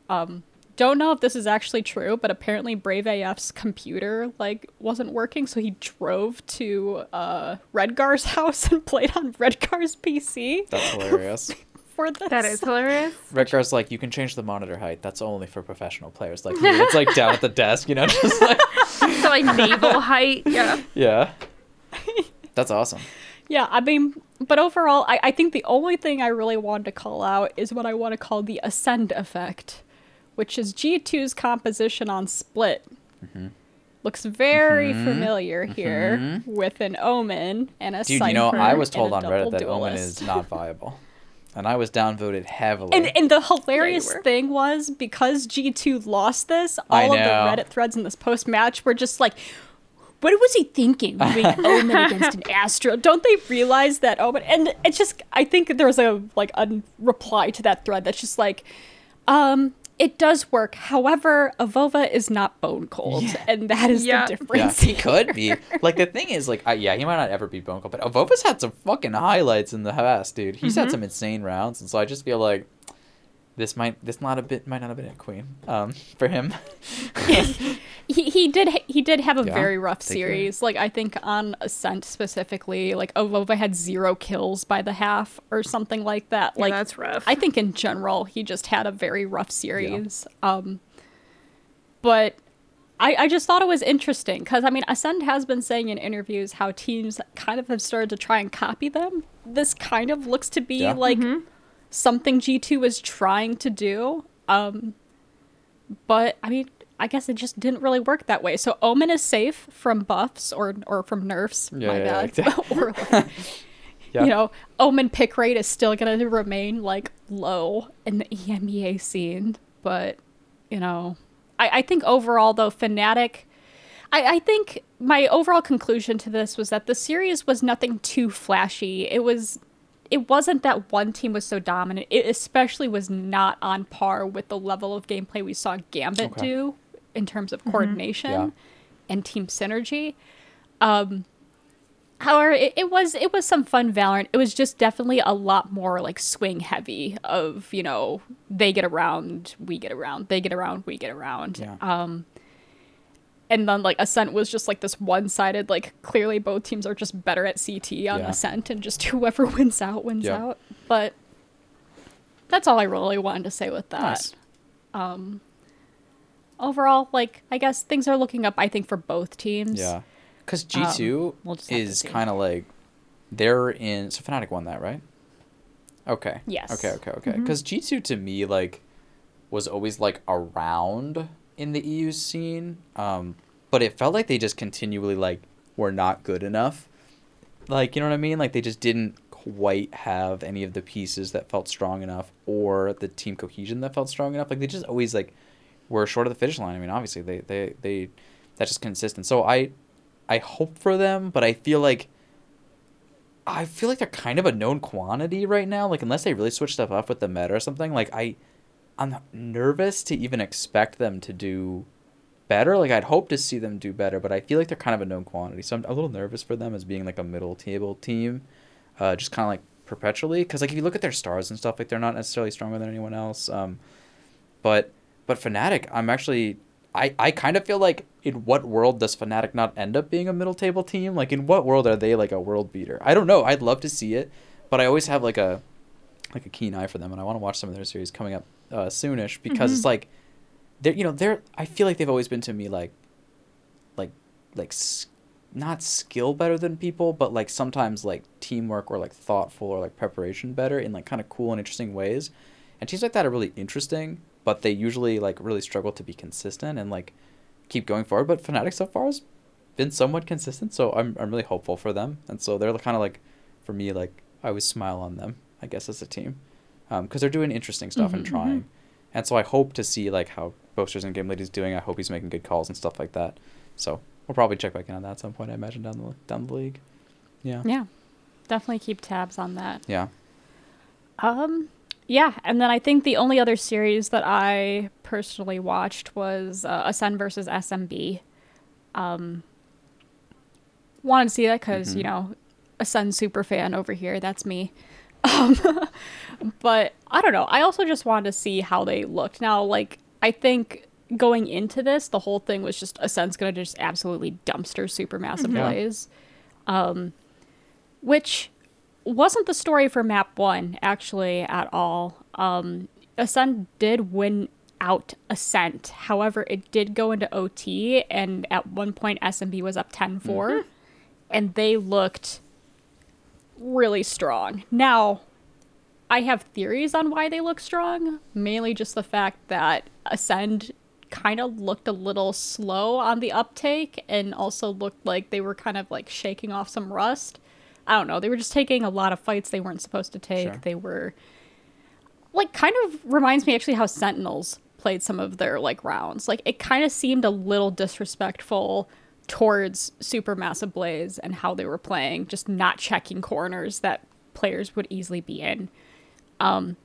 Um, don't know if this is actually true, but apparently Brave AF's computer like wasn't working, so he drove to uh, Redgar's house and played on Redgar's PC That's hilarious. for this. That is hilarious. Redgar's like, you can change the monitor height. That's only for professional players like me. It's like down at the desk, you know, just like So like naval height. Yeah. yeah. That's awesome. Yeah, I mean, but overall, I, I think the only thing I really wanted to call out is what I want to call the ascend effect, which is G2's composition on split. Mm-hmm. Looks very familiar here with an omen and a Dude, you know, I was told on Reddit that Omen is not viable. And I was downvoted heavily. And, and the hilarious were. thing was because G2 lost this, all of the. Reddit threads in this post match were just like, what was he thinking moving Omen against an Astro? Don't they realize that Omen? And it's just, I think there's a like a reply to that thread that's just like, um, it does work. However, Avova is not bone cold, Yeah. and that is Yeah. the yeah, difference. he could be. Like the thing is, like, I, yeah, he might not ever be Bone Cold, but Avova's had some fucking highlights in the past, dude. He's Mm-hmm. had some insane rounds, and so I just feel like this might this not a bit might not have been a queen um for him. he, he did he did have a Yeah, very rough they could. series. Like I think on Ascent specifically, like Avova had zero kills by the half or something like that. Yeah, like that's rough. I think in general he just had a very rough series. Um, but I, I just thought it was interesting because I mean Ascend has been saying in interviews how teams kind of have started to try and copy them. This kind of looks to be Yeah. like something G2 was trying to do. Um, but I mean, I guess it just didn't really work that way. So Omen is safe from buffs or or from nerfs. Yeah, my yeah, bad. yeah. or like, Yeah. you know, Omen pick rate is still going to remain like low in the EMEA scene. But you know, I, I think overall though, Fnatic. I, I think my overall conclusion to this was that the series was nothing too flashy. It was it wasn't that one team was so dominant. It especially was not on par with the level of gameplay we saw Gambit Okay. do in terms of coordination Yeah. and team synergy. Um, however, it, it was it was some fun Valorant. It was just definitely a lot more like swing heavy of you know they get around, we get around, they get around, we get around. Yeah. Um, and then like Ascent was just like this one sided like clearly both teams are just better at CT on Yeah. Ascent and just whoever wins out wins Yeah. out. But that's all I really wanted to say with that. Nice. Um, overall, like I guess things are looking up. I think for both teams. Yeah. Because G2 um, we'll just have to is kind of like, they're in. So Fnatic won that, right? Okay. Yes. Okay, okay, okay. Mm-hmm. Because G2 to me, like, was always like around in the EU scene. Um, but it felt like they just continually, like, were not good enough. Like, you know what I mean? Like, they just didn't quite have any of the pieces that felt strong enough or the team cohesion that felt strong enough. Like, they just always, like, were short of the finish line. I mean, obviously, they, they, they, that's just consistent. So I, I hope for them, but I feel like I feel like they're kind of a known quantity right now. Like unless they really switch stuff up with the meta or something, like I I'm nervous to even expect them to do better. Like I'd hope to see them do better, but I feel like they're kind of a known quantity. So I'm a little nervous for them as being like a middle table team. Uh just kind of like perpetually cuz like if you look at their stars and stuff, like they're not necessarily stronger than anyone else. Um but but Fnatic, I'm actually I, I kind of feel like in what world does Fnatic not end up being a middle table team? Like in what world are they like a world beater? I don't know. I'd love to see it, but I always have like a like a keen eye for them, and I want to watch some of their series coming up uh, soonish because it's like they're you know they're I feel like they've always been to me like like like not skill better than people, but like sometimes like teamwork or like thoughtful or like preparation better in like kind of cool and interesting ways. And teams like that are really interesting, but they usually like really struggle to be consistent and like keep going forward. But Fnatic so far has been somewhat consistent, so I'm I'm really hopeful for them. And so they're kind of like, for me, like I always smile on them, I guess, as a team, because they're doing interesting stuff and Mhm, mhm. trying. And so I hope to see like how Boasters and Game Lady's doing. I hope he's making good calls and stuff like that. So we'll probably check back in on that at some point. I imagine down the down the league. Yeah. Yeah. Definitely keep tabs on that. Yeah. Um, yeah, and then I think the only other series that I personally watched was uh, Ascend versus SMB. Um, wanted to see that because you Mhm. know, Ascend super fan over here. That's me. Um, but I don't know. I also just wanted to see how they looked. Now, like I think going into this, the whole thing was just Ascend's gonna just absolutely dumpster Supermassive Yeah. Blaze, um, which wasn't the story for map one actually at all. Um, Ascend did win out Ascent. However, it did go into OT, and at one point SMB was up 10 4, and they looked really strong. Now, I have theories on why they look strong, mainly just the fact that Ascend kind of looked a little slow on the uptake and also looked like they were kind of like shaking off some rust. I don't know. They were just taking a lot of fights they weren't supposed to take. Sure. They were like kind of reminds me actually how Sentinels played some of their like rounds. Like it kind of seemed a little disrespectful towards Supermassive Blaze and how they were playing, just not checking corners that players would easily be in. Um,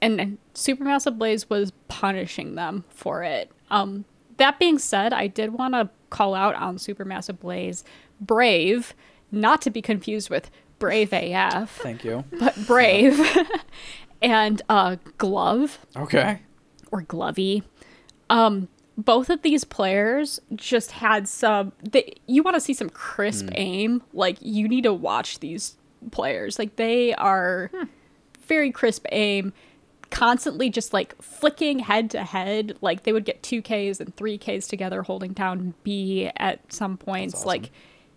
and, and Supermassive Blaze was punishing them for it. Um, that being said, I did want to call out on Supermassive Blaze Brave, not to be confused with Brave AF, Thank you. but Brave and uh, Glove Okay. or Glovey. Um, both of these players just had some. They, you want to see some crisp aim? Like you need to watch these players. Like they are very crisp aim, constantly just like flicking head to head. Like they would get two Ks and three Ks together, holding down B at some points. awesome. Like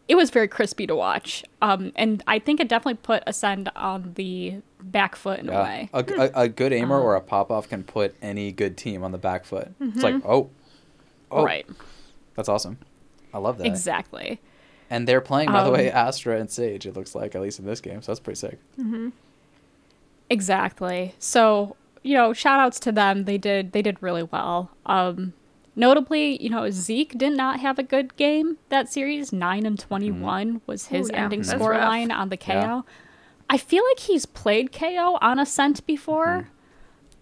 it was very crispy to watch. Um, and I think it definitely put Ascend on the back foot in a way. A, a, a good aimer Um, or a pop off can put any good team on the back foot. It's Mm-hmm. like, oh, oh, Right. that's awesome. I love that. Exactly. And they're playing, by the Um, way, Astra and Sage. It looks like at least in this game, so that's pretty sick. Exactly. So, you know, shout outs to them. They did they did really well. Um notably, you know, zeek did not have a good game that series. 9 and 21 was his Ooh, yeah, ending that's score rough. line on the KO. Yeah. I feel like he's played KO on Ascent before.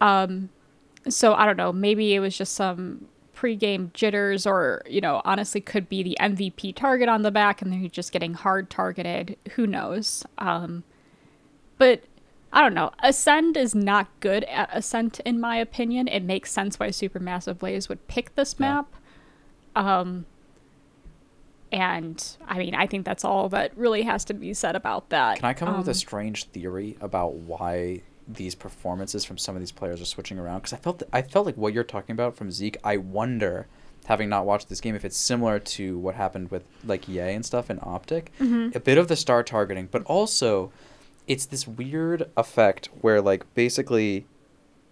Um so I don't know, maybe it was just some pre-game jitters or, you know, honestly could be the MVP target on the back and then he's just getting hard targeted. Who knows? Um but I don't know. Ascend is not good at Ascent, in my opinion. It makes sense why Supermassive Blaze would pick this Yeah. map. Um, and I mean, I think that's all that really has to be said about that. Can I come up with a Um, strange theory about why these performances from some of these players are switching around? Because I felt I felt like what you're talking about from zeek. I wonder, having not watched this game, if it's similar to what happened with like EA and stuff in Optic. Mm-hmm. A bit of the star targeting, but also it's this weird effect where like basically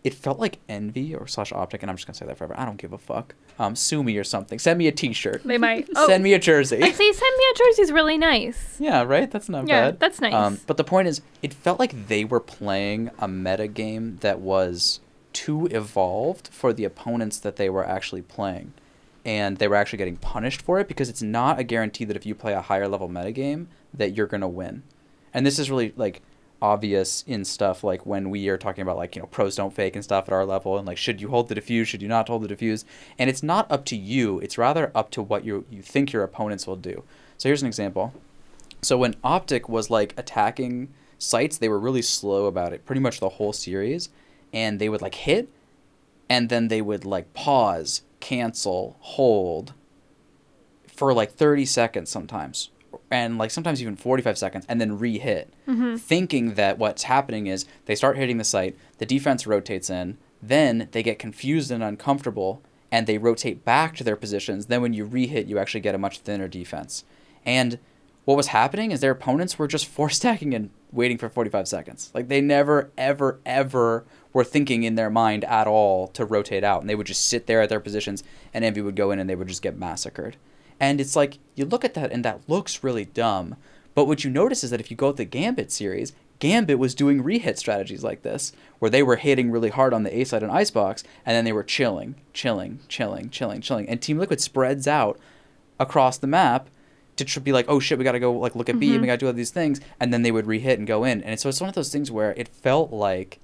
it felt like envy or slash optic and i'm just gonna say that forever i don't give a fuck um sue me or something send me a t-shirt They might. Oh, send me a jersey Actually, send me a jersey's really nice. yeah, right. That's not Yeah, bad. that's nice. Um, but the point is, it felt like they were playing a meta game that was too evolved for the opponents that they were actually playing, and they were actually getting punished for it because it's not a guarantee that if you play a higher level meta game that you're gonna win. And this is really like obvious in stuff like when we are talking about like you know pros don't fake and stuff at our level and like should you hold the diffuse should you not hold the diffuse and it's not up to you it's rather up to what you you think your opponents will do so here's an example so when Optic was like attacking sites, they were really slow about it pretty much the whole series. And they would like hit and then they would like pause, cancel, hold for like 30 seconds sometimes. And like sometimes even 45 seconds and then re hit. Mm-hmm. Thinking that what's happening is they start hitting the site, the defense rotates in, then they get confused and uncomfortable and they rotate back to their positions. Then when you re hit, you actually get a much thinner defense. And what was happening is their opponents were just force stacking and waiting for 45 seconds. Like they never, ever, ever were thinking in their mind at all to rotate out. And they would just sit there at their positions and Envy would go in and they would just get massacred. And it's like, you look at that and that looks really dumb. But what you notice is that if you go with the Gambit series, Gambit was doing rehit strategies like this, where they were hitting really hard on the A side and Icebox, and then they were chilling, chilling, chilling, chilling, chilling. And Team Liquid spreads out across the map to tr- be like, oh shit, we gotta go like look at B, and we mm-hmm. gotta do all these things, and then they would rehit and go in. And so it's one of those things where it felt like,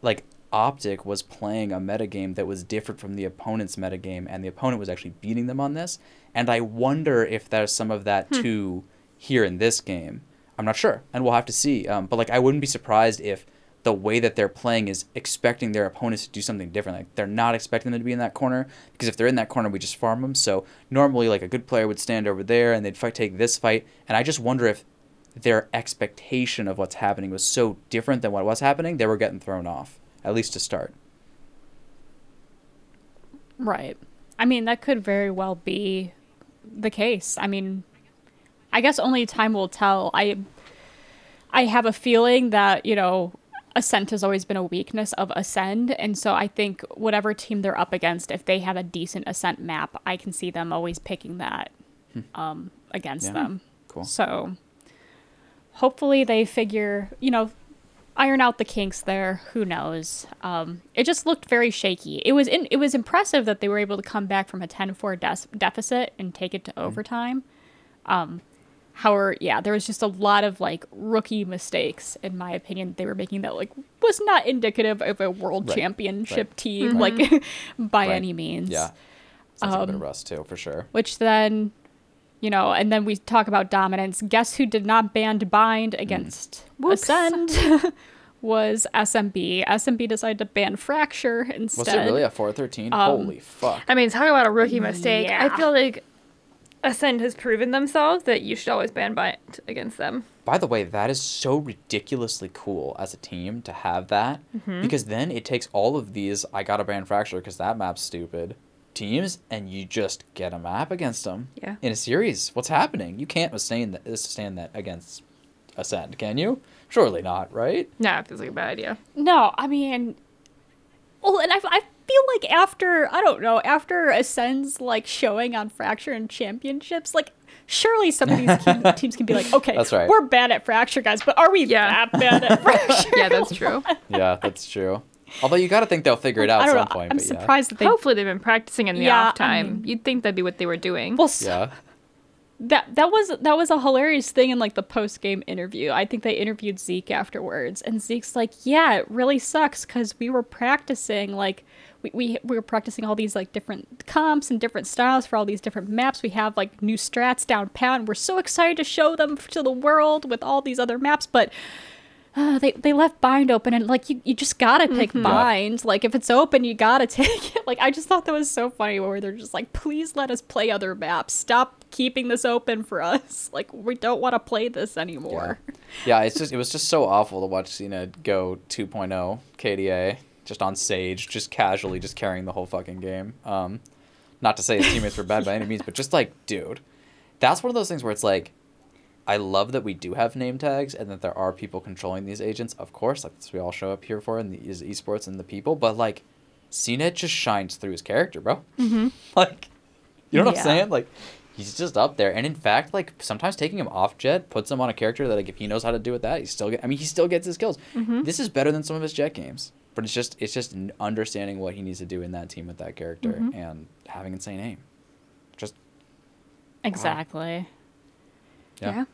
like Optic was playing a metagame that was different from the opponent's metagame, and the opponent was actually beating them on this. And I wonder if there's some of that too here in this game. I'm not sure, and we'll have to see. Um, but like, I wouldn't be surprised if the way that they're playing is expecting their opponents to do something different. Like they're not expecting them to be in that corner because if they're in that corner, we just farm them. So normally, like a good player would stand over there and they'd fight, take this fight. And I just wonder if their expectation of what's happening was so different than what was happening, they were getting thrown off at least to start. Right. I mean, that could very well be the case. I mean, I guess only time will tell. I I have a feeling that, you know, Ascent has always been a weakness of Ascend, and so I think whatever team they're up against, if they have a decent Ascent map, I can see them always picking that um, against Hmm. Yeah. them. Cool. So hopefully they figure, you know, iron out the kinks there. Who knows? Um, it just looked very shaky. It was in, it was impressive that they were able to come back from a 10-4 des- deficit and take it to overtime. Um, however, yeah, there was just a lot of like rookie mistakes in my opinion that they were making that like was not indicative of a world Right, championship right, team like by Right. any means Yeah. Sounds like a bit of Um, rust too, for sure. which then you know and then we talk about dominance guess who did not band bind against Whoops. ascend was smb smb decided to ban fracture instead Was it really a 413? Um, Holy fuck. I mean, talk about a rookie mistake. I feel like Ascend has proven themselves that you should always ban bind against them. By the way, that is so ridiculously cool as a team to have that Mm-hmm. because then it takes all of these I got to ban fracture because that map's stupid teams and you just get a map against them Yeah. in a series. What's happening? You can't sustain that sustain that against Ascend, can you? Surely not, right? Nah, it feels like a bad idea. No, I mean, well, and I, I feel like after I don't know after Ascend's like showing on Fracture and Championships, like surely some of these teams can be like, okay, That's right. we're bad at Fracture, guys, but are we Yeah. that bad at Fracture? Yeah, that's true. Yeah, that's true. Although you got to think they'll figure it out I at don't some know. point. I'm but yeah. surprised that they. Hopefully they've been practicing in the Yeah, off I time. mean- You'd think that'd be what they were doing. Well, s- Yeah. that that was that was a hilarious thing in like the post game interview. I think they interviewed zeek afterwards, and zeek's like, "Yeah, it really sucks because we were practicing like we, we we were practicing all these like different comps and different styles for all these different maps. We have like new strats down pat, and we're so excited to show them to the world with all these other maps, but." Uh, they they left bind open and like you, you just gotta pick bind like if it's open you gotta take it. Like i just thought that was so funny where they're just like please let us play other maps. Stop keeping this open for us. Like we don't want to play this anymore. Yeah, it's just it was just so awful to watch Cena go 2.0 KDA just on Sage, just casually just carrying the whole fucking game. Um, not to say his teammates were bad by any means, but just like, dude, that's one of those things where it's like, I love that we do have name tags and that there are people controlling these agents. Of course, like that's we all show up here for in the is esports and the people. But like, cNed just shines through his character, bro. Mm-hmm. Like, you know what Yeah. I'm saying? Like, he's just up there. And in fact, like sometimes taking him off Jett puts him on a character that like if he knows how to do with that, he still get. I mean, he still gets his kills. This is better than some of his Jett games. But it's just it's just understanding what he needs to do in that team with that character and having insane aim. Just exactly yeah.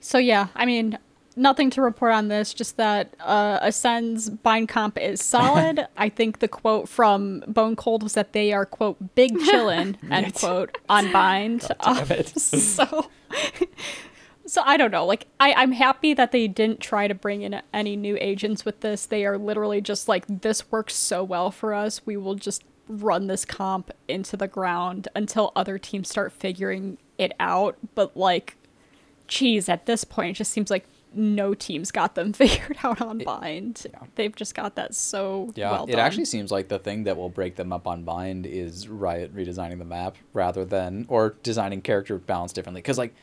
so yeah i mean nothing to report on this just that uh Acend's bind comp is solid. I think the quote from BONECOLD was that they are quote big chillin end quote on bind. Damn it. so so i don't know. Like I, i'm happy that they didn't try to bring in any new agents with this. They are literally just like this works so well for us. We will just run this comp into the ground until other teams start figuring it out. But like geez at this point it just seems like no team's got them figured out on bind yeah. they've just got that so Yeah, well it done. actually seems like the thing that will break them up on Bind is Riot redesigning the map rather than or designing character balance differently. Because like,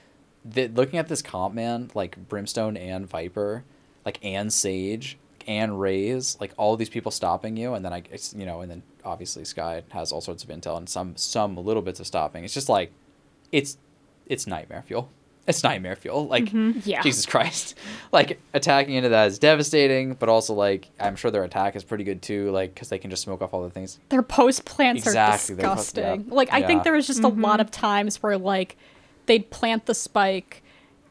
the, looking at this comp, man, like Brimstone and Viper, like and Sage and Raze, like all these people stopping you, and then I, you know, and then obviously Skye has all sorts of intel and some some little bits of stopping. It's just like, it's it's nightmare fuel. It's nightmare fuel. Like mm-hmm. Yeah. Jesus Christ. Like attacking into that is devastating, but also like I'm sure their attack is pretty good too. Like because they can just smoke off all the things. their post plants Exactly, are their post- disgusting. yeah. Like I Yeah. think there was just a lot mm-hmm. of times where like they'd plant the spike,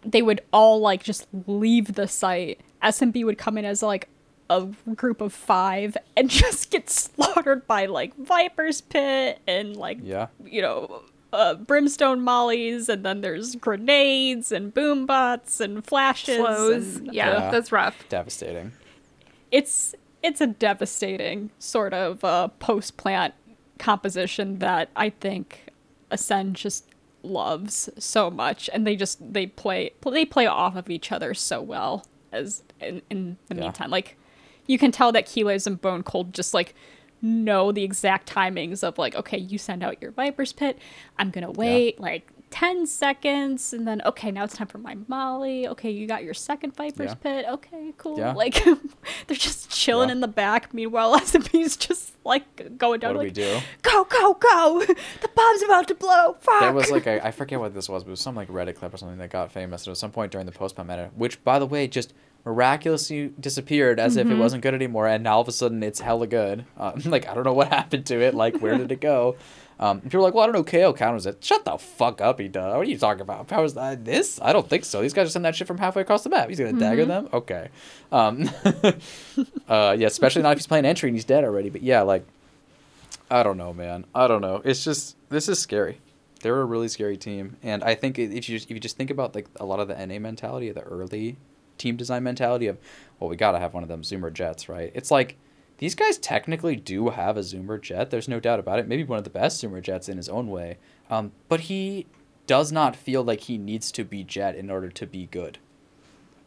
they would all like just leave the site. SMB would come in as like a group of five and just get slaughtered by like Viper's Pit and like Yeah. you know uh, brimstone mollies and then there's grenades and boom bots and flashes Flows. and- Yeah, Yeah. that's rough. Devastating. it's it's a devastating sort of uh, post plant composition that I think Acend just loves so much, and they just they play they play off of each other so well as in, in the Yeah. meantime. Like you can tell that Keyless and BONECOLD just like know the exact timings of like okay you send out your viper's pit i'm gonna wait like 10 seconds and then okay now it's time for my molly okay you got your second viper's Yeah. pit okay cool Yeah. like they're just chilling Yeah. in the back meanwhile SMB's just like going down What do like we do? go go go the bomb's about to blow fuck There was like a, I forget what this was, but it was some like Reddit clip or something that got famous. It was some point during the post pump meta, which by the way just miraculously disappeared as if it wasn't good anymore, and now all of a sudden it's hella good. Um, like I don't know what happened to it. Like where did it go? Um, people are like, well, I don't know. KAY/O counters it. Shut the fuck up, he does. What are you talking about? Powers that this? I don't think so. These guys are sending that shit from halfway across the map. He's gonna dagger them. Okay. Um, uh, yeah, especially not if he's playing entry and he's dead already. But yeah, like I don't know, man. I don't know. It's just this is scary. They're a really scary team, and I think if you just, if you just think about like a lot of the NA mentality, of the early team design mentality of, well, we gotta have one of them Zoomer Jetts, right? It's like these guys technically do have a Zoomer Jett. There's no doubt about it. Maybe one of the best Zoomer Jetts in his own way, um, but he does not feel like he needs to be Jett in order to be good.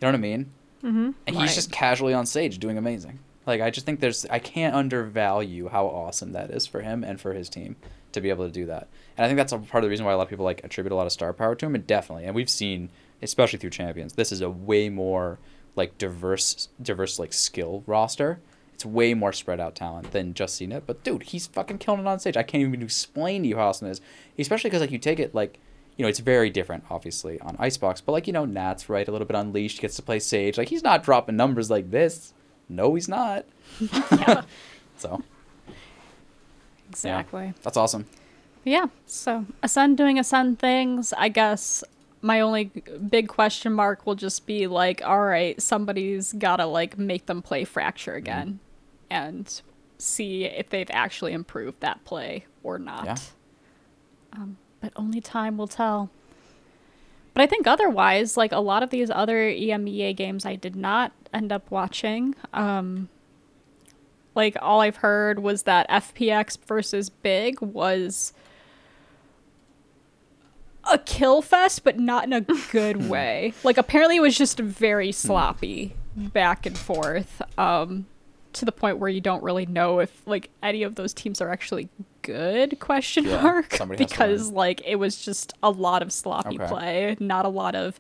You know what I mean? Mm-hmm. And Right. he's just casually on stage doing amazing. Like I just think there's I can't undervalue how awesome that is for him and for his team to be able to do that. And I think that's a part of the reason why a lot of people like attribute a lot of star power to him. And definitely, and we've seen, especially through champions, this is a way more like diverse, diverse like skill roster. It's way more spread out talent than just it. But dude, he's fucking killing it on stage. I can't even explain to you how awesome it is. Especially because like you take it like, you know, it's very different obviously on Icebox. But like you know, Nat's right, a little bit unleashed, gets to play Sage. Like he's not dropping numbers like this. No, he's not. Yeah, So exactly. that's awesome. Yeah. So Acend doing Acend things. I guess my only big question mark will just be like, all right, somebody's gotta like make them play Fracture again, and see if they've actually improved that play or not. Yeah. Um, but only time will tell. But I think otherwise, like a lot of these other EMEA games, I did not end up watching. Um, like all I've heard was that FPX versus Big was a kill fest, but not in a good way. Like apparently it was just very sloppy back and forth. Um, to the point where you don't really know if like any of those teams are actually good question Yeah, mark somebody has to because like it was just a lot of sloppy Okay. play not a lot of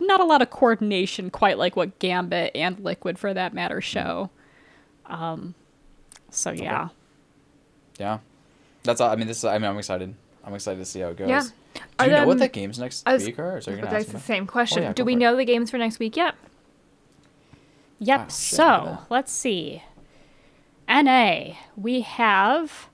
not a lot of coordination quite like what gambit and liquid for that matter show um so yeah Yeah, that's all. I mean, this. Is, I mean, I'm excited. I'm excited to see how it goes. Yeah. Do Are you know what them- the games next was- week are? Or is there gonna That's the me? same oh, question. yeah, Do we for it. know the games for next week yet? Yep. Shit, so let's see. NA, we have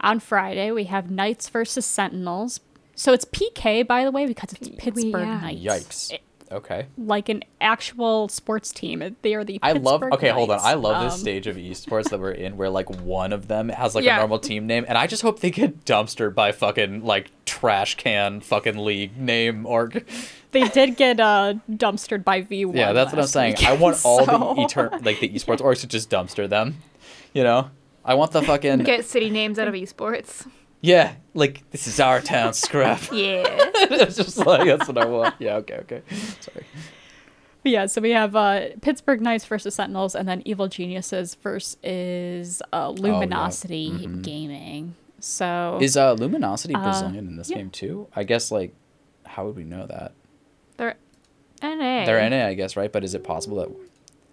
on Friday we have Knights versus Sentinels. So it's PK by the way because it's we- Pittsburgh yeah. Knights. Yikes. It- Okay. like an actual sports team. They are the. I love. Pittsburgh Okay, hold on. I love this Um, stage of esports that we're in, where like one of them has like Yeah. a normal team name, and I just hope they get dumpstered by fucking like trash can fucking league name org. They did get uh, dumpstered by V1. Yeah, that's what I'm saying. week, I want all so- the etern- like the esports orgs to just dumpster them. You know, I want the fucking Get city names out of esports. Yeah, like this is our town scrap. Yeah. it's just like that's what I want. Yeah. Okay. Okay. Sorry. Yeah, so we have uh, Pittsburgh Knights versus Sentinels, and then Evil Geniuses versus uh, Luminosity Mhm. Gaming. So Is uh Luminosity Uh, Brazilian in this yeah. game too? I guess like, how would we know that? They're NA. They're NA, I guess, right? But is it possible that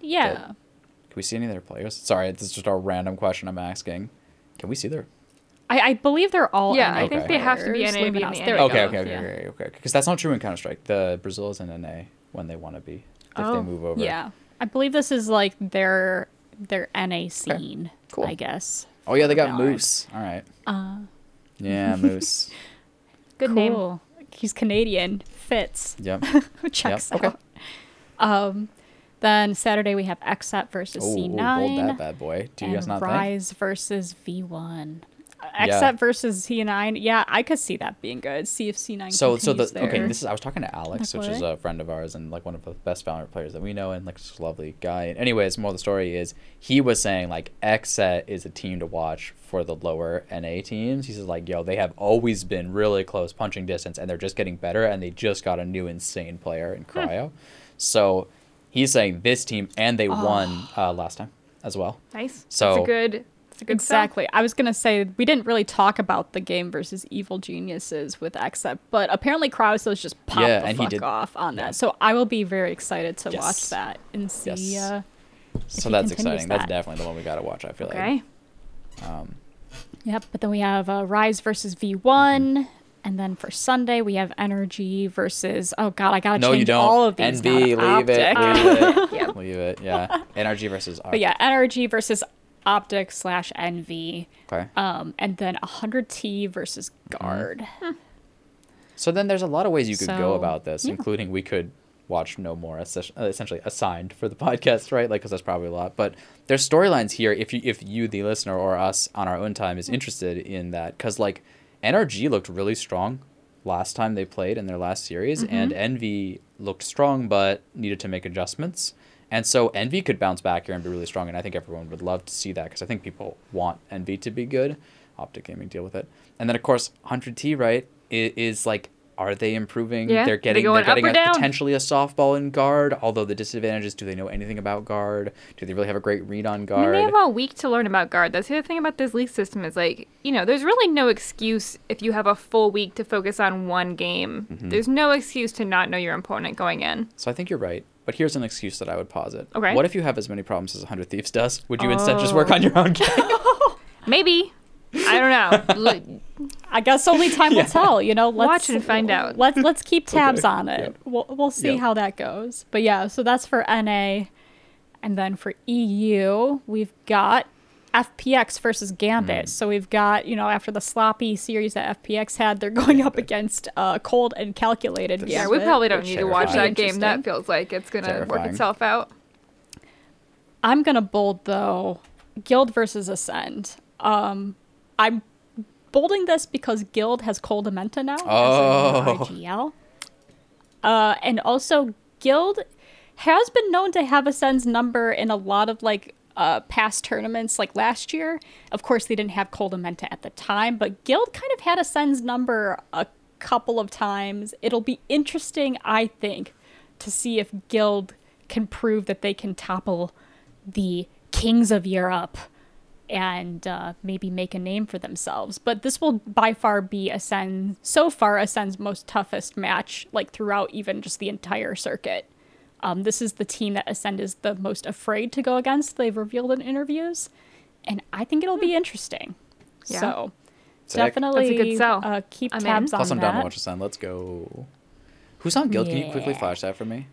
yeah, Can we see any of their players? Sorry, this is just a random question I'm asking. Can we see their? I, I believe they're all. Yeah, NA I think they have to be players. NA to be in the Luminos- NA. there we Okay, go, okay, okay, yeah. okay, okay. Because that's not true in Counter Strike. The Brazil is in NA when they want to be. If they Oh. move over. Yeah, I believe this is like their their NA scene. cool. I guess. Oh yeah, they got Alright. Moose. All right. Uh, Yeah, Moose. Good name. cool. He's Canadian. Fits. yep. Checks okay. out. Um, then Saturday we have XSET versus Oh, C9. bold that bad boy. Do you and guys not think? Rise versus V1. Yeah. XSET versus C9. Yeah, I could see that being good. See if C9 So, so the continues okay, this is I was talking to Alex, which is a friend of ours and like one of the best Valorant players that we know, and like just a lovely guy. And anyways, more of the story is he was saying like XSET is a team to watch for the lower NA teams. He says like, yo, they have always been really close punching distance, and they're just getting better, and they just got a new insane player in Cryo. so he's saying this team, and they won uh, last time as well. Nice. So- it's a good. It's a good sell. Exactly. I was gonna say we didn't really talk about the game versus Evil Geniuses with XSET, but apparently Cryocells just popped Yeah, the and he fuck did- off on yeah. that. So I will be very excited to Yes. watch that and see. Yes. Uh, So that's continues exciting. That's definitely the one we got to watch. I feel Okay. like. Um, yep. But then we have uh, Rise versus V1. Mm-hmm. And then for Sunday we have Energy versus oh god I gotta no, change you don't. all of these now NB, to leave it, leave it, Yep. leave it. Yeah, NRG versus. But yeah, Energy versus Optic slash Envy. Okay. Um, and then 100T versus Mm-hmm. Guard. So then there's a lot of ways you could go about this, yeah. including we could watch no more uh, essentially assigned for the podcast, right? Like, because that's probably a lot. But there's storylines here. If you, if you, the listener, or us on our own time is interested in that, because like NRG looked really strong last time they played in their last series, and Envy looked strong but needed to make adjustments. And so Envy could bounce back here and be really strong, and I think everyone would love to see that because I think people want Envy to be good. Optic Gaming deal with it, and then of course 100T right is like are they improving? Yeah, they're they getting going they're getting a, potentially a softball in guard. Although the disadvantage is, do they know anything about guard? Do they really have a great read on guard? I mean, they have a week to learn about guard. That's the other thing about this league system is like, you know, there's really no excuse if you have a full week to focus on one game. Mm-hmm. There's no excuse to not know your opponent going in. So I think you're right. But here's an excuse that I would posit. Okay. What if you have as many problems as 100 Thieves does? Would you instead just work on your own oh. game? Maybe. I don't know. I guess only time Yeah. will tell. You know, let's Watch and find out. Let's let's keep tabs Okay. on it. Yep. We'll we'll see Yep. how that goes. But yeah, so that's for NA, and then for EU we've got FPX versus Gambit. So we've got you know after the sloppy series that FPX had, they're going up against uh, cold and calculated. This yeah, we probably don't which need to watch that game. That feels like it's going to work itself out. I'm gonna bold though, Guild versus Acend. Um, I'm bolding this because Guild has koldamenta now Oh. as an IGL. Uh, and also Guild has been known to have Acend's number in a lot of like uh, past tournaments, like last year. Of course, they didn't have koldamenta at the time, but Guild kind of had a Acend's number a couple of times. It'll be interesting, I think, to see if Guild can prove that they can topple the kings of Europe and uh, maybe make a name for themselves. But this will by far be Acend, so far, Acend's most toughest match, like throughout even just the entire circuit. Um, this is the team that Acend is the most afraid to go against, they've revealed in interviews. And I think it'll be interesting. Yeah. So Sick. definitely That's a good sell. Uh, keep I'm in. tabs Plus, on I'm down to that. watch the sun. Let's go. Who's on Guild? Can you quickly flash that for me?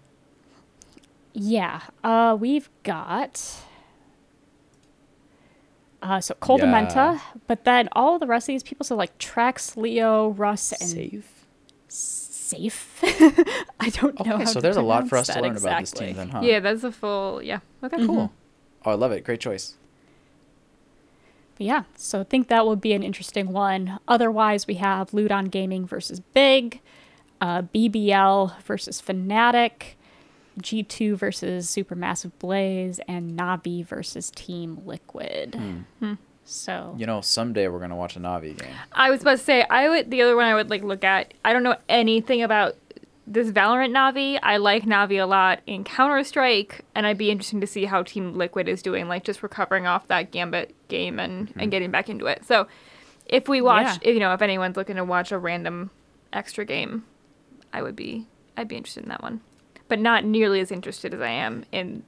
Yeah, uh, we've got uh, so koldamenta, Yeah. but then all the rest of these people, so like trexx, Leo, Russ, and Sayf. Sayf. I don't know. Okay, how so to there's a lot for us to that learn about this team exactly. then, huh? Yeah, that's a full. Yeah. Okay. Cool. Mm-hmm. Oh, I love it. Great choice. But yeah, so I think that would be an interesting one. Otherwise, we have Ludon Gaming versus Big, uh, BBL versus Fnatic, G2 versus Supermassive Blaze, and Navi versus Team Liquid. Hmm. Hmm. So You know, someday we're gonna watch a Navi game. I was about to say I would the other one I would like look at. I don't know anything about this Valorant Navi. I like Navi a lot in Counter Strike, and I'd be interesting to see how Team Liquid is doing, like just recovering off that Gambit game and and mm-hmm. getting back into it. So if we watch, Yeah. if, you know, if anyone's looking to watch a random extra game, I would be I'd be interested in that one, but not nearly as interested as I am in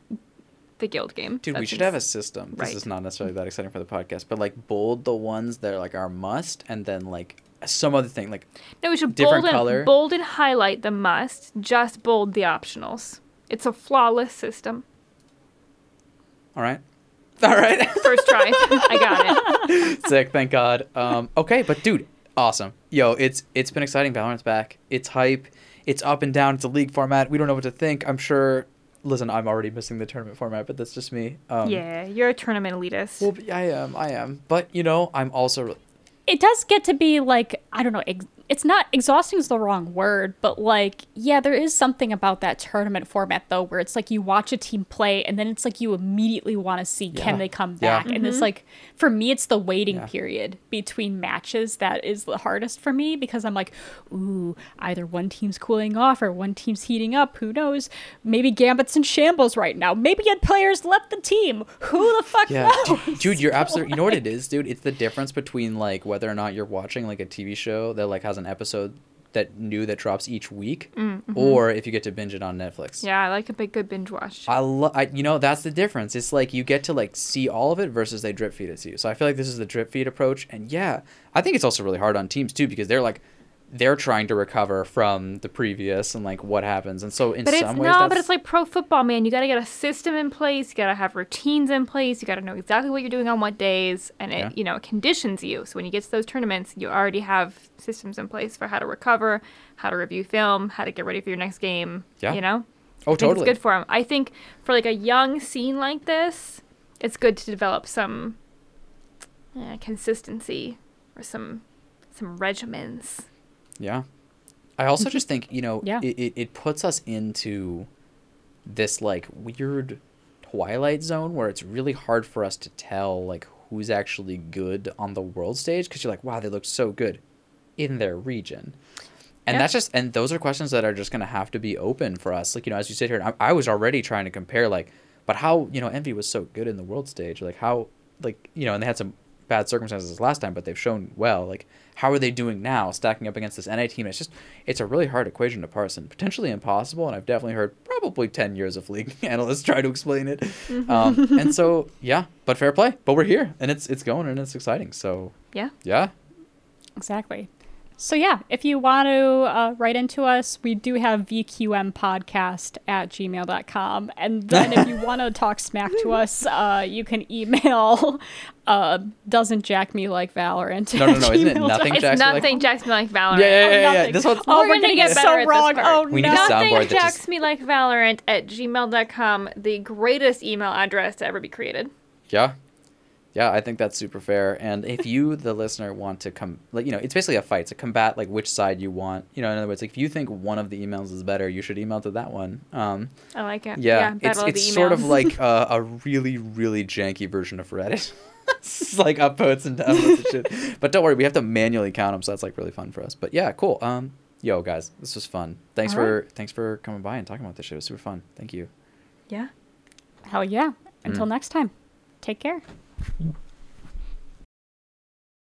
the guild game. Dude, we should have a system. This right. is not necessarily that exciting for the podcast, but like bold the ones that are like our must, and then like some other thing. Like, No, we should different bold and, color. bold and highlight the must, just bold the optionals. It's a flawless system. all right, all right, First try. I got it. sick. Thank God. Um, okay, but dude, awesome. Yo, it's it's been exciting. Valorant's back. It's hype. It's up and down. It's a league format. We don't know what to think. I'm sure. Listen, I'm already missing the tournament format, but that's just me. Um, yeah, you're a tournament elitist. Well, I am. I am. But you know, I'm also. it does get to be like I don't know. Ex- it's not exhausting is the wrong word, but like yeah, there is something about that tournament format though, where it's like you watch a team play and then it's like you immediately want to see Yeah. can they come Yeah. back, and it's mm-hmm. like for me it's the waiting Yeah. period between matches that is the hardest for me because I'm like, ooh, either one team's cooling off or one team's heating up. Who knows? Maybe Gambit's in shambles right now. Maybe a player's left the team. Who the fuck Yeah, knows? dude, dude, you're absolutely. You know what it is, dude? It's the difference between like whether or not you're watching like a TV show that like has an episode that new that drops each week, mm-hmm. or if you get to binge it on Netflix. yeah, I like a big good binge watch. I love. I, you know, that's the difference. It's like you get to like see all of it versus they drip feed it to you. So I feel like this is the drip feed approach, and yeah, I think it's also really hard on teams too because they're like they're trying to recover from the previous and like what happens, and so in but it's some ways, no, that's, but it's like pro football, man. You got to get a system in place. You got to have routines in place. You got to know exactly what you're doing on what days, and it Yeah. you know it conditions you. So when you get to those tournaments, you already have systems in place for how to recover, how to review film, how to get ready for your next game. Yeah. you know. oh totally. It's good for them. I think for like a young scene like this, it's good to develop some uh, consistency or some some regimens. Yeah. I also mm-hmm. just think, you know, Yeah. it, it, it puts us into this like weird twilight zone where it's really hard for us to tell like who's actually good on the world stage because you're like, wow, they look so good in their region. and Yeah. that's just and those are questions that are just going to have to be open for us like you know as you sit here I, I was already trying to compare like but how you know envy was so good in the world stage like how like you know and they had some bad circumstances last time but they've shown well like how are they doing now stacking up against this NA team it's just it's a really hard equation to parse and potentially impossible and I've definitely heard probably 10 years of league analysts try to explain it um, and so yeah but fair play but we're here and it's it's going and it's exciting so Yeah. yeah Exactly. So yeah, if you want to uh, write into us, we do have vqmpodcast at gmail.com. And then if you want to talk smack to us, uh, you can email uh, doesn't jack me like Valorant. No, no, no, isn't it gmail.com. nothing It's Jacks me like- nothing jacks me like Valorant. yeah yeah yeah, yeah, yeah. nothing. this one's Oh, We're we're, gonna gonna get get so wrong. Oh We need no! a Nothing that jacks just- me like Valorant at gmail.com, the greatest email address to ever be created. Yeah. Yeah, I think that's super fair. And if you, the listener, want to come, like, you know, it's basically a fight. It's a combat, like, which side you want. You know, in other words, like, if you think one of the emails is better, you should email to that one. Um, I like it. yeah, it's, it's the sort of like a, a really, really janky version of Reddit. it's like upvotes and downvotes and shit. But don't worry, we have to manually count them, so that's, like, really fun for us. But yeah, cool. Um, yo, guys, this was fun. Thanks All for thanks for coming by and talking about this shit. It was super fun. Thank you. yeah. Hell yeah! Until Mm. next time, take care. Yeah.